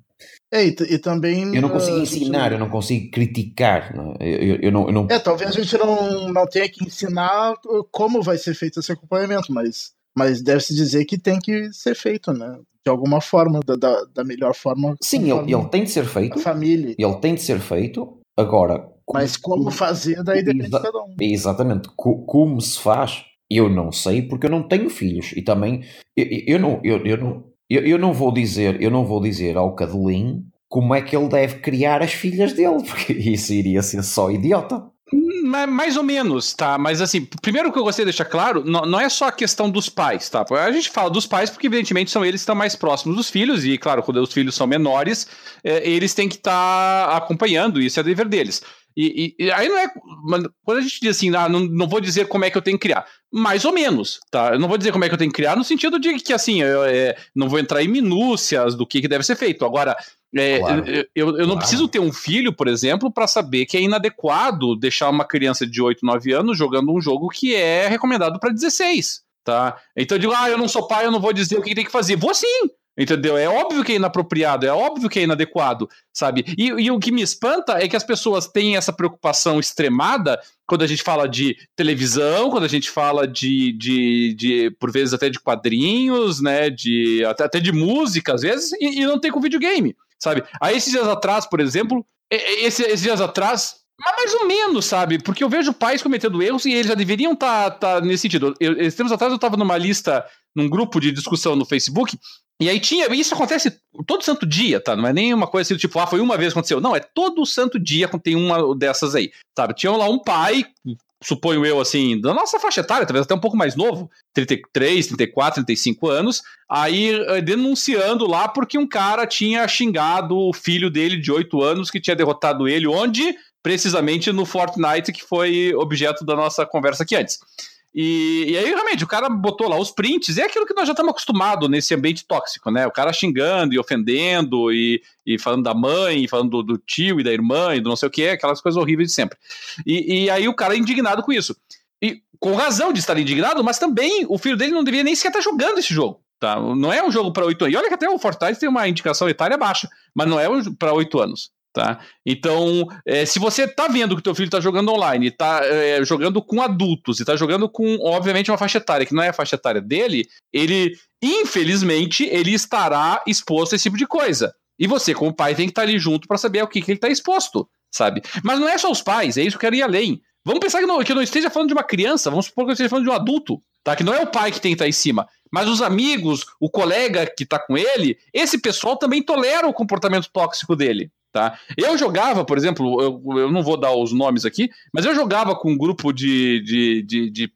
É, e, e também. Eu não consigo uh, ensinar, eu não consigo criticar. não é? Eu, eu, eu não, eu não- É, talvez a gente não, não tenha que ensinar como vai ser feito esse acompanhamento, mas, mas deve-se dizer que tem que ser feito, né? De alguma forma, da, da, da melhor forma. Sim, ele, ele tem de ser A feito. família. Ele tem de ser feito. Agora, Mas como fazer, daí depende de cada um. Exatamente. Co- como se faz, eu não sei, porque eu não tenho filhos. E também, eu, eu não, eu, eu não, eu, eu não vou dizer, eu não vou dizer ao Cadelinho como é que ele deve criar as filhas dele, porque isso iria ser só idiota. Ma- Mais ou menos, tá? Mas assim, primeiro que eu gostaria de deixar claro, não, é só a questão dos pais, tá? A gente fala dos pais porque, evidentemente, são eles que estão mais próximos dos filhos, e, claro, quando os filhos são menores, é, eles têm que estar acompanhando, isso é dever deles. E, e- aí não é. Quando a gente diz assim, ah, não, não vou dizer como é que eu tenho que criar. Mais ou menos, tá? Eu não vou dizer como é que eu tenho que criar, no sentido de que, assim, eu é, não vou entrar em minúcias do que, que deve ser feito. Agora, é, Claro. eu, eu- eu não Claro. preciso ter um filho, por exemplo, para saber que é inadequado deixar uma criança de 8, 9 anos jogando um jogo que é recomendado para 16, tá? Então eu digo, ah, eu não sou pai, eu não vou dizer o que tem que fazer. Vou sim! Entendeu? É óbvio que é inapropriado, é óbvio que é inadequado, sabe? E, e o que me espanta é que as pessoas têm essa preocupação extremada quando a gente fala de televisão, quando a gente fala de, de, de por vezes até de quadrinhos, né? De, até, até de música, às vezes, e, e não tem com videogame, sabe? Aí esses dias atrás, por exemplo, e- e- esse- esses dias atrás, mas mais ou menos, sabe? Porque eu vejo pais cometendo erros e eles já deveriam estar nesse sentido. Eu, esses tempos atrás eu estava numa lista, num grupo de discussão no Facebook, e aí tinha. Isso acontece todo santo dia, tá? Não é nem uma coisa assim, tipo, ah, foi uma vez que aconteceu. Não, é todo santo dia tem uma dessas aí, sabe? Tinha lá um pai, suponho eu, assim, da nossa faixa etária, talvez até um pouco mais novo, 33, 34, 35 anos, aí eh, denunciando lá porque um cara tinha xingado o filho dele de 8 anos que tinha derrotado ele, onde? Precisamente no Fortnite, que foi objeto da nossa conversa aqui antes. E, e, aí, realmente, o cara botou lá os prints, e é aquilo que nós já estamos acostumados nesse ambiente tóxico, né? O cara xingando e ofendendo, e, e falando da mãe, e falando do, do, tio e da irmã, e do não sei o que, aquelas coisas horríveis de sempre. E, e aí o cara é indignado com isso. E com razão de estar indignado, mas também o filho dele não deveria nem sequer estar jogando esse jogo. Tá? Não é um jogo para 8 anos. E olha que até o Fortnite tem uma indicação etária baixa, mas não é um para 8 anos. Tá? Então, é, se você está vendo que o teu filho está jogando online, está é, jogando com adultos e está jogando com, obviamente, uma faixa etária que não é a faixa etária dele, ele, infelizmente, ele estará exposto a esse tipo de coisa. E você, como pai, tem que estar tá ali junto para saber o que, que ele está exposto, sabe? Mas não é só os pais, é isso que eu quero ir além. Vamos pensar que, não, que eu não esteja falando de uma criança, vamos supor que eu esteja falando de um adulto, tá? Que não é o pai que tem que estar tá em cima, mas os amigos, o colega que está com ele, esse pessoal também tolera o comportamento tóxico dele, Tá? Eu jogava, por exemplo, eu, eu não vou dar os nomes aqui, mas eu jogava com um grupo de, de, de, de,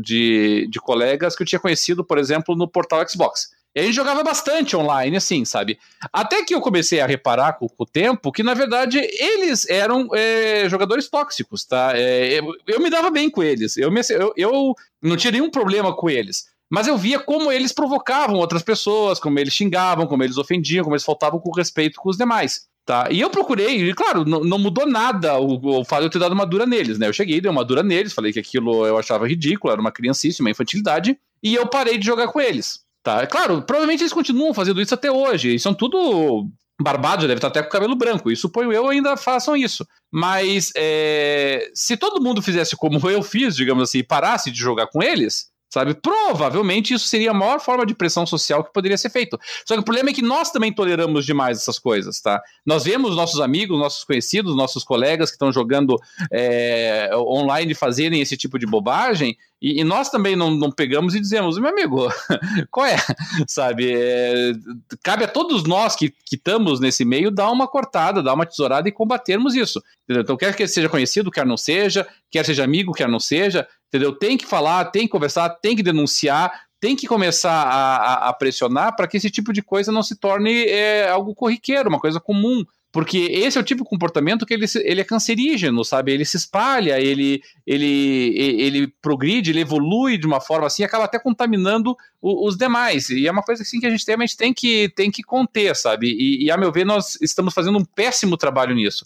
de, de colegas que eu tinha conhecido, por exemplo, no portal Xbox. E a gente jogava bastante online, assim, sabe? Até que eu comecei a reparar com, com o tempo que, na verdade, eles eram é, jogadores tóxicos, tá? É, eu, eu, me dava bem com eles. Eu, me, eu, eu não tinha nenhum problema com eles. Mas eu via como eles provocavam outras pessoas, como eles xingavam, como eles ofendiam, como eles faltavam com respeito com os demais. Tá? E eu procurei, e claro, não, não mudou nada o, o, fato de eu ter dado uma dura neles, né? Eu cheguei, dei uma dura neles, falei que aquilo eu achava ridículo, era uma criancice, uma infantilidade, e eu parei de jogar com eles. Tá? É claro, provavelmente eles continuam fazendo isso até hoje, e são tudo barbados, deve estar até com cabelo branco, e suponho eu ainda façam isso. Mas é, se todo mundo fizesse como eu fiz, digamos assim, e parasse de jogar com eles, sabe? Provavelmente isso seria a maior forma de pressão social que poderia ser feito. Só que o problema é que nós também toleramos demais essas coisas, tá? Nós vemos nossos amigos, nossos conhecidos, nossos colegas que estão jogando é, online fazerem esse tipo de bobagem e, e nós também não, não, pegamos e dizemos, meu amigo, qual é? Sabe? É, cabe a todos nós que estamos nesse meio dar uma cortada, dar uma tesourada e combatermos isso. Entendeu? Então, quer que seja conhecido, quer não seja, quer seja amigo, quer não seja, entendeu? Tem que falar, tem que conversar, tem que denunciar, tem que começar a, a, a pressionar para que esse tipo de coisa não se torne é, algo corriqueiro, uma coisa comum. Porque esse é o tipo de comportamento que ele, ele é cancerígeno, sabe? Ele se espalha, ele, ele, ele progride, ele evolui de uma forma assim, acaba até contaminando o, os demais. E é uma coisa assim que a gente realmente tem que, tem que conter, sabe? E, e, a meu ver, nós estamos fazendo um péssimo trabalho nisso.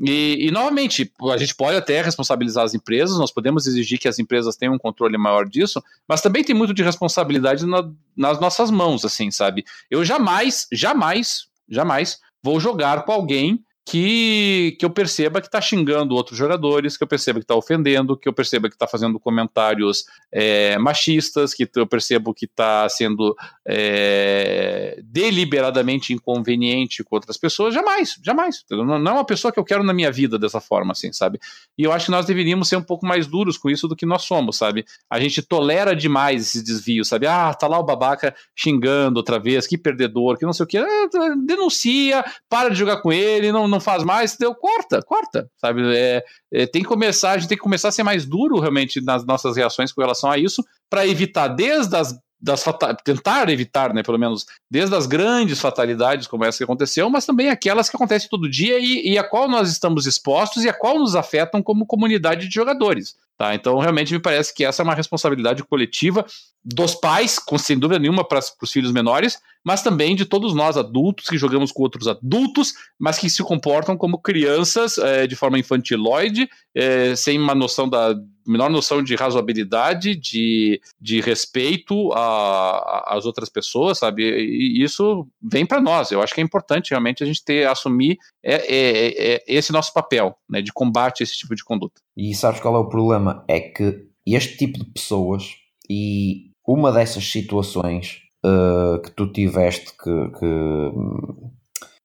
E, e, novamente, a gente pode até responsabilizar as empresas, nós podemos exigir que as empresas tenham um controle maior disso, mas também tem muito de responsabilidade na, nas nossas mãos, assim, sabe? Eu jamais, jamais, jamais vou jogar com alguém que, que eu perceba que está xingando outros jogadores, que eu perceba que está ofendendo, que eu perceba que está fazendo comentários é, machistas, que eu percebo que está sendo é, deliberadamente inconveniente com outras pessoas. Jamais, jamais. Não, não é uma pessoa que eu quero na minha vida dessa forma, assim, sabe? E eu acho que nós deveríamos ser um pouco mais duros com isso do que nós somos, sabe? A gente tolera demais esses desvios, sabe? Ah, tá lá o babaca xingando outra vez, que perdedor, que não sei o que. Ah, denuncia, para de jogar com ele, não, não não faz mais, deu, corta, corta, sabe? É, é, tem que começar, a gente tem que começar a ser mais duro realmente nas nossas reações com relação a isso, para evitar desde as das tentar evitar, né, pelo menos, desde as grandes fatalidades como essa que aconteceu, mas também aquelas que acontecem todo dia e, e a qual nós estamos expostos e a qual nos afetam como comunidade de jogadores. Tá? Então, realmente, me parece que essa é uma responsabilidade coletiva dos pais, com, sem dúvida nenhuma, para os filhos menores, mas também de todos nós adultos que jogamos com outros adultos, mas que se comportam como crianças é, de forma infantiloide, é, sem uma noção da menor noção de razoabilidade, de, de respeito às outras pessoas, sabe? E isso vem para nós. Eu acho que é importante realmente a gente ter assumir é, é, é, esse nosso papel, né, de combate a esse tipo de conduta. E sabes qual é o problema? É que este tipo de pessoas e uma dessas situações uh, que tu tiveste que, que,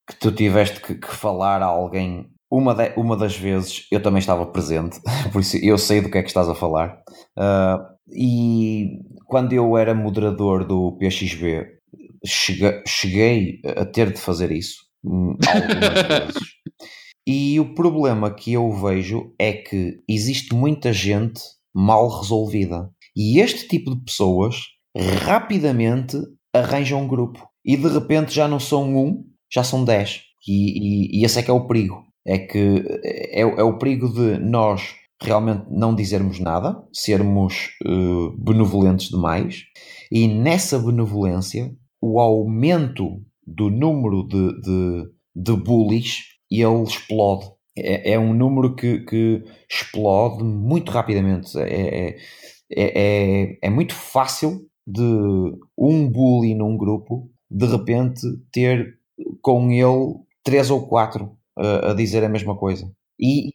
que tu tiveste que, que, falar a alguém uma, de, uma das vezes eu também estava presente, por isso eu sei do que é que estás a falar. Uh, e quando eu era moderador do PXB, cheguei, cheguei a ter de fazer isso hum, algumas vezes. E o problema que eu vejo é que existe muita gente mal resolvida. E este tipo de pessoas rapidamente arranjam um grupo. E de repente já não são um, já são dez. E, e, e esse é que é o perigo é que é, é o perigo de nós realmente não dizermos nada, sermos uh, benevolentes demais, e nessa benevolência, o aumento do número de, de, de bullies, ele explode. É, é um número que, que, explode muito rapidamente. É, é, é, é, é muito fácil de um bully num grupo de repente ter com ele três ou quatro uh, a dizer a mesma coisa. E, e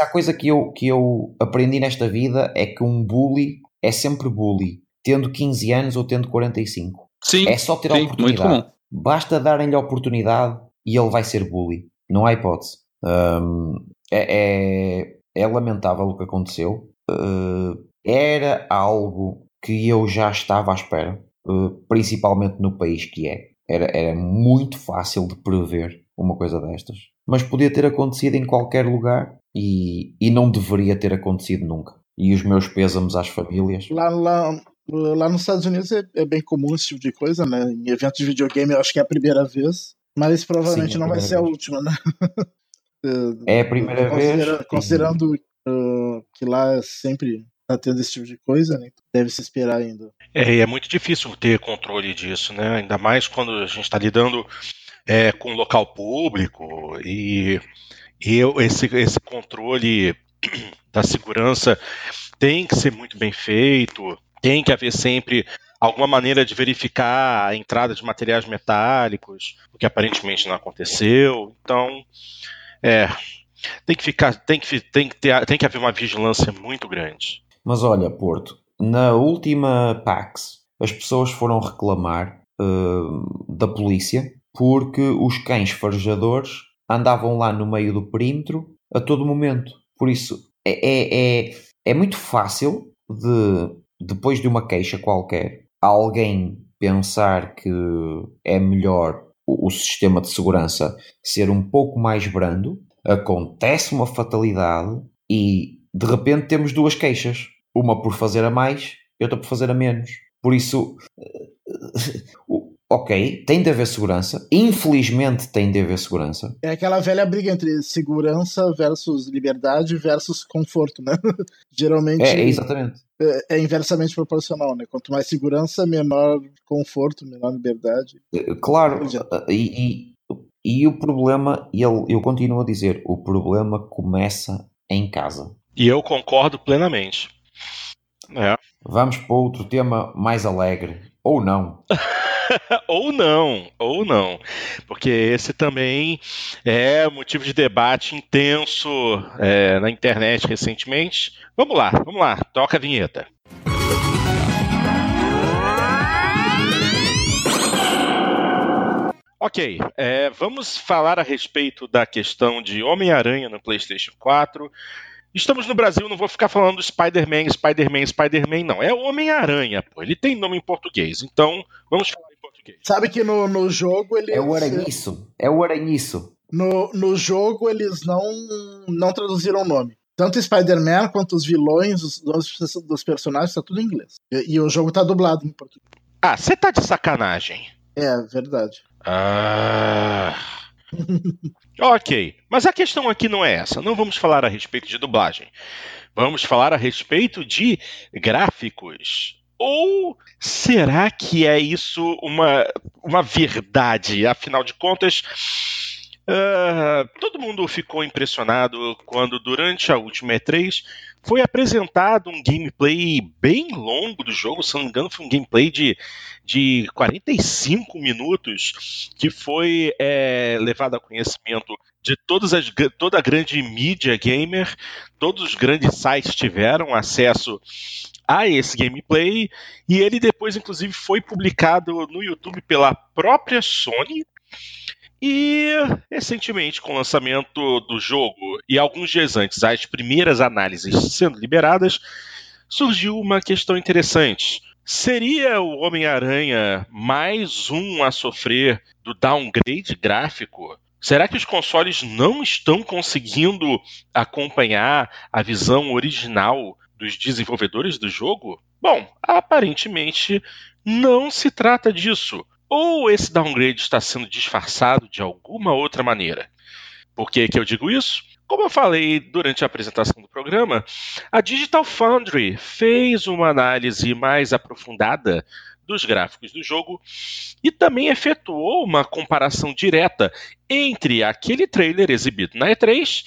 a coisa que eu, que eu aprendi nesta vida é que um bully é sempre bully, tendo 15 anos ou tendo 45. Sim, é só ter sim, a oportunidade. Basta darem-lhe a oportunidade e ele vai ser bully. Não há hipótese. Um, é, é, é, lamentável o que aconteceu. Uh, era algo que eu já estava à espera, uh, principalmente no país que é. Era, era muito fácil de prever uma coisa destas. Mas podia ter acontecido em qualquer lugar e, e não deveria ter acontecido nunca. E os meus pêsames às famílias. Lá, lá, lá nos Estados Unidos é, é, bem comum esse tipo de coisa, né? Em eventos de videogame eu acho que é a primeira vez, mas provavelmente Sim, é não vai ser vez. a última, né? é a primeira Considera, vez. Considerando uh, que lá sempre tá tendo esse tipo de coisa, né? Deve se esperar ainda. É, e é muito difícil ter controle disso, né? Ainda mais quando a gente está lidando é, com local público e, e esse, esse controle da segurança tem que ser muito bem feito, tem que haver sempre alguma maneira de verificar a entrada de materiais metálicos, o que aparentemente não aconteceu. Então, é, tem que ficar, tem que, tem que, ter, tem que haver uma vigilância muito grande. Mas olha, Porto, na última PAX, as pessoas foram reclamar uh, da polícia porque os cães farejadores andavam lá no meio do perímetro a todo momento. Por isso, é, é, é, é muito fácil de, depois de uma queixa qualquer, alguém pensar que é melhor o, o sistema de segurança ser um pouco mais brando, acontece uma fatalidade e de repente temos duas queixas. Uma por fazer a mais e outra por fazer a menos. Por isso, ok, tem de haver segurança. Infelizmente tem de haver segurança. É aquela velha briga entre segurança versus liberdade versus conforto, né? Geralmente. É, é exatamente. É, é, inversamente proporcional, né? Quanto mais segurança, menor conforto, menor liberdade. É, claro. E, e, e o problema, e eu, eu continuo a dizer, o problema começa em casa. E eu concordo plenamente. É. Vamos para outro tema mais alegre. Ou não. ou não, ou não. Porque esse também é motivo de debate intenso é, na internet recentemente. Vamos lá, vamos lá, toca a vinheta. Ok, é, vamos falar a respeito da questão de Homem-Aranha no PlayStation 4. Estamos no Brasil, não vou ficar falando Spider-Man, Spider-Man, Spider-Man, não. É Homem-Aranha, pô. Ele tem nome em português. Então, vamos falar em português. Sabe que no, no jogo ele. É o aranhiço. É o aranhiço. No, no jogo eles não, não traduziram o nome. Tanto Spider-Man quanto os vilões os, dos, dos personagens, tá tudo em inglês. E, e o jogo tá dublado em português. Ah, você tá de sacanagem. É, verdade. Ah. Ok, mas a questão aqui não é essa. Não vamos falar a respeito de dublagem. Vamos falar a respeito de gráficos. Ou será que é isso uma, uma verdade? Afinal de contas, uh, todo mundo ficou impressionado quando, durante a última E3, foi apresentado um gameplay bem longo do jogo, se não me engano, foi um gameplay de, de 45 minutos, que foi é, levado a conhecimento de todas as, toda a grande mídia gamer, todos os grandes sites tiveram acesso a esse gameplay, e ele depois, inclusive, foi publicado no YouTube pela própria Sony. E recentemente, com o lançamento do jogo e alguns dias antes, as primeiras análises sendo liberadas, surgiu uma questão interessante. Seria o Homem-Aranha mais um a sofrer do downgrade gráfico? Será que os consoles não estão conseguindo acompanhar a visão original dos desenvolvedores do jogo? Bom, aparentemente não se trata disso. Ou esse downgrade está sendo disfarçado de alguma outra maneira? Por que, que eu digo isso? Como eu falei durante a apresentação do programa, a Digital Foundry fez uma análise mais aprofundada dos gráficos do jogo e também efetuou uma comparação direta entre aquele trailer exibido na E3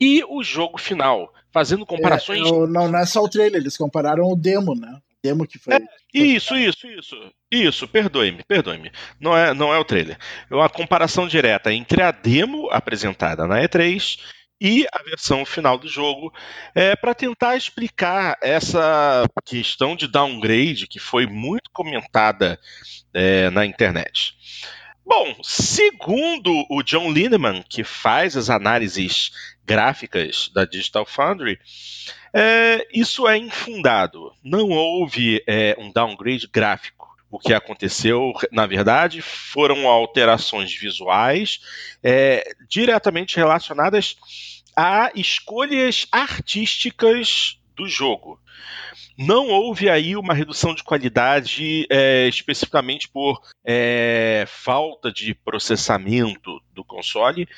e o jogo final, fazendo comparações. É, não, não é só o trailer, eles compararam o demo, né? Que foi. É, isso, isso, isso. Isso, perdoe-me, perdoe-me. Não é, não é o trailer. É uma comparação direta entre a demo apresentada na E3 e a versão final do jogo é, para tentar explicar essa questão de downgrade que foi muito comentada é, na internet. Bom, segundo o John Lindemann, que faz as análises gráficas da Digital Foundry, é, isso é infundado. Não houve é, um downgrade gráfico. O que aconteceu, na verdade, foram alterações visuais é, diretamente relacionadas a escolhas artísticas do jogo. Não houve aí uma redução de qualidade é, especificamente por é, falta de processamento do console,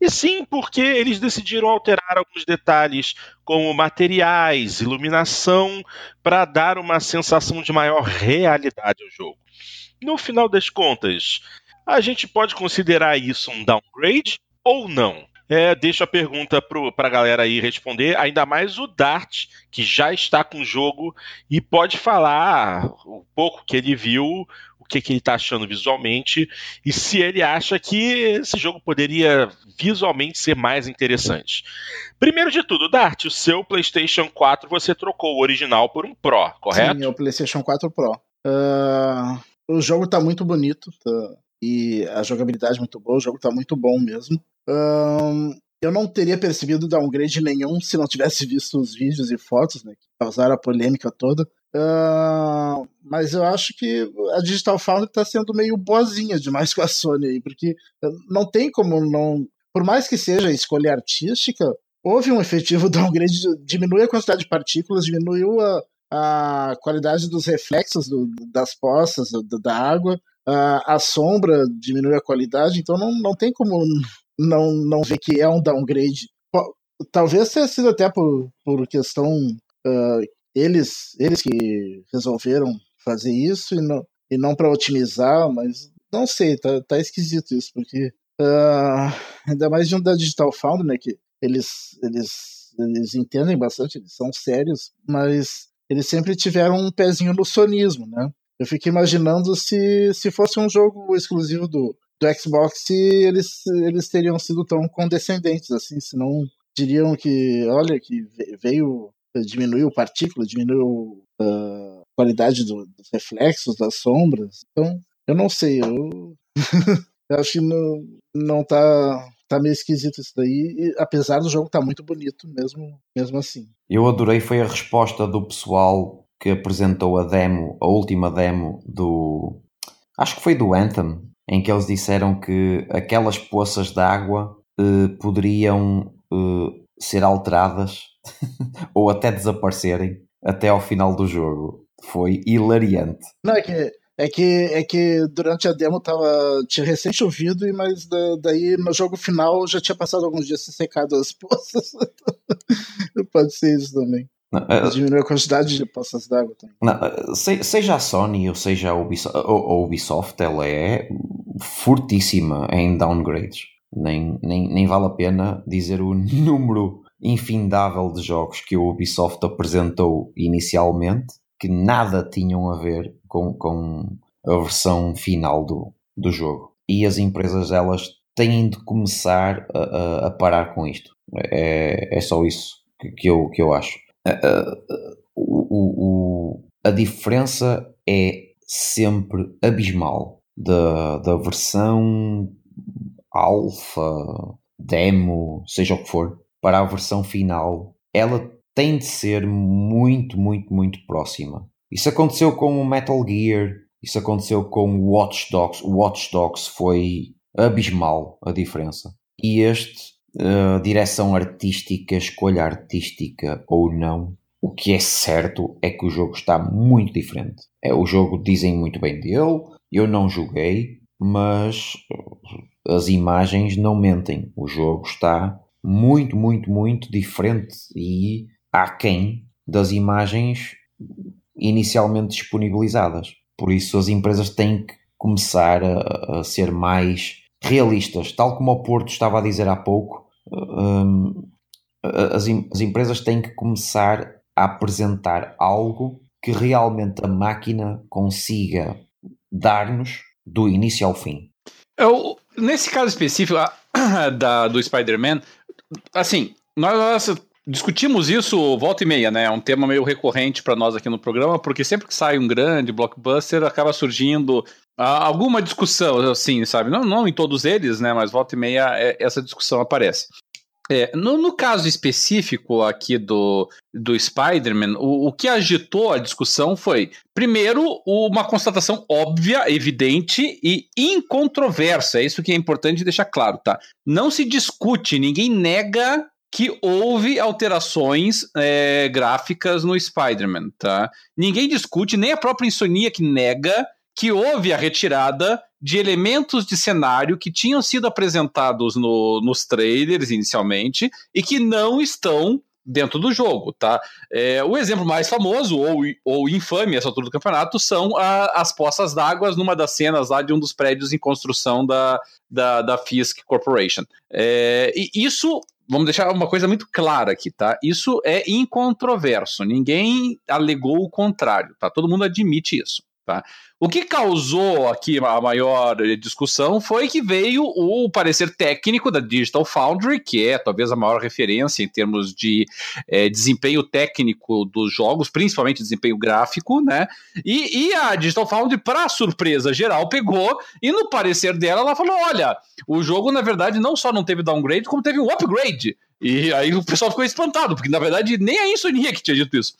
e sim porque eles decidiram alterar alguns detalhes, como materiais, iluminação, para dar uma sensação de maior realidade ao jogo. No final das contas, a gente pode considerar isso um downgrade ou não? É, deixo a pergunta para a galera aí responder, ainda mais o Dart, que já está com o jogo e pode falar um pouco que ele viu, o que, que ele está achando visualmente e se ele acha que esse jogo poderia visualmente ser mais interessante. Primeiro de tudo, Dart, o seu PlayStation 4 você trocou o original por um Pro, correto? Sim, é o PlayStation 4 Pro. Uh, o jogo está muito bonito tá, e a jogabilidade é muito boa, o jogo está muito bom mesmo. Um, eu não teria percebido downgrade nenhum se não tivesse visto os vídeos e fotos, né, que causaram a polêmica toda. Uh, mas eu acho que a Digital Foundry está sendo meio boazinha demais com a Sony aí, porque não tem como não. Por mais que seja escolha artística, houve um efetivo downgrade, diminui a quantidade de partículas, diminuiu a, a qualidade dos reflexos do, das poças, do, da água, a, a sombra diminui a qualidade, então não, não tem como não, não ver que é um downgrade. Talvez tenha sido até por, por questão. Uh, eles, eles que resolveram fazer isso e não, e não para otimizar, mas não sei, tá, tá esquisito isso, porque uh, ainda mais de um da Digital Foundry, né, que eles, eles, eles entendem bastante, eles são sérios, mas eles sempre tiveram um pezinho no sonismo, né? Eu fico imaginando se, se fosse um jogo exclusivo do, do Xbox eles, eles teriam sido tão condescendentes assim, senão diriam que, olha, que veio, diminuiu partícula, diminuiu a uh, qualidade do, dos reflexos, das sombras. Então, eu não sei, eu, eu acho que não, não tá, tá meio esquisito isso daí, e, apesar do jogo tá muito bonito mesmo, mesmo assim. Eu adorei foi a resposta do pessoal que apresentou a demo, a última demo do. Acho que foi do Anthem, em que eles disseram que aquelas poças de água eh, poderiam eh, ser alteradas ou até desaparecerem até ao final do jogo. Foi hilariante. Não, é que, é que, é que durante a demo tava, tinha recém chovido, mas da, daí no jogo final já tinha passado alguns dias se secado as poças. Pode ser isso também. Não, diminuir a quantidade de poças d'água também. Não, seja a Sony ou seja a Ubisoft, a Ubisoft, ela é fortíssima em downgrades. Nem, nem, nem vale a pena dizer o número infindável de jogos que a Ubisoft apresentou inicialmente que nada tinham a ver com, com a versão final do, do jogo. E as empresas, elas têm de começar a, a, a parar com isto. É, é só isso que, que, eu, que eu acho o, o, a diferença é sempre abismal da, da versão alfa, demo, seja o que for, para a versão final. Ela tem de ser muito, muito, muito próxima. Isso aconteceu com o Metal Gear, isso aconteceu com o Watch Dogs. O Watch Dogs foi abismal a diferença. E este uh, direção artística, escolha artística ou não, o que é certo é que o jogo está muito diferente. É, o jogo dizem muito bem dele, eu não joguei, mas as imagens não mentem. O jogo está muito, muito, muito diferente e aquém das imagens inicialmente disponibilizadas. Por isso, as empresas têm que começar a, a ser mais realistas. Tal como o Porto estava a dizer há pouco, um, as, as empresas têm que começar a apresentar algo que realmente a máquina consiga dar-nos do início ao fim. Eu, nesse caso específico da, do Spider-Man, assim, nós, nós discutimos isso volta e meia, né? É um tema meio recorrente para nós aqui no programa, porque sempre que sai um grande blockbuster, acaba surgindo ah, alguma discussão, assim, sabe? Não, não em todos eles, né? Mas volta e meia é, essa discussão aparece. É, no, no, caso específico aqui do, do Spider-Man, o, o, que agitou a discussão foi, primeiro, uma constatação óbvia, evidente e incontroversa. É isso que é importante deixar claro, tá? Não se discute, ninguém nega que houve alterações é, gráficas no Spider-Man, tá? Ninguém discute, nem a própria Insonia que nega que houve a retirada de elementos de cenário que tinham sido apresentados no, nos trailers inicialmente e que não estão dentro do jogo, tá? É, o exemplo mais famoso ou, ou infame essa altura do campeonato são a, as poças d'água numa das cenas lá de um dos prédios em construção da, da, da Fisk Corporation. É, e isso vamos deixar uma coisa muito clara aqui, tá? Isso é incontroverso, ninguém alegou o contrário, tá? Todo mundo admite isso. Tá? O que causou aqui a maior discussão foi que veio o parecer técnico da Digital Foundry, que é talvez a maior referência em termos de é, desempenho técnico dos jogos, principalmente desempenho gráfico, né? E, e a Digital Foundry, para surpresa geral, pegou e no parecer dela ela falou: olha, o jogo na verdade não só não teve downgrade, como teve um upgrade. E aí o pessoal ficou espantado, porque na verdade nem a Insomnia que tinha dito isso.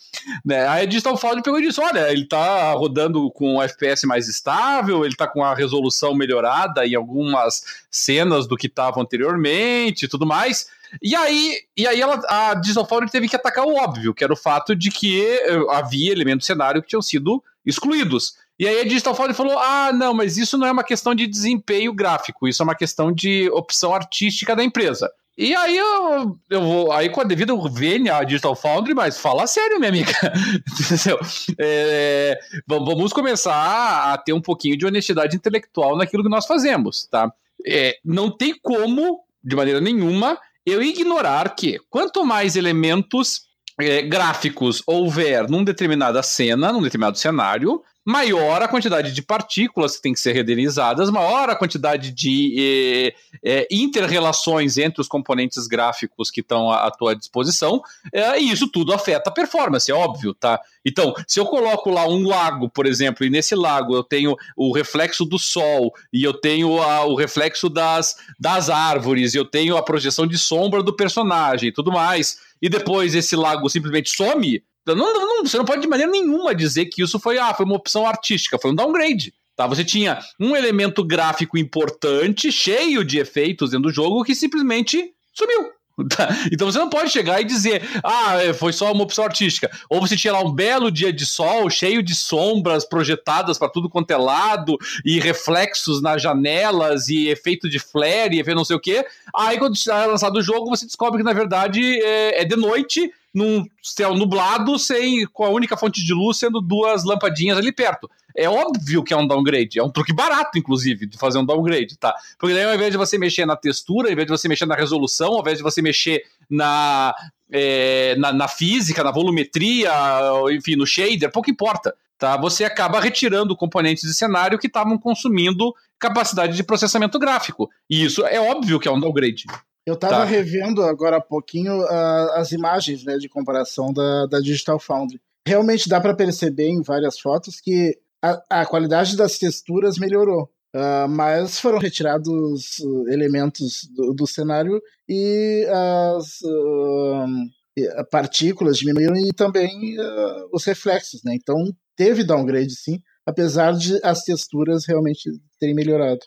Né? Aí a Digital Foundry pegou e disse: olha, ele tá rodando com um FPS mais estável, ele tá com a resolução melhorada em algumas cenas do que estava anteriormente e tudo mais. E aí, e aí ela, a Digital Foundry teve que atacar o óbvio, que era o fato de que eh, havia elementos do cenário que tinham sido excluídos. E aí a Digital Foundry falou: ah, não, mas isso não é uma questão de desempenho gráfico, isso é uma questão de opção artística da empresa. E aí eu, eu vou. Aí com a devida vênia a Digital Foundry, mas fala sério, minha amiga. é, vamos começar a ter um pouquinho de honestidade intelectual naquilo que nós fazemos, tá? É, não tem como, de maneira nenhuma, eu ignorar que quanto mais elementos é, gráficos houver num determinada cena, num determinado cenário, maior a quantidade de partículas que tem que ser renderizadas, maior a quantidade de eh, eh, inter-relações entre os componentes gráficos que estão à, à tua disposição, eh, e isso tudo afeta a performance, é óbvio, tá? Então, se eu coloco lá um lago, por exemplo, e nesse lago eu tenho o reflexo do sol, e eu tenho a, o reflexo das, das árvores, e eu tenho a projeção de sombra do personagem e tudo mais, e depois esse lago simplesmente some, não, não, você não pode de maneira nenhuma dizer que isso foi, ah, foi uma opção artística, foi um downgrade. Tá? Você tinha um elemento gráfico importante, cheio de efeitos dentro do jogo, que simplesmente sumiu. Tá? Então você não pode chegar e dizer, ah, é, foi só uma opção artística. Ou você tinha lá um belo dia de sol, cheio de sombras projetadas para tudo quanto é lado, e reflexos nas janelas, e efeito de flare, e efeito não sei o quê. Aí quando é lançado o jogo, você descobre que na verdade é, é de noite num céu nublado, sem com a única fonte de luz sendo duas lampadinhas ali perto. É óbvio que é um downgrade, é um truque barato, inclusive, de fazer um downgrade, tá? Porque daí, ao invés de você mexer na textura, ao invés de você mexer na resolução, ao invés de você mexer na, é, na, na, física, na volumetria, enfim, no shader, pouco importa. Tá? Você acaba retirando componentes de cenário que estavam consumindo capacidade de processamento gráfico. E isso é óbvio que é um downgrade. Eu estava tá. revendo agora há pouquinho uh, as imagens né, de comparação da, da Digital Foundry. Realmente dá para perceber em várias fotos que a, a qualidade das texturas melhorou. Uh, mas foram retirados uh, elementos do, do, cenário e as partículas diminuíram e também os reflexos. Né? Então teve downgrade sim, apesar de as texturas realmente terem melhorado.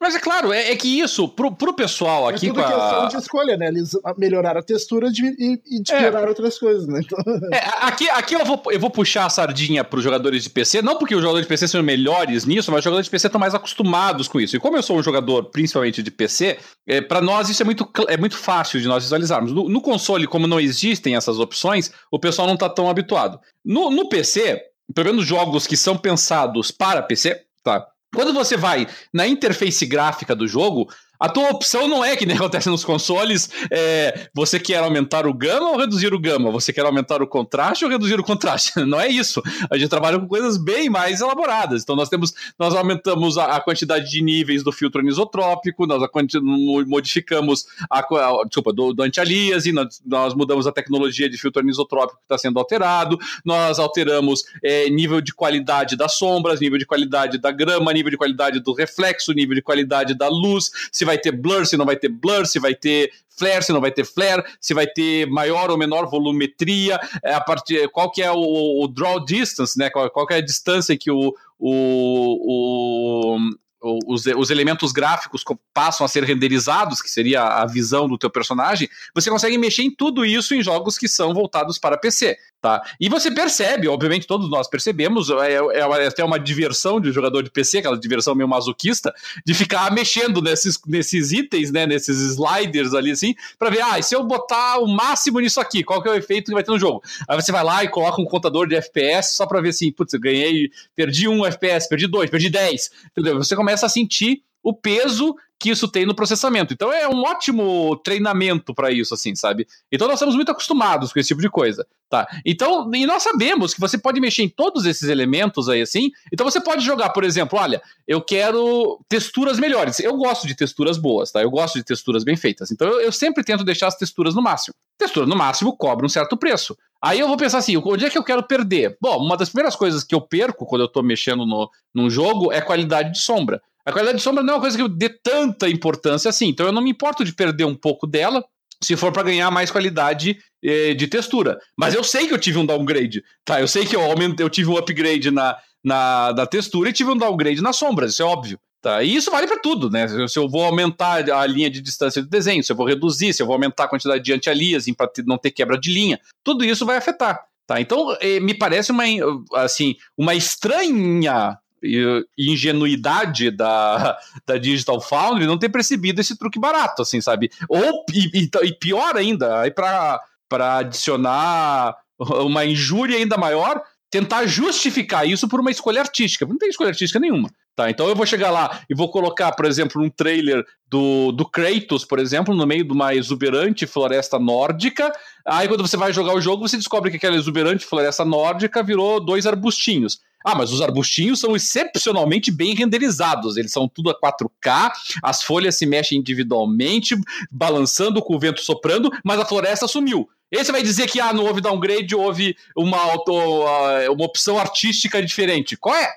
Mas é claro, é, é, que isso, pro, pro pessoal aqui. É tudo a... questão de escolha, né? Eles melhoraram a textura de, e, e pioraram é. outras coisas, né? Então... É, aqui aqui eu, vou, eu vou puxar a sardinha pros jogadores de PC, não porque os jogadores de PC são melhores nisso, mas os jogadores de PC estão mais acostumados com isso. E como eu sou um jogador principalmente de PC, é, para nós isso é muito, é muito fácil de nós visualizarmos. No, no, console, como não existem essas opções, o pessoal não tá tão habituado. No, no PC, pelo menos jogos que são pensados para PC, tá? Quando você vai na interface gráfica do jogo, a tua opção não é que nem acontece nos consoles, é, você quer aumentar o gama ou reduzir o gama? Você quer aumentar o contraste ou reduzir o contraste? Não é isso. A gente trabalha com coisas bem mais elaboradas. Então nós temos, nós aumentamos a, a quantidade de níveis do filtro anisotrópico, nós a, modificamos a, a desculpa, do, do anti-aliasing, nós, nós, mudamos a tecnologia de filtro anisotrópico que está sendo alterado, nós alteramos é, nível de qualidade das sombras, nível de qualidade da grama, nível de qualidade do reflexo, nível de qualidade da luz, se vai ter blur, se não vai ter blur, se vai ter flare, se não vai ter flare, se vai ter maior ou menor volumetria, é, a partir, qual que é o, o draw distance, né? Qual, qual que é a distância que o, o, o os, os, elementos gráficos passam a ser renderizados, que seria a visão do teu personagem, você consegue mexer em tudo isso em jogos que são voltados para PC. Tá? E você percebe, obviamente todos nós percebemos, é, é, é até uma diversão de jogador de PC, aquela diversão meio masoquista, de ficar mexendo nesses, nesses itens, né, nesses sliders ali assim, para ver, ah, se eu botar o máximo nisso aqui, qual que é o efeito que vai ter no jogo? Aí você vai lá e coloca um contador de FPS só para ver assim, putz, eu ganhei, perdi um FPS, perdi dois, perdi dez, entendeu? Você começa a sentir o peso que isso tem no processamento. Então é um ótimo treinamento para isso, assim, sabe? Então nós estamos muito acostumados com esse tipo de coisa, tá? Então, e nós sabemos que você pode mexer em todos esses elementos aí, assim. Então você pode jogar, por exemplo, olha, eu quero texturas melhores. Eu gosto de texturas boas, tá? Eu gosto de texturas bem feitas. Então eu, eu sempre tento deixar as texturas no máximo. Textura no máximo cobra um certo preço. Aí eu vou pensar assim, onde é que eu quero perder? Bom, uma das primeiras coisas que eu perco quando eu estou mexendo no, num jogo é qualidade de sombra. A qualidade de sombra não é uma coisa que eu dê tanta importância assim, então eu não me importo de perder um pouco dela, se for para ganhar mais qualidade eh, de textura. Mas eu sei que eu tive um downgrade, tá? Eu sei que eu, aumentei, eu tive um upgrade na, na, na textura e tive um downgrade nas sombras, isso é óbvio. Tá? E isso vale para tudo, né? Se eu vou aumentar a linha de distância do desenho, se eu vou reduzir, se eu vou aumentar a quantidade de anti-aliasing para não ter quebra de linha, tudo isso vai afetar. Tá? Então, eh, me parece uma, assim, uma estranha e, ingenuidade da, da Digital Foundry não ter percebido esse truque barato, assim, sabe? Ou, e, e pior ainda, aí para adicionar uma injúria ainda maior, tentar justificar isso por uma escolha artística. Não tem escolha artística nenhuma. Tá, então eu vou chegar lá e vou colocar, por exemplo, um trailer do, do Kratos, por exemplo, no meio de uma exuberante floresta nórdica. Aí quando você vai jogar o jogo, você descobre que aquela exuberante floresta nórdica virou dois arbustinhos. Ah, mas os arbustinhos são excepcionalmente bem renderizados. Eles são tudo a 4K, as folhas se mexem individualmente, balançando com o vento soprando, mas a floresta sumiu. Esse vai dizer que ah, não houve downgrade, houve uma, uma opção artística diferente. Qual é?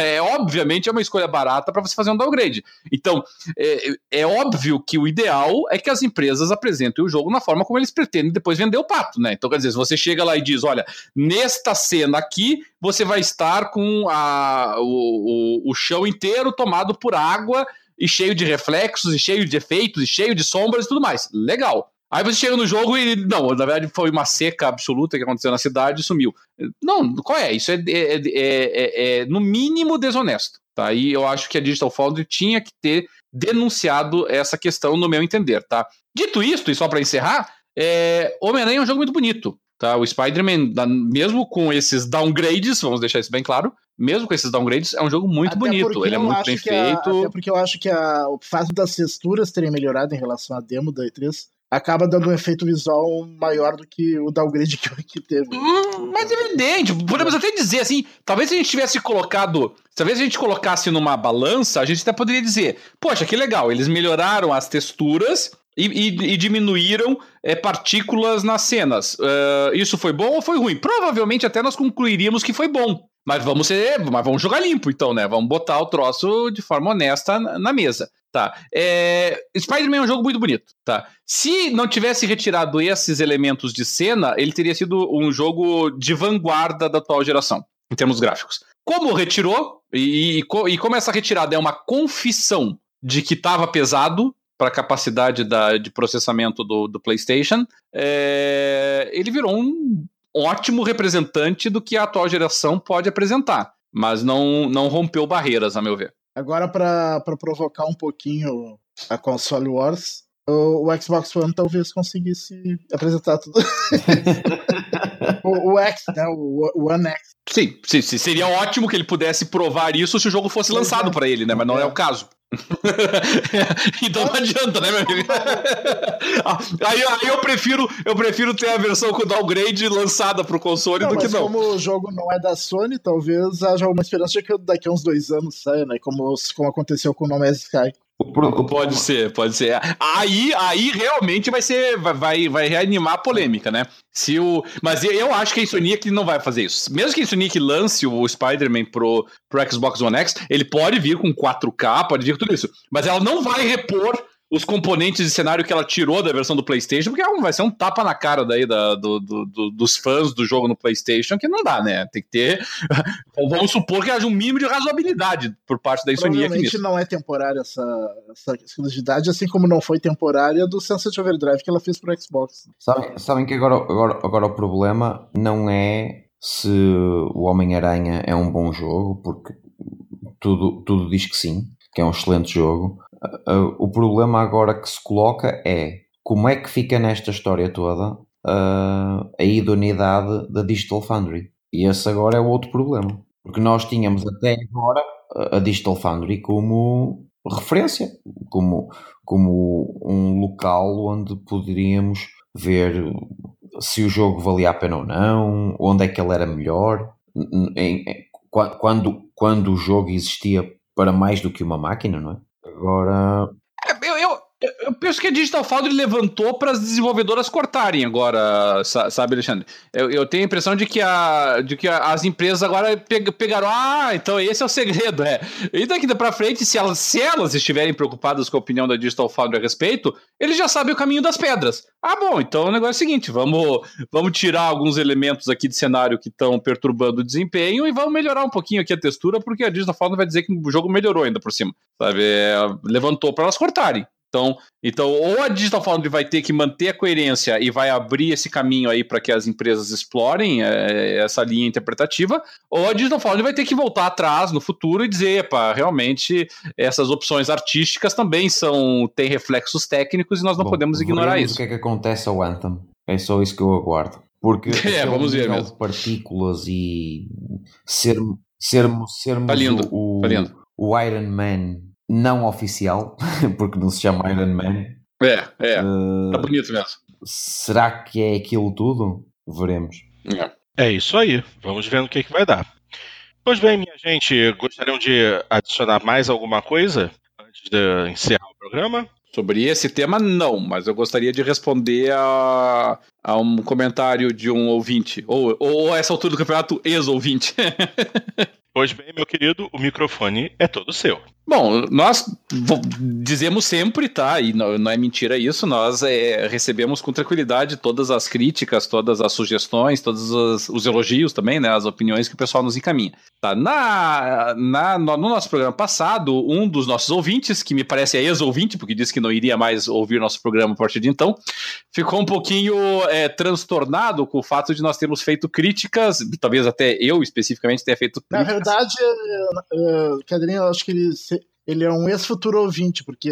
É obviamente é uma escolha barata para você fazer um downgrade. Então, é, é, óbvio que o ideal é que as empresas apresentem o jogo na forma como eles pretendem depois vender o pato, né? Então, quer dizer, se você chega lá e diz, olha, nesta cena aqui, você vai estar com a, o, o, o chão inteiro tomado por água e cheio de reflexos, e cheio de efeitos, e cheio de sombras e tudo mais. Legal. Aí você chega no jogo e, não, na verdade foi uma seca absoluta que aconteceu na cidade e sumiu. Não, qual é? Isso é, é, é, é, no mínimo desonesto. Tá? E eu acho que a Digital Foundry tinha que ter denunciado essa questão, no meu entender. Tá? Dito isto, e só para encerrar, é, Homem-Aranha é um jogo muito bonito. Tá? O Spider-Man, mesmo com esses downgrades, vamos deixar isso bem claro, mesmo com esses downgrades, é um jogo muito até bonito. Ele é muito bem feito. A, até porque eu acho que a, o fato das texturas terem melhorado em relação à demo da E3 acaba dando um efeito visual maior do que o downgrade que, que teve. Hum, mas é evidente, podemos até dizer assim, talvez se a gente tivesse colocado, talvez a gente colocasse numa balança, a gente até poderia dizer, poxa, que legal, eles melhoraram as texturas e, e, e diminuíram é, partículas nas cenas. Uh, isso foi bom ou foi ruim? Provavelmente até nós concluiríamos que foi bom. Mas vamos ser, mas vamos jogar limpo, então, né? Vamos botar o troço de forma honesta na mesa. Tá. É... Spider-Man é um jogo muito bonito, tá? Se não tivesse retirado esses elementos de cena, ele teria sido um jogo de vanguarda da atual geração, em termos gráficos. Como retirou, e, e, e como essa retirada é uma confissão de que estava pesado para a capacidade da, de processamento do, do PlayStation, é, ele virou um ótimo representante do que a atual geração pode apresentar, mas não, não rompeu barreiras, a meu ver. Agora, para provocar um pouquinho a console Wars, o, o, Xbox One talvez conseguisse apresentar tudo. o, o, X, né? O, o One X. Sim, sim, sim, seria ótimo que ele pudesse provar isso se o jogo fosse lançado para ele, né? Mas não é, é o caso. então não adianta, né, meu amigo? aí, aí, eu prefiro eu prefiro ter a versão com downgrade lançada pro console não, do que não. Como o jogo não é da Sony, talvez haja uma esperança de que daqui a uns dois anos saia, né? Como, como aconteceu com o No Man's Sky. Pode ser, pode ser. Aí, aí realmente vai ser, vai, vai reanimar a polêmica, né? Se o, mas eu acho que a Insomniac não vai fazer isso. Mesmo que a Insomniac lance o Spider-Man pro, pro Xbox One X, ele pode vir com 4K, pode vir com tudo isso. Mas ela não vai repor os componentes de cenário que ela tirou da versão do PlayStation, porque vai ser um tapa na cara daí da, do, do, do, dos fãs do jogo no PlayStation, que não dá, né? Tem que ter. Vamos supor que haja um mínimo de razoabilidade por parte da Insomniac. Provavelmente não é temporária essa, essa exclusividade, assim como não foi temporária do Sunset Overdrive que ela fez pro Xbox. Sabem, sabem que agora, agora, agora o problema não é se o Homem-Aranha é um bom jogo, porque tudo, tudo diz que sim, que é um excelente jogo uh, o problema agora que se coloca é como é que fica nesta história toda uh, a idoneidade da Digital Foundry. E esse agora é o outro problema. Porque nós tínhamos até agora a Digital Foundry como referência, como, como um local onde poderíamos ver se o jogo valia a pena ou não, onde é que ele era melhor, em, em, quando, quando o jogo existia para mais do que uma máquina, não é? Agora. É, eu, eu, eu penso que a Digital Foundry levantou para as desenvolvedoras cortarem agora, sabe, Alexandre? Eu, eu, tenho a impressão de que, a, de que as empresas agora pegaram. Ah, então esse é o segredo, é. E daqui para frente, se elas, se elas estiverem preocupadas com a opinião da Digital Foundry a respeito, eles já sabem o caminho das pedras. Ah, bom, então o negócio é o seguinte: vamos, vamos tirar alguns elementos aqui de cenário que estão perturbando o desempenho e vamos melhorar um pouquinho aqui a textura, porque a Digital Foundry vai dizer que o jogo melhorou ainda por cima. Sabe? É, levantou para elas cortarem. Então, então, ou a Digital Foundry vai ter que manter a coerência e vai abrir esse caminho aí para que as empresas explorem é, essa linha interpretativa, ou a Digital Foundry vai ter que voltar atrás no futuro e dizer, pá, realmente essas opções artísticas também são têm reflexos técnicos e nós não Bom, podemos ignorar isso. O que é que acontece ao Anthem? É só isso que eu aguardo. Porque é, vamos ver mesmo. partículas e ser, sermos, sermos tá lindo, o, tá lindo. o Iron Man não oficial, porque não se chama Iron Man. É, é. Uh, tá bonito mesmo. Será que é aquilo tudo? Veremos. É. é isso aí. Vamos ver o que, que vai dar. Pois bem, minha gente, gostariam de adicionar mais alguma coisa antes de encerrar o programa? Sobre esse tema, não, mas eu gostaria de responder a, a um comentário de um ouvinte, ou, ou a essa altura do campeonato, ex-ouvinte. Pois bem, meu querido, o microfone é todo seu. Bom, nós dizemos sempre, tá? E não, não é mentira isso, nós é, recebemos com tranquilidade todas as críticas, todas as sugestões, todos os, os, elogios também, né? As opiniões que o pessoal nos encaminha. Tá? Na, na, no, no nosso programa passado, um dos nossos ouvintes, que me parece é ex-ouvinte, porque disse que não iria mais ouvir nosso programa a partir de então, ficou um pouquinho é, transtornado com o fato de nós termos feito críticas, talvez até eu especificamente tenha feito críticas. Na verdade, Cadrinho, eu acho que ele ele é um ex-futuro ouvinte, porque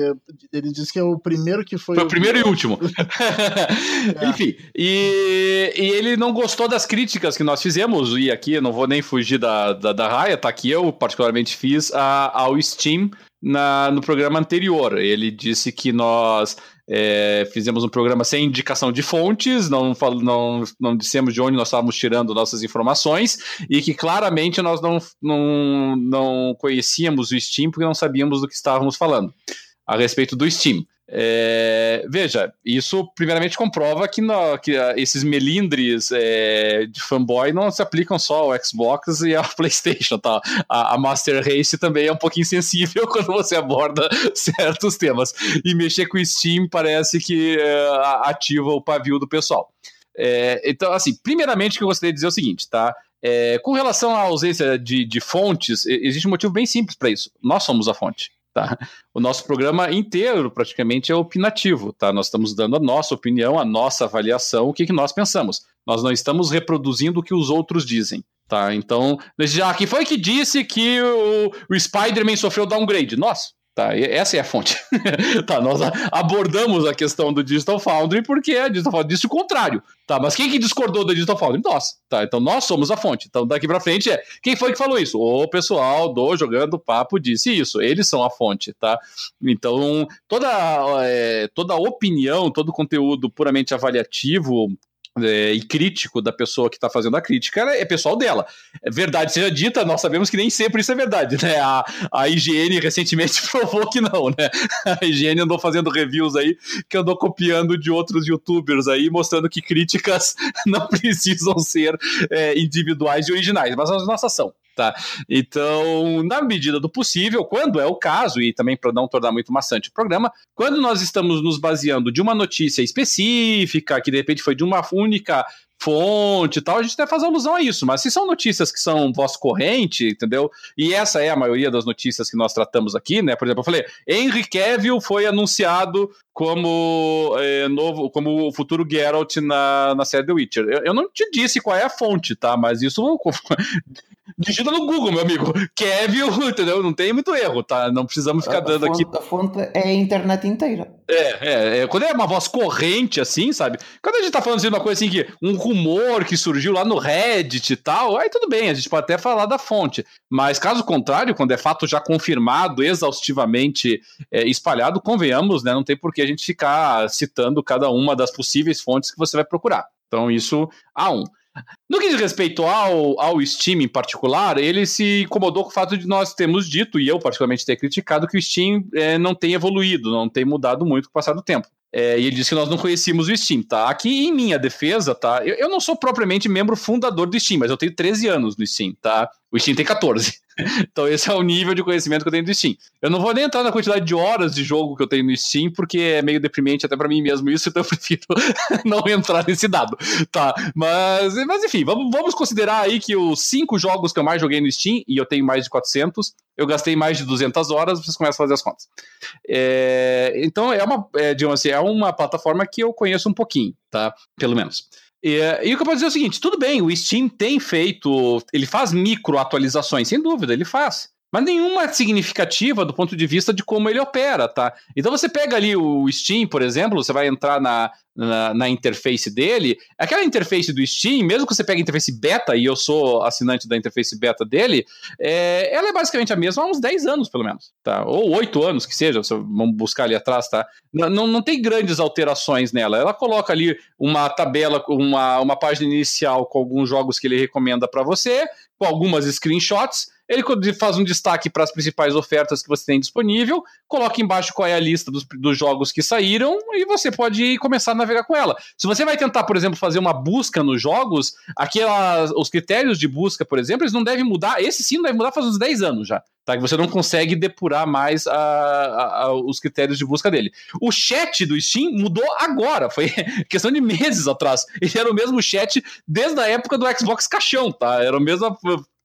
ele diz que é o primeiro que foi. Foi o, primeiro e último. é. Enfim, e, e, ele não gostou das críticas que nós fizemos, e aqui eu não vou nem fugir da, da, da raia, tá aqui eu particularmente fiz a, ao Steam na, no programa anterior. Ele disse que nós é, fizemos um programa sem indicação de fontes, não, não, não dissemos de onde nós estávamos tirando nossas informações e que claramente nós não, não, não conhecíamos o Steam porque não sabíamos do que estávamos falando a respeito do Steam. É, veja, isso primeiramente comprova que, que uh, esses melindres é, de fanboy não se aplicam só ao Xbox e ao PlayStation, tá? A, a, Master Race também é um pouquinho sensível quando você aborda certos temas. E mexer com o Steam parece que é, ativa o pavio do pessoal. É, então, assim, primeiramente o que eu gostaria de dizer é o seguinte, tá? É, com relação à ausência de, de fontes, existe um motivo bem simples para isso. Nós somos a fonte. Tá? O nosso programa inteiro praticamente é opinativo, tá? Nós estamos dando a nossa opinião, a nossa avaliação, o que, que nós pensamos. Nós não estamos reproduzindo o que os outros dizem, tá? Então, já quem foi que disse que o, o Spider-Man sofreu downgrade? Nós. Tá, essa é a fonte. tá, nós abordamos a questão do Digital Foundry porque a Digital Foundry disse o contrário. Tá, mas quem que discordou da Digital Foundry? Nós. Tá, então nós somos a fonte. Então daqui para frente é quem foi que falou isso? O pessoal do Jogando Papo disse isso. Eles são a fonte, tá? Então toda é, toda opinião, todo conteúdo puramente avaliativo é, e crítico da pessoa que está fazendo a crítica é pessoal dela. É verdade seja dita, nós sabemos que nem sempre isso é verdade, né? A, a IGN recentemente provou que não, né? A IGN andou fazendo reviews aí que andou copiando de outros youtubers aí, mostrando que críticas não precisam ser é, individuais e originais, mas as nossas são. Tá? Então, na medida do possível, quando é o caso, e também para não tornar muito maçante o programa, quando nós estamos nos baseando de uma notícia específica, que de repente foi de uma única fonte e tal, a gente até faz alusão a isso, mas se são notícias que são voz corrente, entendeu? E essa é a maioria das notícias que nós tratamos aqui, né? Por exemplo, eu falei, Henry Cavill foi anunciado como é, novo, como o futuro Geralt na, na série The Witcher. Eu, eu, não te disse qual é a fonte, tá? Mas isso digita no Google, meu amigo. Kevin, entendeu? Não tem muito erro, tá? Não precisamos ficar a, dando a fonte, aqui. A fonte é a internet inteira. É, é, é, Quando é uma voz corrente, assim, sabe? Quando a gente tá falando de uma coisa assim, que um rumor que surgiu lá no Reddit e tal, aí tudo bem, a gente pode até falar da fonte. Mas caso contrário, quando é fato já confirmado, exaustivamente é, espalhado, convenhamos, né? Não tem por que a gente ficar citando cada uma das possíveis fontes que você vai procurar. Então, isso a um. No que diz respeito ao, ao Steam em particular, ele se incomodou com o fato de nós termos dito, e eu particularmente ter criticado, que o Steam é, não tem evoluído, não tem mudado muito com o passar do tempo. É, e ele disse que nós não conhecíamos o Steam, tá? Aqui em minha defesa, tá? Eu, eu, não sou propriamente membro fundador do Steam, mas eu tenho 13 anos no Steam, tá? O Steam tem 14. então esse é o nível de conhecimento que eu tenho do Steam. Eu não vou nem entrar na quantidade de horas de jogo que eu tenho no Steam, porque é meio deprimente até para mim mesmo isso, então eu prefiro não entrar nesse dado, tá? Mas, mas enfim, vamos, vamos considerar aí que os cinco jogos que eu mais joguei no Steam, e eu tenho mais de 400, eu gastei mais de 200 horas, vocês começam a fazer as contas. É, então é uma, é, digamos assim, é uma plataforma que eu conheço um pouquinho, tá? Pelo menos. E, e, o que eu posso dizer é o seguinte: tudo bem, o Steam tem feito, ele faz micro atualizações, sem dúvida, ele faz mas nenhuma significativa do ponto de vista de como ele opera, tá? Então você pega ali o Steam, por exemplo, você vai entrar na, na, na, interface dele, aquela interface do Steam, mesmo que você pegue a interface beta, e eu sou assinante da interface beta dele, é, ela é basicamente a mesma há uns 10 anos, pelo menos, tá? Ou 8 anos, que seja, vamos buscar ali atrás, tá? Não, não, não tem grandes alterações nela, ela coloca ali uma tabela, uma, uma página inicial com alguns jogos que ele recomenda para você, com algumas screenshots, ele faz um destaque para as principais ofertas que você tem disponível, coloca embaixo qual é a lista dos, dos jogos que saíram e você pode começar a navegar com ela. Se você vai tentar, por exemplo, fazer uma busca nos jogos, aquelas, os critérios de busca, por exemplo, eles não devem mudar. Esse sim deve mudar faz uns 10 anos já. Tá, que você não consegue depurar mais a, a, a, os critérios de busca dele. O chat do Steam mudou agora, foi questão de meses atrás. Ele era o mesmo chat desde a época do Xbox caixão, tá? Era a mesma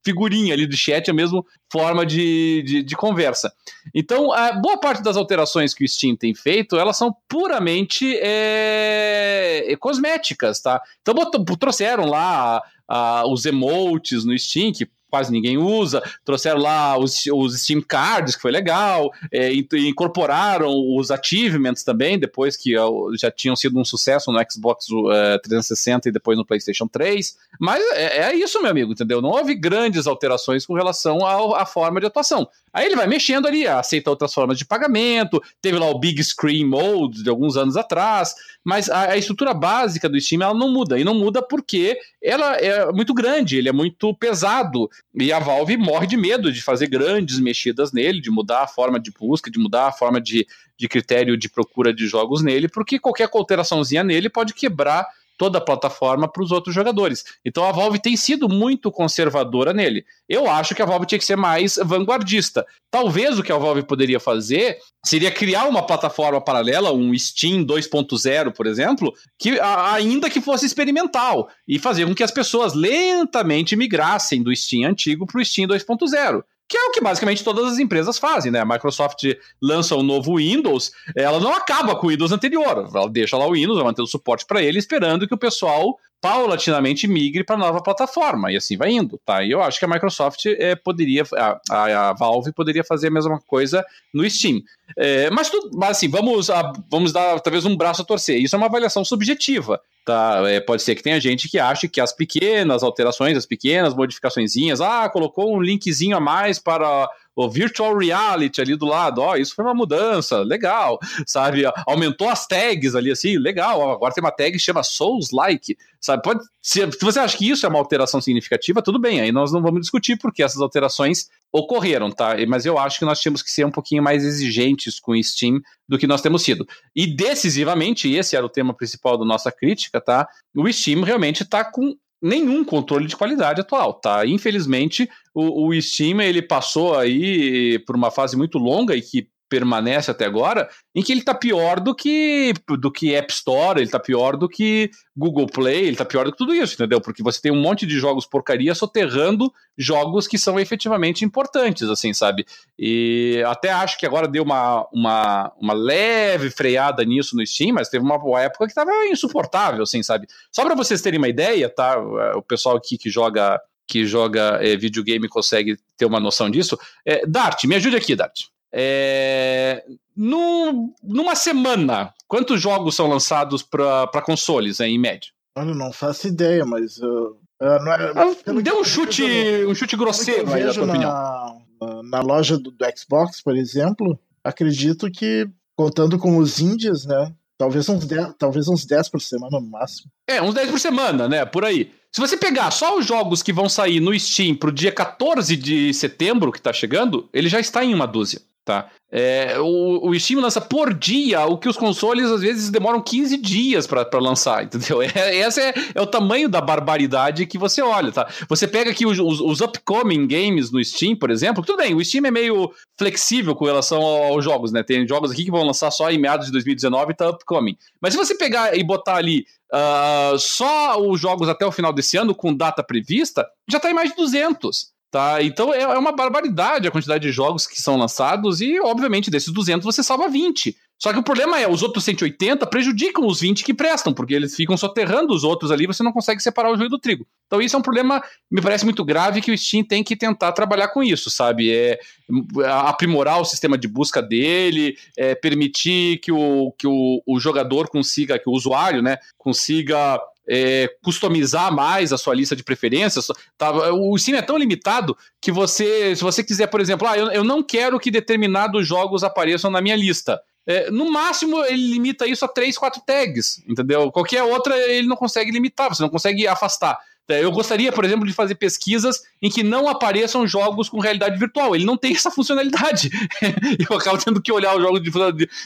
figurinha ali do chat, a mesma forma de, de, de, conversa. Então, a boa parte das alterações que o Steam tem feito, elas são puramente é, cosméticas, tá? Então, botou, trouxeram lá a, os emotes no Steam, que quase ninguém usa, trouxeram lá os, os Steam Cards, que foi legal, é, incorporaram os achievements também, depois que já tinham sido um sucesso no Xbox uh, é, 360 e depois no PlayStation 3. Mas é, é, isso, meu amigo, entendeu? Não houve grandes alterações com relação à forma de atuação. Aí ele vai mexendo ali, aceita outras formas de pagamento, teve lá o Big Screen Mode de alguns anos atrás, mas a, a estrutura básica do Steam ela não muda, e não muda porque ela é muito grande, ele é muito pesado, e a Valve morre de medo de fazer grandes mexidas nele, de mudar a forma de busca, de mudar a forma de, de critério de procura de jogos nele, porque qualquer alteraçãozinha nele pode quebrar toda a plataforma para os outros jogadores. Então a Valve tem sido muito conservadora nele. Eu acho que a Valve tinha que ser mais vanguardista. Talvez o que a Valve poderia fazer seria criar uma plataforma paralela, um Steam 2.0, por exemplo, que ainda que fosse experimental e fazer com que as pessoas lentamente migrassem do Steam antigo para o Steam 2.0. que é o que basicamente todas as empresas fazem, né? A Microsoft lança um novo Windows, ela não acaba com o Windows anterior, ela deixa lá o Windows, vai manter o suporte para ele, esperando que o pessoal paulatinamente migre para nova plataforma e assim vai indo, tá? E eu acho que a Microsoft é, poderia, a, a, Valve poderia fazer a mesma coisa no Steam. É, mas, tudo, mas assim, vamos, a, vamos dar talvez um braço a torcer. Isso é uma avaliação subjetiva, tá? É, pode ser que tenha gente que ache que as pequenas alterações, as pequenas modificaçõezinhas, ah, colocou um linkzinho a mais para o virtual reality ali do lado, ó, isso foi uma mudança, legal, sabe? Aumentou as tags ali assim, legal, agora tem uma tag que chama Souls Like, sabe? Pode, se, se você acha que isso é uma alteração significativa, tudo bem, aí nós não vamos discutir porque essas alterações ocorreram, tá? Mas eu acho que nós tínhamos que ser um pouquinho mais exigentes com o Steam do que nós temos sido. E decisivamente, esse era o tema principal da nossa crítica, tá? O Steam realmente está com nenhum controle de qualidade atual, tá? Infelizmente, o, o Steam ele passou aí por uma fase muito longa e que permanece até agora, em que ele está pior do que do que App Store, ele está pior do que Google Play, ele está pior do que tudo isso, entendeu? Porque você tem um monte de jogos porcaria soterrando jogos que são efetivamente importantes, assim, sabe? E até acho que agora deu uma, uma, uma leve freada nisso no Steam, mas teve uma época que estava insuportável, assim, sabe? Só para vocês terem uma ideia, tá? O pessoal aqui que joga que joga é, videogame consegue ter uma noção disso. É, Dart, me ajude aqui, Dart. É, no, numa semana, quantos jogos são lançados para consoles, em média? Olha, não faço ideia, mas. Uh, uh, não é, ah, deu um chute, um chute grosseiro aí, na tua opinião. Na, na loja do, do, Xbox, por exemplo, acredito que, contando com os indies, né? Talvez uns 10, talvez uns 10 por semana no máximo. É, uns 10 por semana, né? Por aí. Se você pegar só os jogos que vão sair no Steam pro dia 14 de setembro, que tá chegando, ele já está em uma dúzia. Tá? É, o, o Steam lança por dia o que os consoles às vezes demoram 15 dias para lançar, entendeu? É, esse é, é, o tamanho da barbaridade que você olha, tá? Você pega aqui os, os, os, upcoming games no Steam, por exemplo, tudo bem, o Steam é meio flexível com relação aos jogos, né? Tem jogos aqui que vão lançar só em meados de 2019 e tá upcoming. Mas se você pegar e botar ali uh, só os jogos até o final desse ano com data prevista, já tá em mais de 200. Tá? Então é, é uma barbaridade a quantidade de jogos que são lançados e, obviamente, desses 200 você salva 20. Só que o problema é, os outros 180 prejudicam os 20 que prestam, porque eles ficam soterrando os outros ali, você não consegue separar o joio do trigo. Então isso é um problema, me parece muito grave, que o Steam tem que tentar trabalhar com isso, sabe? É aprimorar o sistema de busca dele, é permitir que o, que o, o jogador consiga, que o usuário, né, consiga é, customizar mais a sua lista de preferências. Tá? O Steam é tão limitado que você, se você quiser, por exemplo, ah, eu, eu não quero que determinados jogos apareçam na minha lista. É, no máximo, ele limita isso a 3, 4 tags, entendeu? Qualquer outra ele não consegue limitar, você não consegue afastar. É, eu gostaria, por exemplo, de fazer pesquisas em que não apareçam jogos com realidade virtual. Ele não tem essa funcionalidade. eu acabo tendo que olhar os jogos de,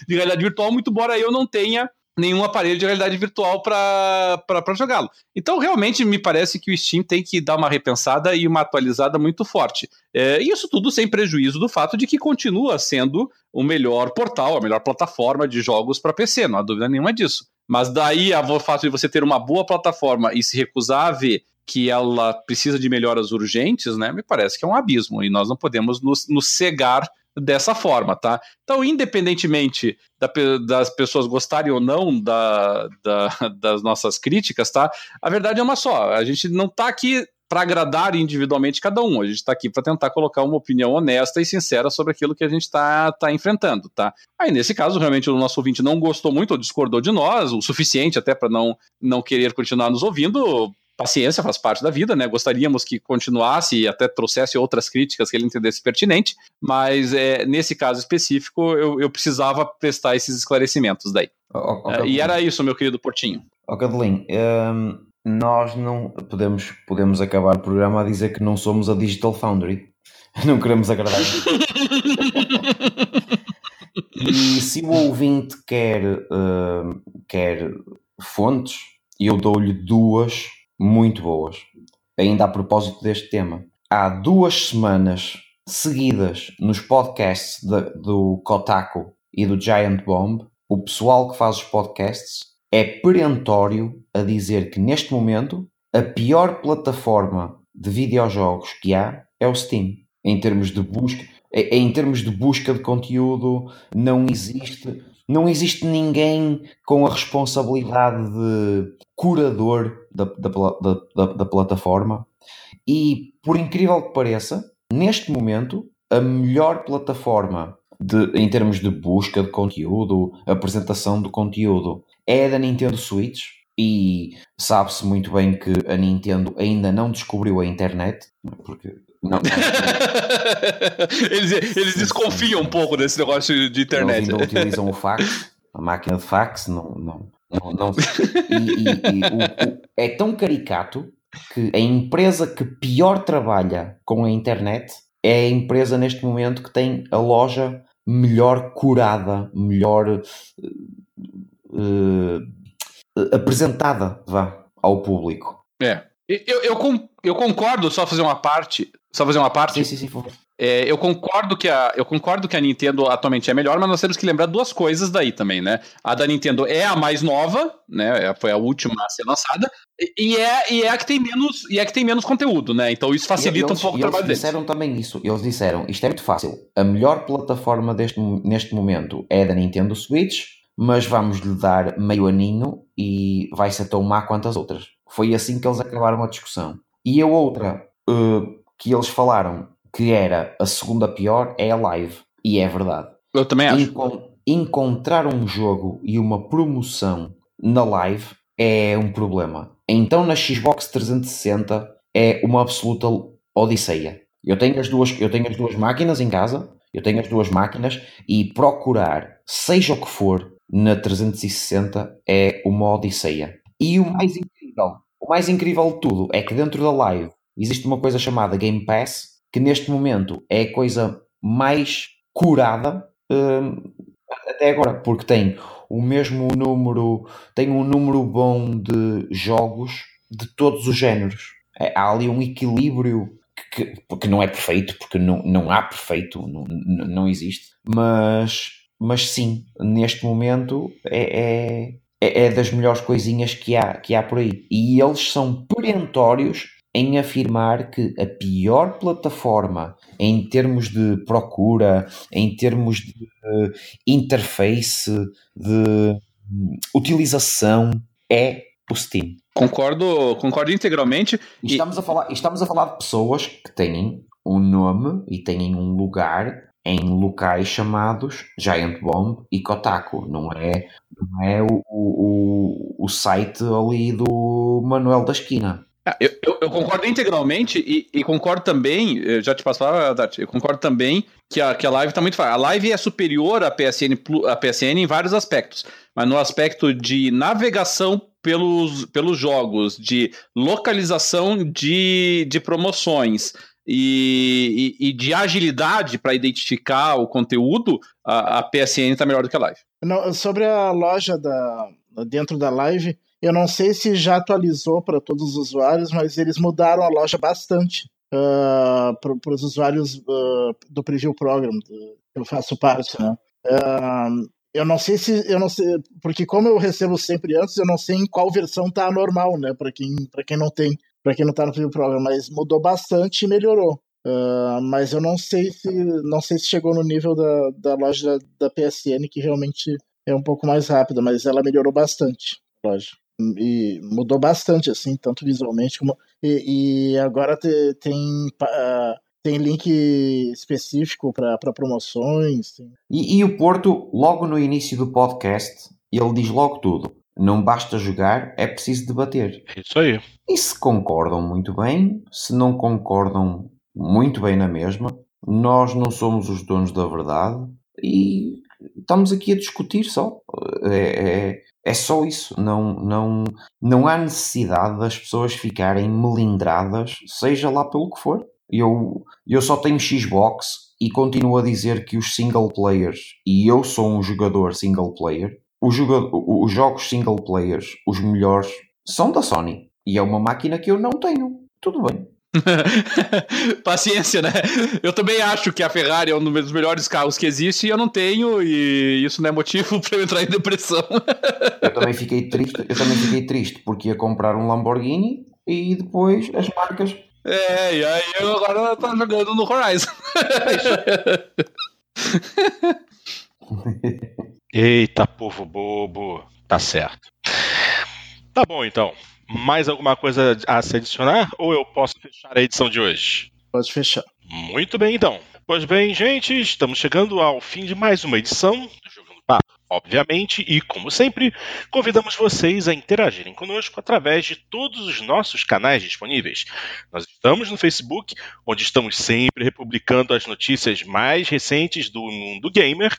de realidade virtual, muito embora eu não tenha nenhum aparelho de realidade virtual para jogá-lo. Então, realmente, me parece que o Steam tem que dar uma repensada e uma atualizada muito forte. É, isso tudo sem prejuízo do fato de que continua sendo o melhor portal, a melhor plataforma de jogos para PC, não há dúvida nenhuma disso. Mas daí o fato de você ter uma boa plataforma e se recusar a ver que ela precisa de melhoras urgentes, né, me parece que é um abismo e nós não podemos nos, nos cegar dessa forma, tá? Então, independentemente da, das pessoas gostarem ou não da, da, das nossas críticas, tá? A verdade é uma só. A gente não tá aqui para agradar individualmente cada um. A gente está aqui para tentar colocar uma opinião honesta e sincera sobre aquilo que a gente está tá enfrentando, tá? Aí, nesse caso, realmente o nosso ouvinte não gostou muito ou discordou de nós, o suficiente até para não, não querer continuar nos ouvindo, paciência faz parte da vida, né? Gostaríamos que continuasse e até trouxesse outras críticas que ele entendesse pertinente, mas é, nesse caso específico eu, eu precisava prestar esses esclarecimentos daí. Oh, oh, e era isso, meu querido Portinho. Ó, oh, um, nós não podemos, podemos acabar o programa a dizer que não somos a Digital Foundry. Não queremos agradar. e se o ouvinte quer, uh, quer fontes, eu dou-lhe duas muito boas. Ainda a propósito deste tema, há duas semanas seguidas nos podcasts de, do Kotaku e do Giant Bomb, o pessoal que faz os podcasts é perentório a dizer que neste momento a pior plataforma de videojogos que há é o Steam. em termos de busca, em termos de busca de conteúdo, não existe, não existe ninguém com a responsabilidade de curador da, da, da, da plataforma. E por incrível que pareça, neste momento, a melhor plataforma de, em termos de busca de conteúdo, apresentação de conteúdo, é a da Nintendo Switch. E sabe-se muito bem que a Nintendo ainda não descobriu a internet, porque não. eles, eles desconfiam um pouco desse negócio de internet. Eles ainda utilizam o fax, a máquina de fax, não. não, não, não. E, e, e o, o, é tão caricato que a empresa que pior trabalha com a internet é a empresa neste momento que tem a loja melhor curada, melhor uh, uh, apresentada vá, ao público. É. Eu, eu, eu, concordo, só fazer uma parte. Só fazer uma parte. Sim, sim, sim. É, eu concordo que a eu concordo que a Nintendo atualmente é melhor, mas nós temos que lembrar duas coisas daí também, né? A da Nintendo é a mais nova, né? É, foi a última a ser lançada e é, e é a que tem menos e é que tem menos conteúdo, né? Então isso facilita eles, um pouco o trabalho deles. Eles disseram também isso. Eles disseram isto é muito fácil. A melhor plataforma deste neste momento é a da Nintendo Switch, mas vamos lhe dar meio aninho e vai ser tão má quanto as outras. Foi assim que eles acabaram a discussão. E a outra uh, que eles falaram que era a segunda pior é a live. E é verdade. Eu também acho. encontrar um jogo e uma promoção na live é um problema. Então na Xbox 360 é uma absoluta odisseia. Eu tenho as duas, eu tenho as duas máquinas em casa, eu tenho as duas máquinas e procurar, seja o que for, na 360 é uma odisseia. E o mais incrível, o mais incrível de tudo é que dentro da live existe uma coisa chamada Game Pass que neste momento é a coisa mais curada hum, até agora, porque tem o mesmo número, tem um número bom de jogos de todos os géneros. É, há ali um equilíbrio que, que, não é perfeito, porque não, não há perfeito, não, não existe, mas, mas sim, neste momento é, é, é das melhores coisinhas que há, que há por aí. E eles são perentórios em afirmar que a pior plataforma em termos de procura, em termos de uh, interface, de um, utilização, é o Steam. Concordo, concordo integralmente. E estamos, a falar, estamos a falar de pessoas que têm um nome e têm um lugar em locais chamados Giant Bomb e Kotaku. Não é, não é o, o, o site ali do Manuel da Esquina. Ah, eu, eu, eu, concordo integralmente e, e, concordo também, eu já te passo a Dart, eu concordo também que a, que a live está muito fácil. A live é superior à PSN, à PSN em vários aspectos, mas no aspecto de navegação pelos, pelos jogos, de localização de, de promoções e, e, e de agilidade para identificar o conteúdo, a, a PSN está melhor do que a live. Não, sobre a loja da, dentro da live, eu não sei se já atualizou para todos os usuários, mas eles mudaram a loja bastante uh, para os usuários uh, do Preview Program, do, eu faço parte, né? Uh, eu não sei se eu não sei, porque como eu recebo sempre antes, eu não sei em qual versão tá normal, né? Para quem para quem não tem, para quem não tá no Preview Program, mas mudou bastante e melhorou. Uh, mas eu não sei se não sei se chegou no nível da, da loja da, da PSN que realmente é um pouco mais rápida, mas ela melhorou bastante, lógico e mudou bastante, assim, tanto visualmente como. E, e agora te, tem. Uh, tem link específico para promoções. E, e, o Porto, logo no início do podcast, ele diz logo tudo. Não basta jogar, é preciso debater. Isso aí. E se concordam muito bem, se não concordam muito bem na mesma, nós não somos os donos da verdade e estamos aqui a discutir só. É, é, é só isso. Não, não, não há necessidade das pessoas ficarem melindradas, seja lá pelo que for. Eu, eu só tenho Xbox e continuo a dizer que os single players, e eu sou um jogador single player, os, jogador, os jogos single players, os melhores, são da Sony. E é uma máquina que eu não tenho. Tudo bem. Paciência, né? Eu também acho que a Ferrari é um dos melhores carros que existe e eu não tenho, e isso não é motivo para eu entrar em depressão. eu também fiquei triste, eu também fiquei triste porque ia comprar um Lamborghini e depois as marcas É, e aí eu agora tô jogando no Horizon. Eita, povo bobo. Tá certo. Tá bom, então. Mais alguma coisa a se adicionar? Ou eu posso fechar a edição de hoje? Pode fechar. Muito bem, então. Pois bem, gente, estamos chegando ao fim de mais uma edição do Jogando Papo. Obviamente, e como sempre, convidamos vocês a interagirem conosco através de todos os nossos canais disponíveis. Nós estamos no Facebook, onde estamos sempre republicando as notícias mais recentes do mundo gamer,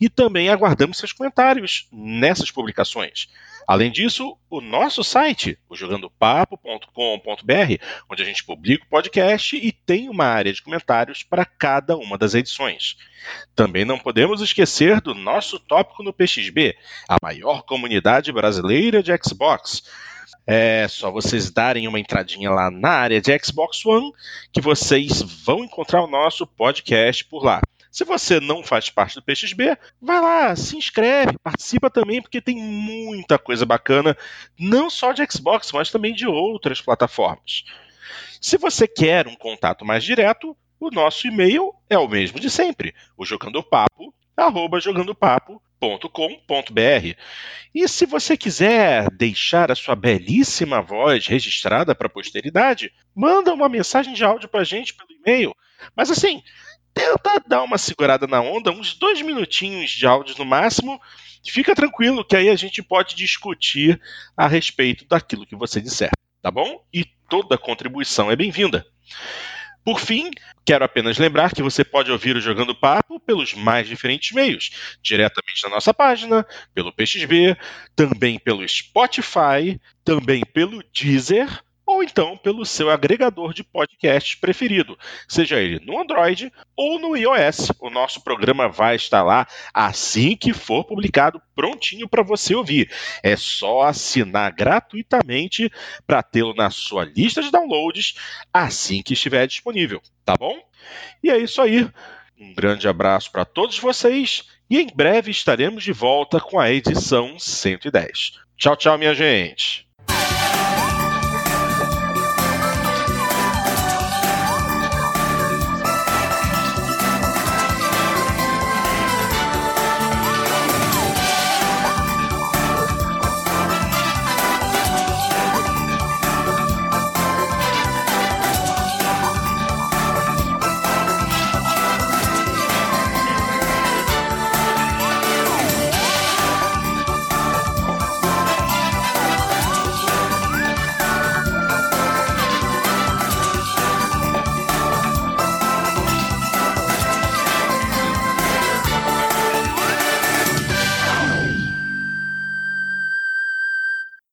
e também aguardamos seus comentários nessas publicações. Além disso, o nosso site, o jogandopapo.com.br, onde a gente publica o podcast e tem uma área de comentários para cada uma das edições. Também não podemos esquecer do nosso tópico no PXB, a maior comunidade brasileira de Xbox. É só vocês darem uma entradinha lá na área de Xbox One que vocês vão encontrar o nosso podcast por lá. Se você não faz parte do PXB, vai lá, se inscreve, participa também, porque tem muita coisa bacana, não só de Xbox, mas também de outras plataformas. Se você quer um contato mais direto, o nosso e-mail é o mesmo de sempre, o jogandopapo, arroba jogandopapo.com.br. E se você quiser deixar a sua belíssima voz registrada para a posteridade, manda uma mensagem de áudio para a gente pelo e-mail. Mas assim, tenta dar uma segurada na onda, uns dois minutinhos de áudio no máximo. Fica tranquilo que aí a gente pode discutir a respeito daquilo que você disser, tá bom? E toda contribuição é bem-vinda. Por fim, quero apenas lembrar que você pode ouvir o Jogando Papo pelos mais diferentes meios, diretamente na nossa página, pelo PXB, também pelo Spotify, também pelo Deezer ou então pelo seu agregador de podcasts preferido, seja ele no Android ou no iOS. O nosso programa vai estar lá assim que for publicado, prontinho para você ouvir. É só assinar gratuitamente para tê-lo na sua lista de downloads assim que estiver disponível, tá bom? E é isso aí. Um grande abraço para todos vocês e em breve estaremos de volta com a edição 110. Tchau, tchau, minha gente.